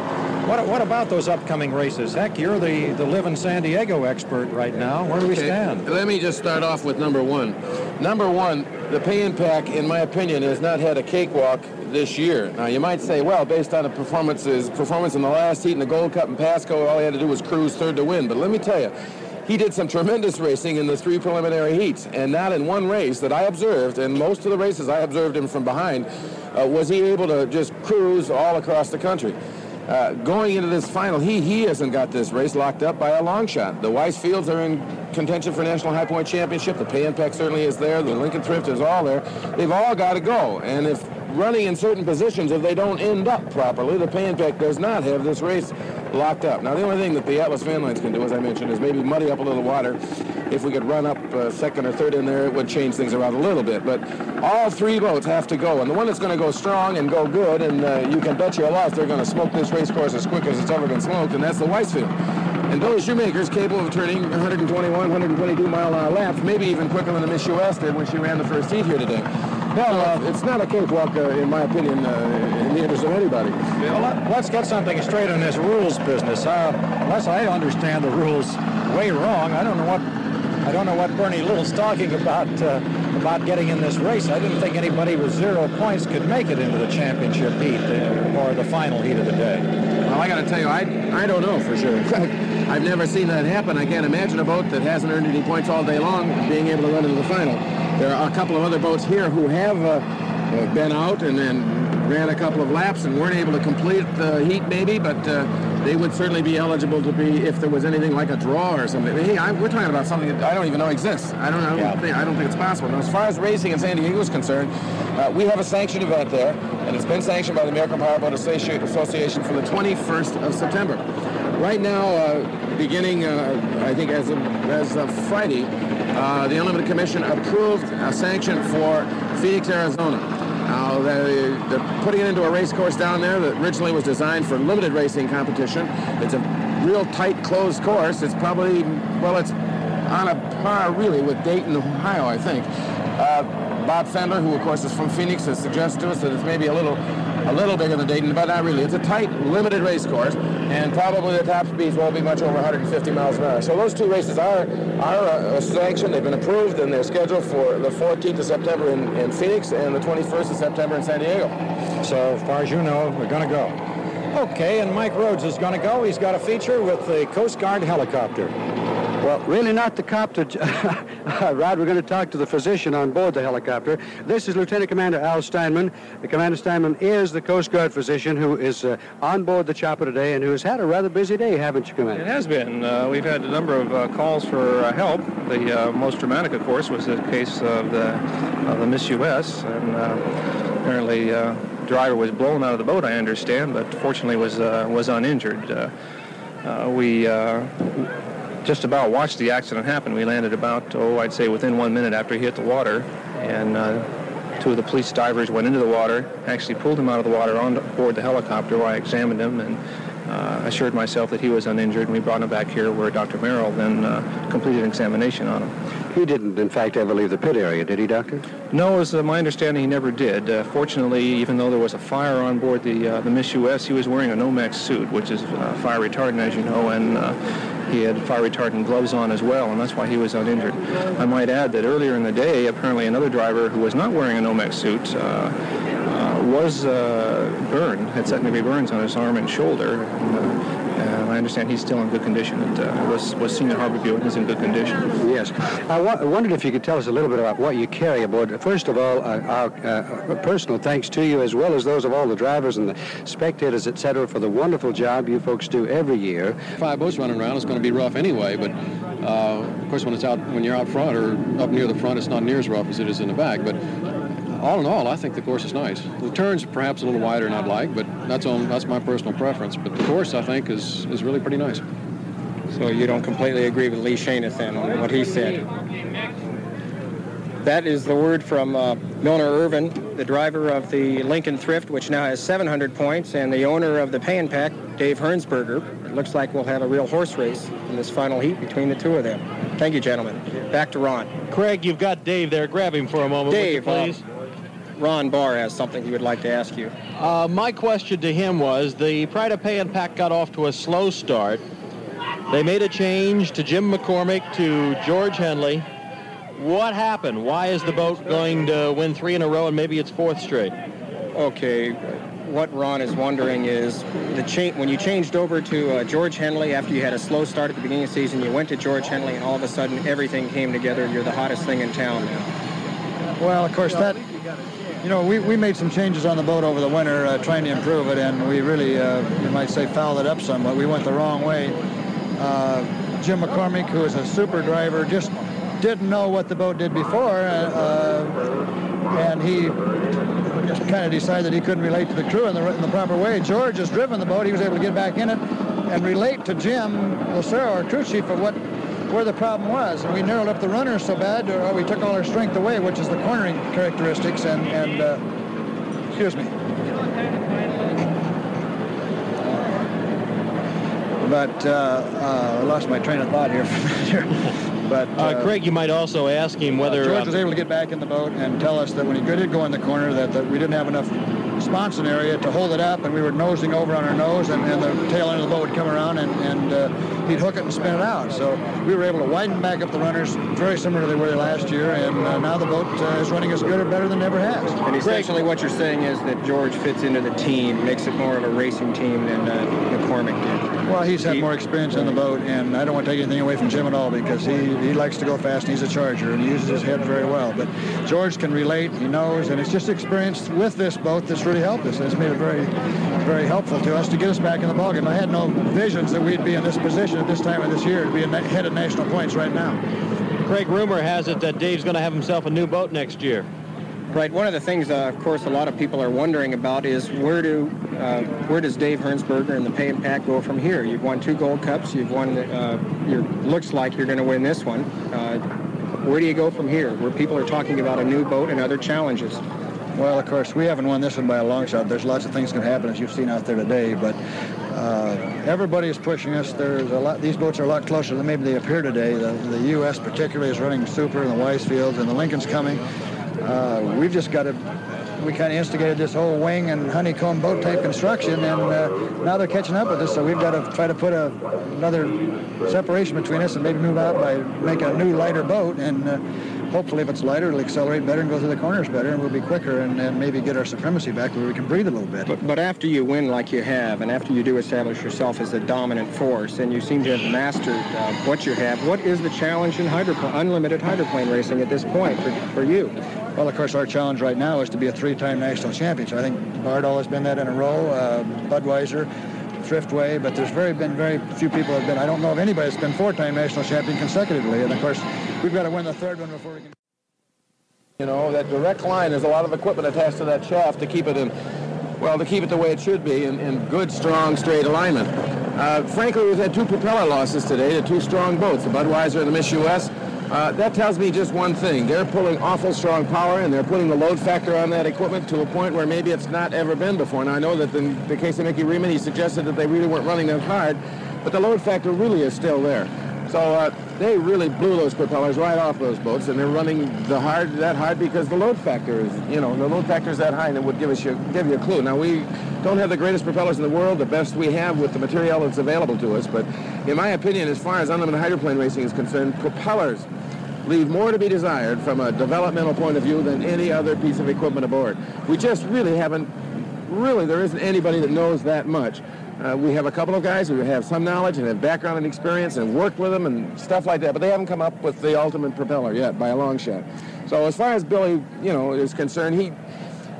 What, what about those upcoming races? Heck, you're the, the live in San Diego expert right now. Where do we Okay, stand? Let me just start off with number one. Number one, the Pay 'n Pak, in my opinion, has not had a cakewalk this year. Now, you might say, well, based on the performances, performance in the last heat in the Gold Cup in Pasco, all he had to do was cruise third to win. But let me tell you, he did some tremendous racing in the three preliminary heats, and not in one race that I observed, and most of the races I observed him from behind, uh, was he able to just cruise all across the country. Uh, going into this final, he he hasn't got this race locked up by a long shot. The Weisfields are in contention for National High Point Championship. The Pay 'n Pak certainly is there. The Lincoln Thrift is all there. They've all got to go. And if running in certain positions, if they don't end up properly, the Pak does not have this race locked up. Now, the only thing that the Atlas Van Lines can do, as I mentioned, is maybe muddy up a little water. If we could run up uh, second or third in there, it would change things around a little bit. But all three boats have to go. And the one that's going to go strong and go good, and uh, you can bet your life they're going to smoke this race course as quick as it's ever been smoked, and that's the Weisfield. And Billy Schumacher is capable of turning 121, 122 mile an hour laps, maybe even quicker than the Miss US did when she ran the first heat here today. Hell, uh, it's not a cakewalk, uh, in my opinion, uh, in the interest of anybody. Well, let- let's get something straight on this rules business. Uh, unless I understand the rules way wrong, I don't know what I don't know what Bernie Little's talking about uh, about getting in this race. I didn't think anybody with zero points could make it into the championship heat uh, or the final heat of the day. Well, I got to tell you, I, I don't know for sure. I've never seen that happen. I can't imagine a boat that hasn't earned any points all day long being able to run into the final. There are a couple of other boats here who have uh, uh, been out and then ran a couple of laps and weren't able to complete the heat maybe, but uh, they would certainly be eligible to be if there was anything like a draw or something. Hey, I, we're talking about something that I don't even know exists. I don't, I don't, think, I don't think it's possible. Now, as far as racing in San Diego is concerned, uh, we have a sanctioned event there, and it's been sanctioned by the American Powerboat Associ- Association for the 21st of September. Right now, uh, beginning, uh, I think as of, as of Friday, uh, the Unlimited Commission approved a sanction for Phoenix, Arizona. Now, they- they're putting it into a race course down there that originally was designed for limited racing competition. It's a real tight, closed course. It's probably, well, it's on a par, really, with Dayton, Ohio, I think. Uh, Bob Fendler, who, of course, is from Phoenix, has suggested to us that it's maybe a little a little bigger than Dayton, but not really. It's a tight, limited race course, and probably the top speeds won't be much over 150 miles an hour. So those two races are are uh, sanctioned. They've been approved, and they're scheduled for the 14th of September in, in Phoenix and the 21st of September in San Diego. So as far as you know, we're going to go. Okay, and Mike Rhodes is going to go. He's got a feature with the Coast Guard helicopter. Well, really not the copter, Rod. We're going to talk to the physician on board the helicopter. This is Lieutenant Commander Al Steinman. The Commander Steinman is the Coast Guard physician who is uh, on board the chopper today and who has had a rather busy day, haven't you, Commander? It has been. Uh, we've had a number of uh, calls for uh, help. The uh, most dramatic, of course, was the case of the, of the Miss U.S. And uh, apparently, uh, driver was blown out of the boat. I understand, but fortunately was uh, was uninjured. Uh, uh, we uh, just about watched the accident happen. We landed about, oh, I'd say within one minute after he hit the water, and uh, two of the police divers went into the water, actually pulled him out of the water on board the helicopter where I examined him and uh, assured myself that he was uninjured, and we brought him back here where Dr. Merrill then uh, completed an examination on him. He didn't, in fact, ever leave the pit area, did he, Doctor? No, as uh, my understanding, he never did. Uh, fortunately, even though there was a fire on board the uh, the Miss US, he was wearing a Nomex suit, which is uh, fire retardant, as you know, and uh, he had fire retardant gloves on as well, and that's why he was uninjured. I might add that earlier in the day, apparently another driver who was not wearing a Nomex suit was uh, burned, had second degree burns on his arm and shoulder. And, uh, and I understand he's still in good condition. And uh, was was seen at Harborview and is in good condition. Yes. I wa- wondered if you could tell us a little bit about what you carry aboard. First of all, uh, our uh, personal thanks to you, as well as those of all the drivers and the spectators, et cetera, for the wonderful job you folks do every year. Five boats running around, it's going to be rough anyway, but uh, of course when it's out, when you're out front or up near the front, it's not near as rough as it is in the back, but all in all, I think the course is nice. The turns are perhaps a little wider than I'd like, but that's on, that's my personal preference, but the course I think is, is really pretty nice. So you don't completely agree with Lee Schoenith then on what he said? That is the word from uh, Milner Irvin, the driver of the Lincoln Thrift, which now has 700 points, and the owner of the Pay 'n Pak, Dave Heerensperger. It looks like we'll have a real horse race in this final heat between the two of them. Thank you, gentlemen. Back to Ron. Craig, you've got Dave there. Grab him for a moment, would you, Dave, uh, please. Ron Barr has something he would like to ask you. Uh, my question to him was the Pride of Pay 'n Pak got off to a slow start. They made a change to Jim McCormick to George Henley. What happened? Why is the boat going to win three in a row and maybe it's fourth straight? Okay, what Ron is wondering is the cha- when you changed over to uh, George Henley after you had a slow start at the beginning of the season, you went to George Henley, and all of a sudden everything came together. And you're the hottest thing in town now. Well, of course, that, you know, we, we made some changes on the boat over the winter uh, trying to improve it, and we really, uh, you might say, fouled it up somewhat. We went the wrong way. Uh, Jim McCormick, who is a super driver, just didn't know what the boat did before, uh, and he kind of decided he couldn't relate to the crew in the, in the proper way. George has driven the boat. He was able to get back in it and relate to Jim Lucero, our crew chief, of what where the problem was. And we narrowed up the runners so bad, or we took all our strength away, which is the cornering characteristics. And, and uh, excuse me. But uh, uh, I lost my train of thought here. But uh, Craig, you might also ask him whether George was able to get back in the boat and tell us that when he did go in the corner, that, that we didn't have enough sponson area to hold it up, and we were nosing over on our nose, and, and the tail end of the boat would come around, and, and uh, he'd hook it and spin it out. So we were able to widen back up the runners, very similar to they were last year, and uh, now the boat uh, is running as good or better than it ever has. And essentially what you're saying is that George fits into the team, makes it more of a racing team than uh, McCormick did. Well, he's had more experience in the boat, and I don't want to take anything away from Jim at all because he, he likes to go fast, and he's a charger, and he uses his head very well. But George can relate, he knows, and it's just experience with this boat that's really helped us. It's made it very, very helpful to us to get us back in the ballgame. I had no visions that we'd be in this position at this time of this year to be ahead of national points right now. Craig, rumor has it that Dave's going to have himself a new boat next year. Right. One of the things, uh, of course, a lot of people are wondering about is where do uh, where does Dave Heerensperger and the Pay 'n Pak go from here? You've won two Gold Cups. You've won. Uh, your looks like you're going to win this one. Uh, where do you go from here? Where people are talking about a new boat and other challenges. Well, of course, we haven't won this one by a long shot. There's lots of things can happen, as you've seen out there today, but uh, everybody is pushing us. There's a lot. These boats are a lot closer than maybe they appear today. The, the U.S. particularly is running super, and the Weisfields, and the Lincoln's coming. Uh, we've just got to we kind of instigated this whole wing and honeycomb boat type construction, and uh, now they're catching up with us. So we've got to try to put a, another separation between us and maybe move out by making a new lighter boat. And uh, hopefully, if it's lighter, it'll accelerate better and go through the corners better, and we'll be quicker and, and maybe get our supremacy back where we can breathe a little bit. But, but after you win like you have, and after you do establish yourself as a dominant force, and you seem to have mastered uh, what you have, what is the challenge in hydroplane, unlimited hydroplane racing at this point for, for you? Well, of course, our challenge right now is to be a three-time national champion. So I think Bardahl has been that in a row, uh, Budweiser, Thriftway, but there's very been very few people have been. I don't know of anybody that's been four-time national champion consecutively. And of course, we've got to win the third one before we can. You know, that direct line, there's a lot of equipment attached to that shaft to keep it in, well, to keep it the way it should be in, in good, strong, straight alignment. Uh, frankly, we've had two propeller losses today to two strong boats, the Budweiser and the Miss US. Uh, that tells me just one thing. They're pulling awful strong power, and they're putting the load factor on that equipment to a point where maybe it's not ever been before. Now, I know that in the case of Mickey Remund, he suggested that they really weren't running that hard, but the load factor really is still there. So uh, they really blew those propellers right off those boats, and they're running the hard that hard because the load factor is, you know, the load factor is that high, and it would give us you, give you a clue. Now we don't have the greatest propellers in the world, the best we have with the material that's available to us, but in my opinion, as far as unlimited hydroplane racing is concerned, propellers leave more to be desired from a developmental point of view than any other piece of equipment aboard. We just really haven't, really, there isn't anybody that knows that much. Uh, we have a couple of guys who have some knowledge and have background and experience and worked with them and stuff like that, but they haven't come up with the ultimate propeller yet by a long shot. So as far as Billy, you know, is concerned, he,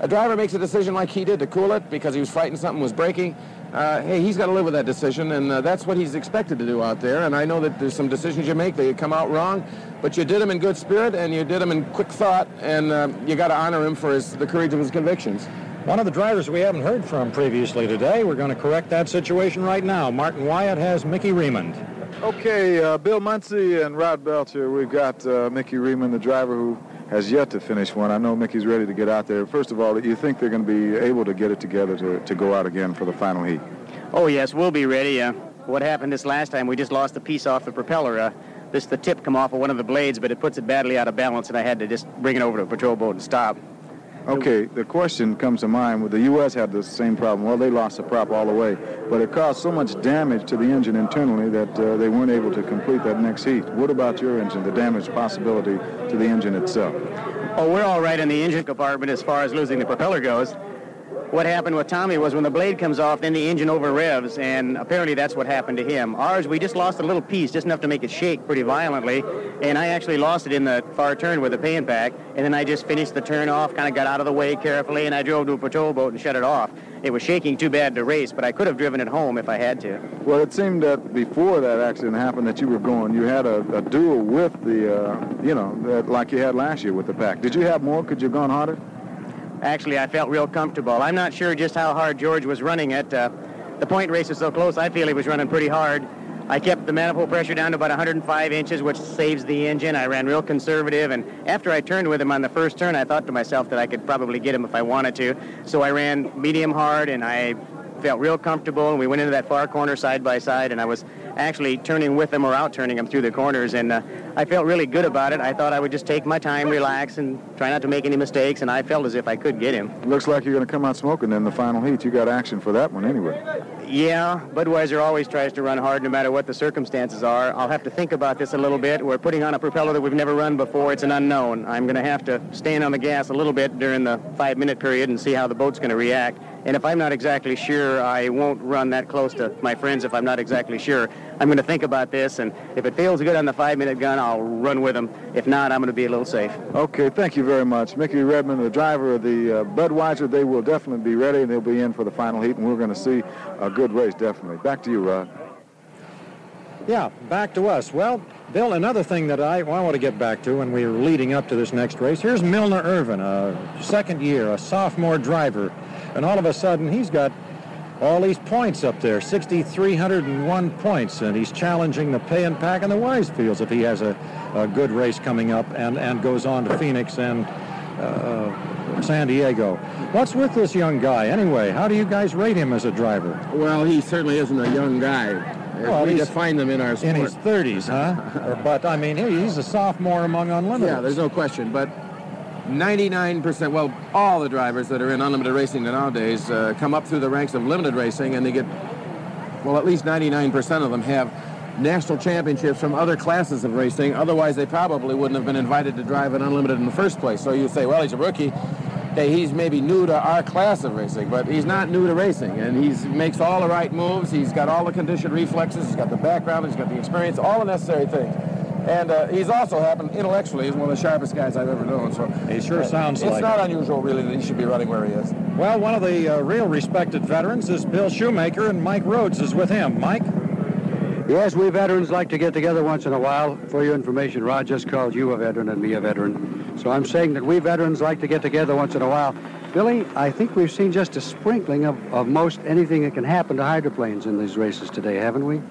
a driver makes a decision like he did to cool it because he was frightened something was breaking. Uh, hey, he's got to live with that decision, and uh, that's what he's expected to do out there. And I know that there's some decisions you make that you come out wrong, but you did them in good spirit and you did them in quick thought, and uh, you got to honor him for his, the courage of his convictions. One of the drivers we haven't heard from previously today, we're going to correct that situation right now. Martin Wyatt has Mickey Remund. Okay, uh, Bill Muncey and Rod Belcher, we've got uh, Mickey Remund, the driver who has yet to finish one. I know Mickey's ready to get out there. First of all, do you think they're going to be able to get it together to, to go out again for the final heat? Oh, yes, we'll be ready. Uh, what happened this last time, we just lost a piece off the propeller. Uh, this the tip come off of one of the blades, but it puts it badly out of balance, and I had to just bring it over to a patrol boat and stop. Okay, the question comes to mind. Well, the U.S. had the same problem. Well, they lost the prop all the way, but it caused so much damage to the engine internally that uh, they weren't able to complete that next heat. What about your engine, the damage possibility to the engine itself? Oh, we're all right in the engine compartment as far as losing the propeller goes. What happened with Tommy was when the blade comes off, then the engine over revs, and apparently that's what happened to him. Ours, we just lost a little piece, just enough to make it shake pretty violently, and I actually lost it in the far turn with the Pay 'n Pak, and then I just finished the turn off, kind of got out of the way carefully, and I drove to a patrol boat and shut it off. It was shaking too bad to race, but I could have driven it home if I had to. Well, it seemed that before that accident happened that you were going, you had a, a duel with the, uh, you know, that, like you had last year with the Pak. Did you have more? Could you have gone harder? Actually, I felt real comfortable. I'm not sure just how hard George was running it. Uh, the point race is so close, I feel he was running pretty hard. I kept the manifold pressure down to about 105 inches, which saves the engine. I ran real conservative, and after I turned with him on the first turn, I thought to myself that I could probably get him if I wanted to. So I ran medium hard, and I felt real comfortable, and we went into that far corner side by side, and I was actually turning with them or out turning him through the corners, and uh, I felt really good about it. I thought I would just take my time, relax, and try not to make any mistakes, and I felt as if I could get him. Looks like you're going to come out smoking in the final heat. You got action for that one anyway. Yeah, Budweiser always tries to run hard no matter what the circumstances are. I'll have to think about this a little bit. We're putting on a propeller that we've never run before. It's an unknown. I'm going to have to stand on the gas a little bit during the five-minute period and see how the boat's going to react. And if I'm not exactly sure, I won't run that close to my friends if I'm not exactly sure. I'm going to think about this, and if it feels good on the five-minute gun, I'll run with them. If not, I'm going to be a little safe. Okay, thank you very much. Mickey Remund, the driver of the uh, Budweiser, they will definitely be ready, and they'll be in for the final heat, and we're going to see a good race, definitely. Back to you, Rod. Yeah, back to us. Well, Bill, another thing that I, well, I want to get back to when we are leading up to this next race, here's Milner Irvin, a second year, a sophomore driver, and all of a sudden he's got all these points up there, 6,301 points, and he's challenging the Pay 'n Pak and the Weisfields if he has a, a good race coming up and, and goes on to Phoenix and uh, San Diego. What's with this young guy anyway? How do you guys rate him as a driver? Well, he certainly isn't a young guy. Well, we he's define them in our sport. In his 30s, huh? But I mean, he's a sophomore among unlimited. Yeah, there's no question. But 99%, well, all the drivers that are in unlimited racing nowadays uh, come up through the ranks of limited racing and they get, well, at least 99% of them have national championships from other classes of racing. Otherwise, they probably wouldn't have been invited to drive an unlimited in the first place. So you say, well, he's a rookie. Okay, he's maybe new to our class of racing, but he's not new to racing, and he makes all the right moves. He's got all the conditioned reflexes. He's got the background. He's got the experience, all the necessary things. And uh, he's also happened intellectually. He's one of the sharpest guys I've ever known. So He sure uh, sounds it's like not it. unusual, really, that he should be running where he is. Well, one of the uh, real respected veterans is Bill Schumacher, and Mike Rhodes is with him. Mike? Yes, we veterans like to get together once in a while. For your information, Rod just called you a veteran and me a veteran. So I'm saying that we veterans like to get together once in a while. Billy, I think we've seen just a sprinkling of, of most anything that can happen to hydroplanes in these races today, haven't we?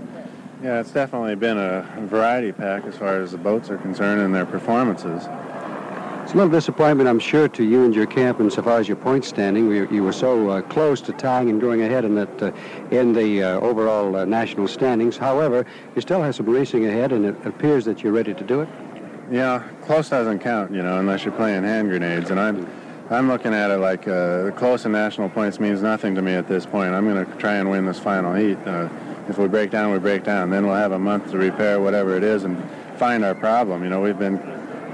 Yeah, it's definitely been a variety pack as far as the boats are concerned and their performances. It's a little disappointment, I'm sure, to you and your camp insofar as your point standing. We, you were so uh, close to tying and going ahead in, that, uh, in the uh, overall uh, national standings. However, you still have some racing ahead, and it appears that you're ready to do it. Yeah, close doesn't count, you know, unless you're playing hand grenades. And I'm, I'm looking at it like uh, close in national points means nothing to me at this point. I'm going to try and win this final heat. If we break down, we break down. Then we'll have a month to repair whatever it is and find our problem. You know, we've been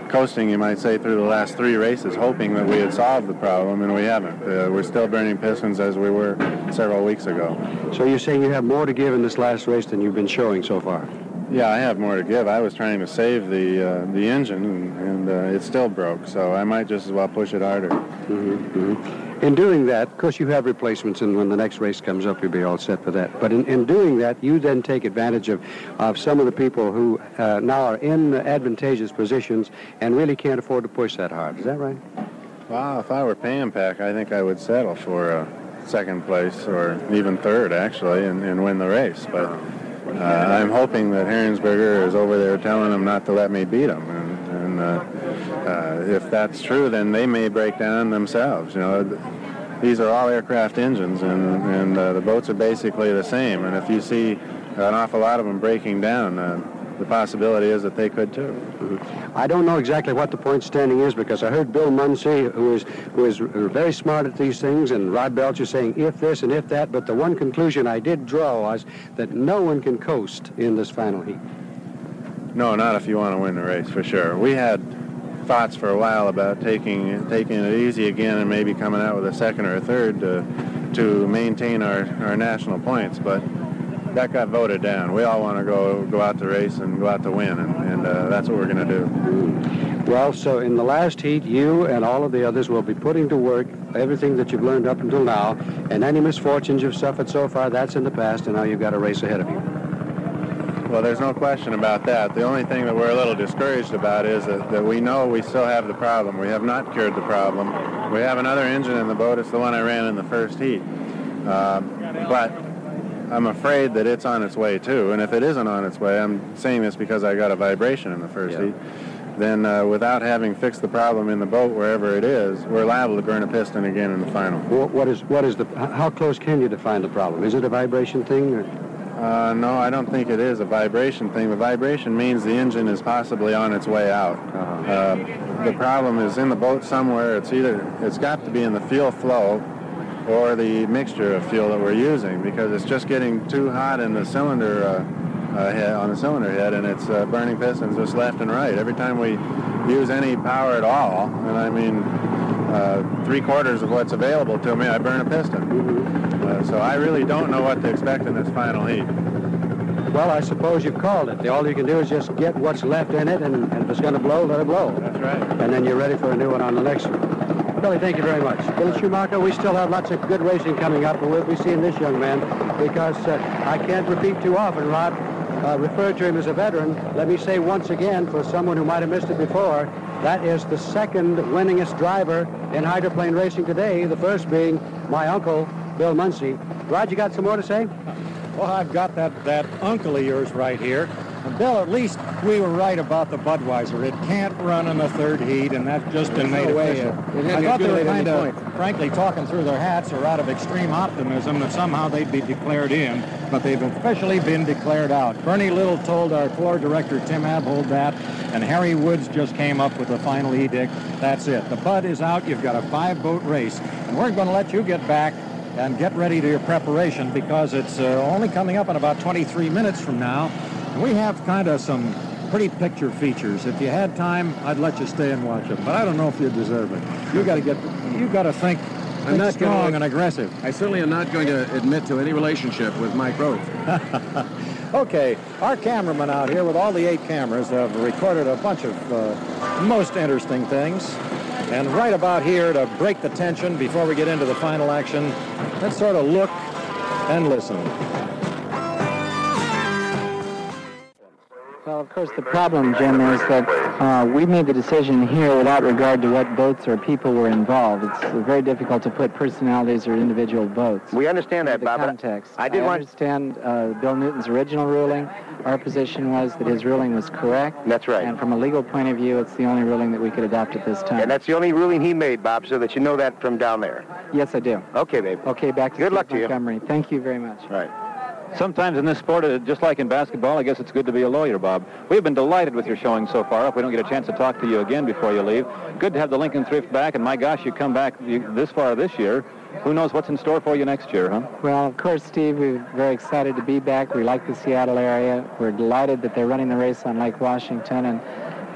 coasting, you might say, through the last three races, hoping that we had solved the problem, and we haven't. Uh, we're still burning pistons as we were several weeks ago. So you're saying you have more to give in this last race than you've been showing so far? Yeah, I have more to give. I was trying to save the uh, the engine, and, and uh, it still broke. So I might just as well push it harder. Mm-hmm. In doing that, of course, you have replacements, and when the next race comes up, you'll be all set for that. But in, in doing that, you then take advantage of, of some of the people who uh, now are in advantageous positions and really can't afford to push that hard. Is that right? Wow, if I were Pay 'n Pak, I think I would settle for uh, second place or even third, actually, and, and win the race. But uh, I'm hoping that Heerensperger is over there telling them not to let me beat him. And, and uh, uh, if that's true, then they may break down themselves. You know, these are all aircraft engines, and, and uh, the boats are basically the same. And if you see an awful lot of them breaking down, uh, the possibility is that they could too. I don't know exactly what the point standing is because I heard Bill Muncey, who is who is very smart at these things, and Rod Belcher saying if this and if that. But the one conclusion I did draw was that no one can coast in this final heat. No, not if you want to win the race for sure. We had thoughts for a while about taking taking it easy again and maybe coming out with a second or a third to to maintain our, our national points, but that got voted down. We all want to go go out to race and go out to win, and, and uh, that's what we're going to do. Well, so in the last heat, you and all of the others will be putting to work everything that you've learned up until now, and any misfortunes you've suffered so far, that's in the past, and now you've got a race ahead of you. Well, there's no question about that. The only thing that we're a little discouraged about is that, that we know we still have the problem. We have not cured the problem. We have another engine in the boat. It's the one I ran in the first heat. Uh, but I'm afraid that it's on its way too. And if it isn't on its way, I'm saying this because I got a vibration in the first Yeah. heat. Then, uh, without having fixed the problem in the boat wherever it is, we're liable to burn a piston again in the final. What, what is what is the how close can you define the problem? Is it a vibration thing? Or? Uh, no, I don't think it is a vibration thing. The vibration means the engine is possibly on its way out. Uh, the problem is in the boat somewhere. It's either it's got to be in the fuel flow or the mixture of fuel that we're using because it's just getting too hot in the cylinder uh, uh, head, on the cylinder head, and it's uh, burning pistons just left and right. Every time we use any power at all, and I mean uh, three quarters of what's available to me, I burn a piston. Uh, so I really don't know what to expect in this final heat. Well, I suppose you've called it. All you can do is just get what's left in it, and, and if it's going to blow, let it blow. That's right. And then you're ready for a new one on the next one. Billy, thank you very much. Bill Schumacher, we still have lots of good racing coming up, and we'll be seeing this young man because uh, I can't repeat too often, Rod. Uh, referred to him as a veteran. Let me say once again, for someone who might have missed it before, that is the second winningest driver in hydroplane racing today, the first being my uncle, Bill Muncey. Rod, you got some more to say? Well, I've got that, that uncle of yours right here. And Bill, at least we were right about the Budweiser. It can't run in the third heat, and that's just been made no official. I thought they were kind of, frankly, talking through their hats or out of extreme optimism that somehow they'd be declared in, but they've officially been declared out. Bernie Little told our floor director, Tim Abhold, that, and Harry Woods just came up with the final edict. That's it. The Bud is out. You've got a five-boat race, and we're going to let you get back and get ready to your preparation because it's uh, only coming up in about 23 minutes from now. And we have kind of some pretty picture features. If you had time, I'd let you stay and watch them, but I don't know if you deserve it. You got to get, you got to think, I'm not strong gonna- and aggressive. I certainly am not going to admit to any relationship with Mike Roth. Okay, our cameramen out here with all the eight cameras have recorded a bunch of uh, most interesting things. And right about here, to break the tension before we get into the final action, let's sort of look and listen. Well, of course, the problem, Jim, is that uh, we made the decision here without regard to what boats or people were involved. It's very difficult to put personalities or individual boats. We understand that, Bob. context. I did want. To understand uh, Bill Newton's original ruling. Our position was that his ruling was correct. That's right. And from a legal point of view, it's the only ruling that we could adopt at this time. And that's the only ruling he made, Bob, so that you know that from down there. yes, I do. Okay, babe. Okay, back to Good Steve luck to you. Montgomery. Thank you very much. Right. Sometimes in this sport, uh, just like in basketball, I guess it's good to be a lawyer, Bob. We've been delighted with your showing so far. If we don't get a chance to talk to you again before you leave, good to have the Lincoln Thrift back. And my gosh, you come back this far this year. Who knows what's in store for you next year, huh? Well, of course, Steve, we're very excited to be back. We like the Seattle area. We're delighted that they're running the race on Lake Washington, and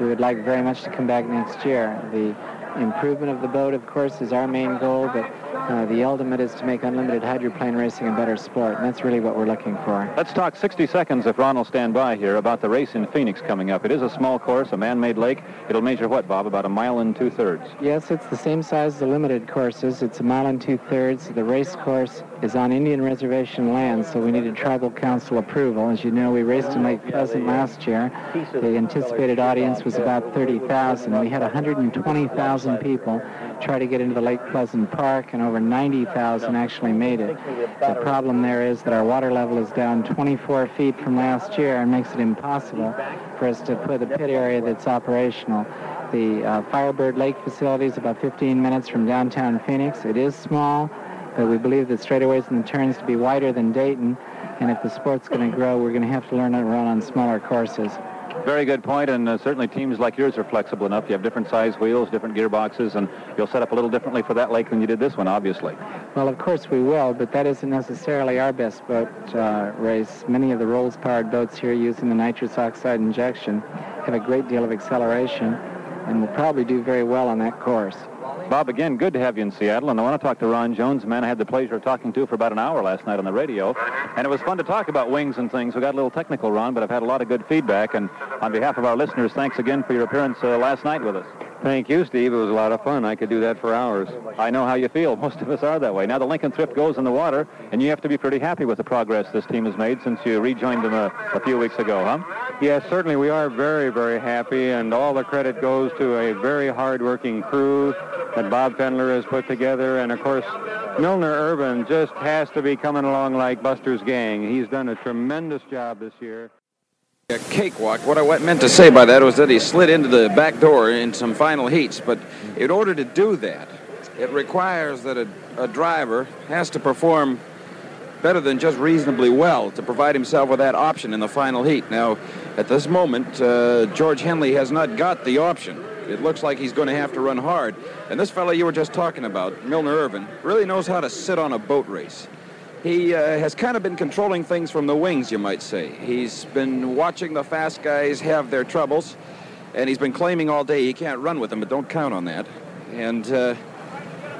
we would like very much to come back next year. The improvement of the boat, of course, is our main goal, but uh, the ultimate is to make unlimited hydroplane racing a better sport, and that's really what we're looking for. Let's talk 60 seconds, if Ron will stand by here, about the race in Phoenix coming up. It is a small course, a man-made lake. It'll measure what, Bob? About a mile and two-thirds. Yes, it's the same size as the limited courses. It's a mile and two-thirds. The race course is on Indian reservation land, so we needed tribal council approval. As you know, we raced in Lake Pleasant last year. The anticipated audience was about 30,000. We had 120,000 people try to get into the Lake Pleasant Park, and over 90,000 actually made it. The problem there is that our water level is down 24 feet from last year and makes it impossible for us to put a pit area that's operational. The uh, Firebird Lake facility is about 15 minutes from downtown Phoenix. It is small, but we believe that straightaways and the turns to be wider than Dayton. And if the sport's going to grow, we're going to have to learn to run on smaller courses. Very good point, and uh, certainly teams like yours are flexible enough. You have different size wheels, different gearboxes, and you'll set up a little differently for that lake than you did this one, obviously. Well, of course we will, but that isn't necessarily our best boat uh, race. Many of the Rolls-powered boats here using the nitrous oxide injection have a great deal of acceleration and will probably do very well on that course. Bob, again, good to have you in Seattle, and I want to talk to Ron Jones, a man I had the pleasure of talking to for about an hour last night on the radio, and it was fun to talk about wings and things. We got a little technical, Ron, but I've had a lot of good feedback, and on behalf of our listeners, thanks again for your appearance uh, last night with us. Thank you, Steve. It was a lot of fun. I could do that for hours. I know how you feel. Most of us are that way. Now the Lincoln Thrift goes in the water, and you have to be pretty happy with the progress this team has made since you rejoined them a, a few weeks ago, huh? Yes, certainly we are very, very happy, and all the credit goes to a very hard-working crew that Bob Fendler has put together, and of course, Milner Irvin just has to be coming along like Buster's gang. He's done a tremendous job this year. A cakewalk. What I meant to say by that was that he slid into the back door in some final heats, but in order to do that, it requires that a, a driver has to perform better than just reasonably well to provide himself with that option in the final heat. Now, at this moment, uh, George Henley has not got the option. It looks like he's going to have to run hard. And this fellow you were just talking about, Milner Irvin, really knows how to sit on a boat race. He uh, has kind of been controlling things from the wings, you might say. He's been watching the fast guys have their troubles, and he's been claiming all day he can't run with them, but don't count on that. And uh,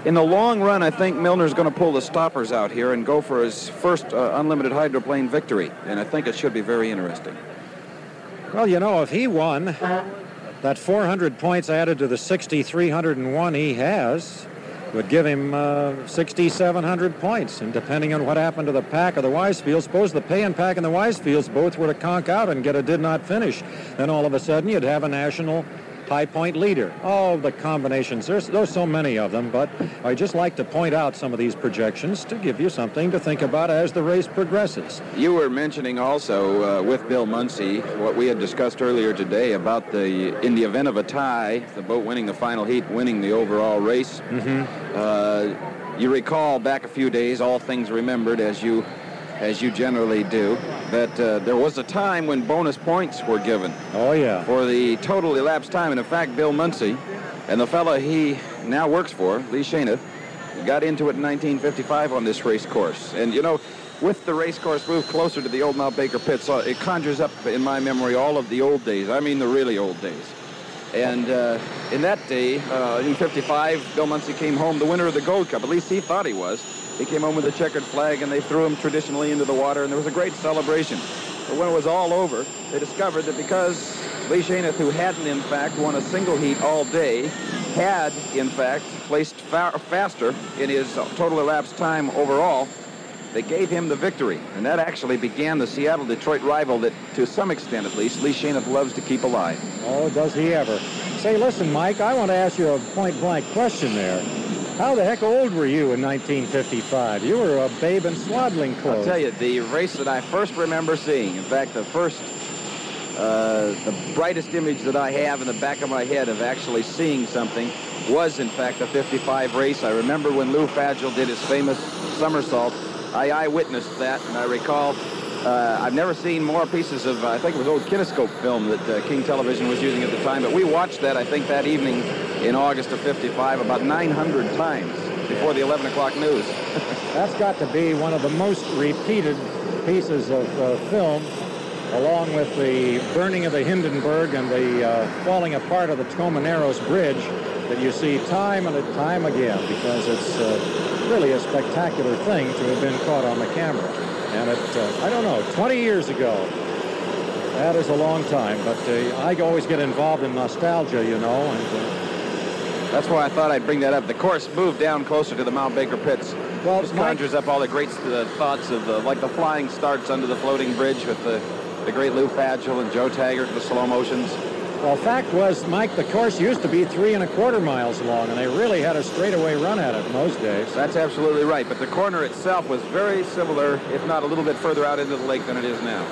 in the long run, I think Milner's going to pull the stoppers out here and go for his first uh, unlimited hydroplane victory, and I think it should be very interesting. Well, you know, if he won, that 400 points added to the 6,301 he has would give him uh, 6,700 points. And depending on what happened to the Pak of the Weisfields, suppose the Pay 'n Pak and the Weisfields both were to conk out and get a did not finish, then all of a sudden you'd have a national high point leader. Oh, the combinations. There's, there's so many of them, but I just like to point out some of these projections to give you something to think about as the race progresses. You were mentioning also uh, with Bill Muncey what we had discussed earlier today about the, in the event of a tie, the boat winning the final heat, winning the overall race. Mm-hmm. Uh, you recall back a few days, all things remembered, as you as you generally do, that uh, there was a time when bonus points were given. Oh, yeah. For the total elapsed time. And in fact, Bill Muncey and the fellow he now works for, Lee Schoenith, got into it in 1955 on this race course. And, you know, with the race course moved closer to the old Mount Baker pits, uh, it conjures up in my memory all of the old days. I mean the really old days. And uh, in that day, uh, in 55, Bill Muncey came home the winner of the Gold Cup. At least he thought he was. He came home with a checkered flag, and they threw him traditionally into the water, and there was a great celebration. But when it was all over, they discovered that because Lee Schoenith, who hadn't, in fact, won a single heat all day, had, in fact, placed fa faster in his total elapsed time overall, they gave him the victory. And that actually began the Seattle-Detroit rival that, to some extent at least, Lee Schoenith loves to keep alive. Oh, does he ever. Say, listen, Mike, I want to ask you a point-blank question there. How the heck old were you in 1955? You were a babe in swaddling clothes. I'll tell you, the race that I first remember seeing, in fact, the first, uh, the brightest image that I have in the back of my head of actually seeing something was, in fact, the 55 race. I remember when Lou Fageol did his famous somersault. I eyewitnessed that, and I recall uh, I've never seen more pieces of, I think it was old kinescope film that uh, King Television was using at the time, but we watched that, I think, that evening in August of 55 about 900 times before the 11 o'clock news. That's got to be one of the most repeated pieces of uh, film, along with the burning of the Hindenburg and the uh, falling apart of the Tacoma Narrows Bridge that you see time and time again because it's uh, really a spectacular thing to have been caught on the camera. And it, uh, I don't know, 20 years ago, that is a long time, but uh, I always get involved in nostalgia, you know, and uh, that's why I thought I'd bring that up. The course moved down closer to the Mount Baker pits. Well, Just conjures up all the great uh, thoughts of the, like the flying starts under the floating bridge with the, the great Lou Fageol and Joe Taggart, the Slo-mo-shuns. Well, fact was, Mike, the course used to be three and a quarter miles long, and they really had a straightaway run at it in those days. That's absolutely right. But the corner itself was very similar, if not a little bit further out into the lake than it is now.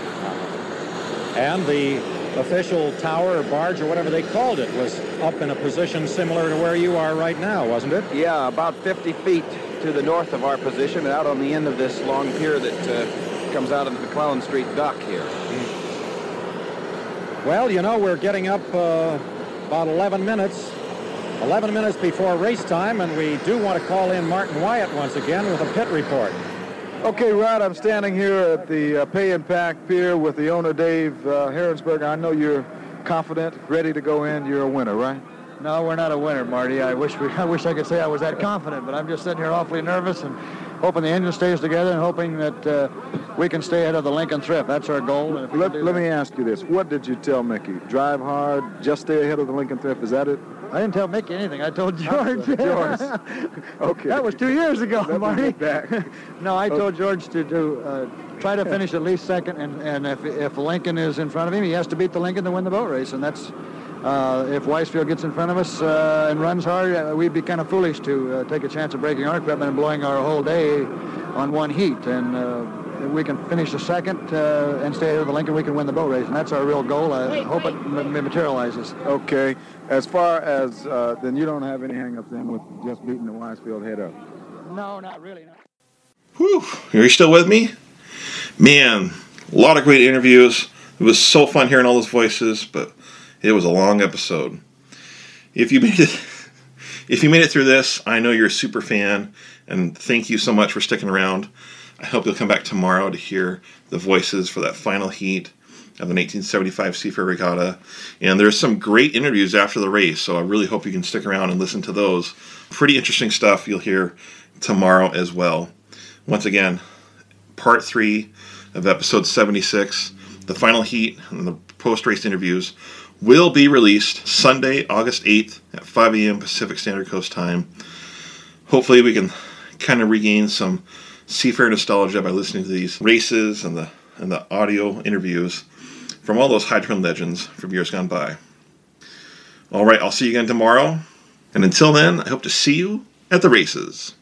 And the official tower or barge or whatever they called it was up in a position similar to where you are right now, wasn't it? Yeah, about 50 feet to the north of our position and out on the end of this long pier that uh, comes out of the McClellan Street dock here. Well, you know, we're getting up uh, about 11 minutes. 11 minutes before race time, and we do want to call in Martin Wyatt once again with a pit report. Okay, Rod, I'm standing here at the uh, Pay 'n Pak Pier with the owner, Dave uh, Heerensperger. I know you're confident, ready to go in. You're a winner, right? No, we're not a winner, Marty. I wish we, I wish I could say I was that confident, but I'm just sitting here awfully nervous and hoping the engine stays together and hoping that uh, we can stay ahead of the Lincoln Thrift. That's our goal. Let, let me ask you this. What did you tell Mickey? Drive hard, just stay ahead of the Lincoln Thrift. Is that it? I didn't tell Mickey anything. I told George. George. okay. That was two years ago, Let me Marty. get back. no, I told George to do uh, try to finish at least second, and, and if, if Lincoln is in front of him, he has to beat the Lincoln to win the boat race, and that's uh, if Weisfield gets in front of us uh, and runs hard, uh, we'd be kind of foolish to uh, take a chance of breaking our equipment and blowing our whole day on one heat. And uh, we can finish the second uh, and stay ahead of the Lincoln, we can win the boat race, and that's our real goal. I hope it m- materializes. Okay. As far as, uh, then you don't have any hang-ups then with just beating the Weisfield head up? No, not really. No. Whew. Are you still with me? Man, a lot of great interviews. It was so fun hearing all those voices, but it was a long episode. If you made it, if you made it through this, I know you're a super fan, and thank you so much for sticking around. I hope you'll come back tomorrow to hear the voices for that final heat of the 1975 Seafair Regatta. And there's some great interviews after the race, so I really hope you can stick around and listen to those. Pretty interesting stuff you'll hear tomorrow as well. Once again, part three of episode 76, the final heat and the post race interviews will be released Sunday, August 8th at 5 a.m. Pacific Standard Coast time. Hopefully, we can kind of regain some seafair nostalgia by listening to these races and the and the audio interviews from all those hydroplane legends from years gone by. All right, I'll see you again tomorrow. And until then, I hope to see you at the races.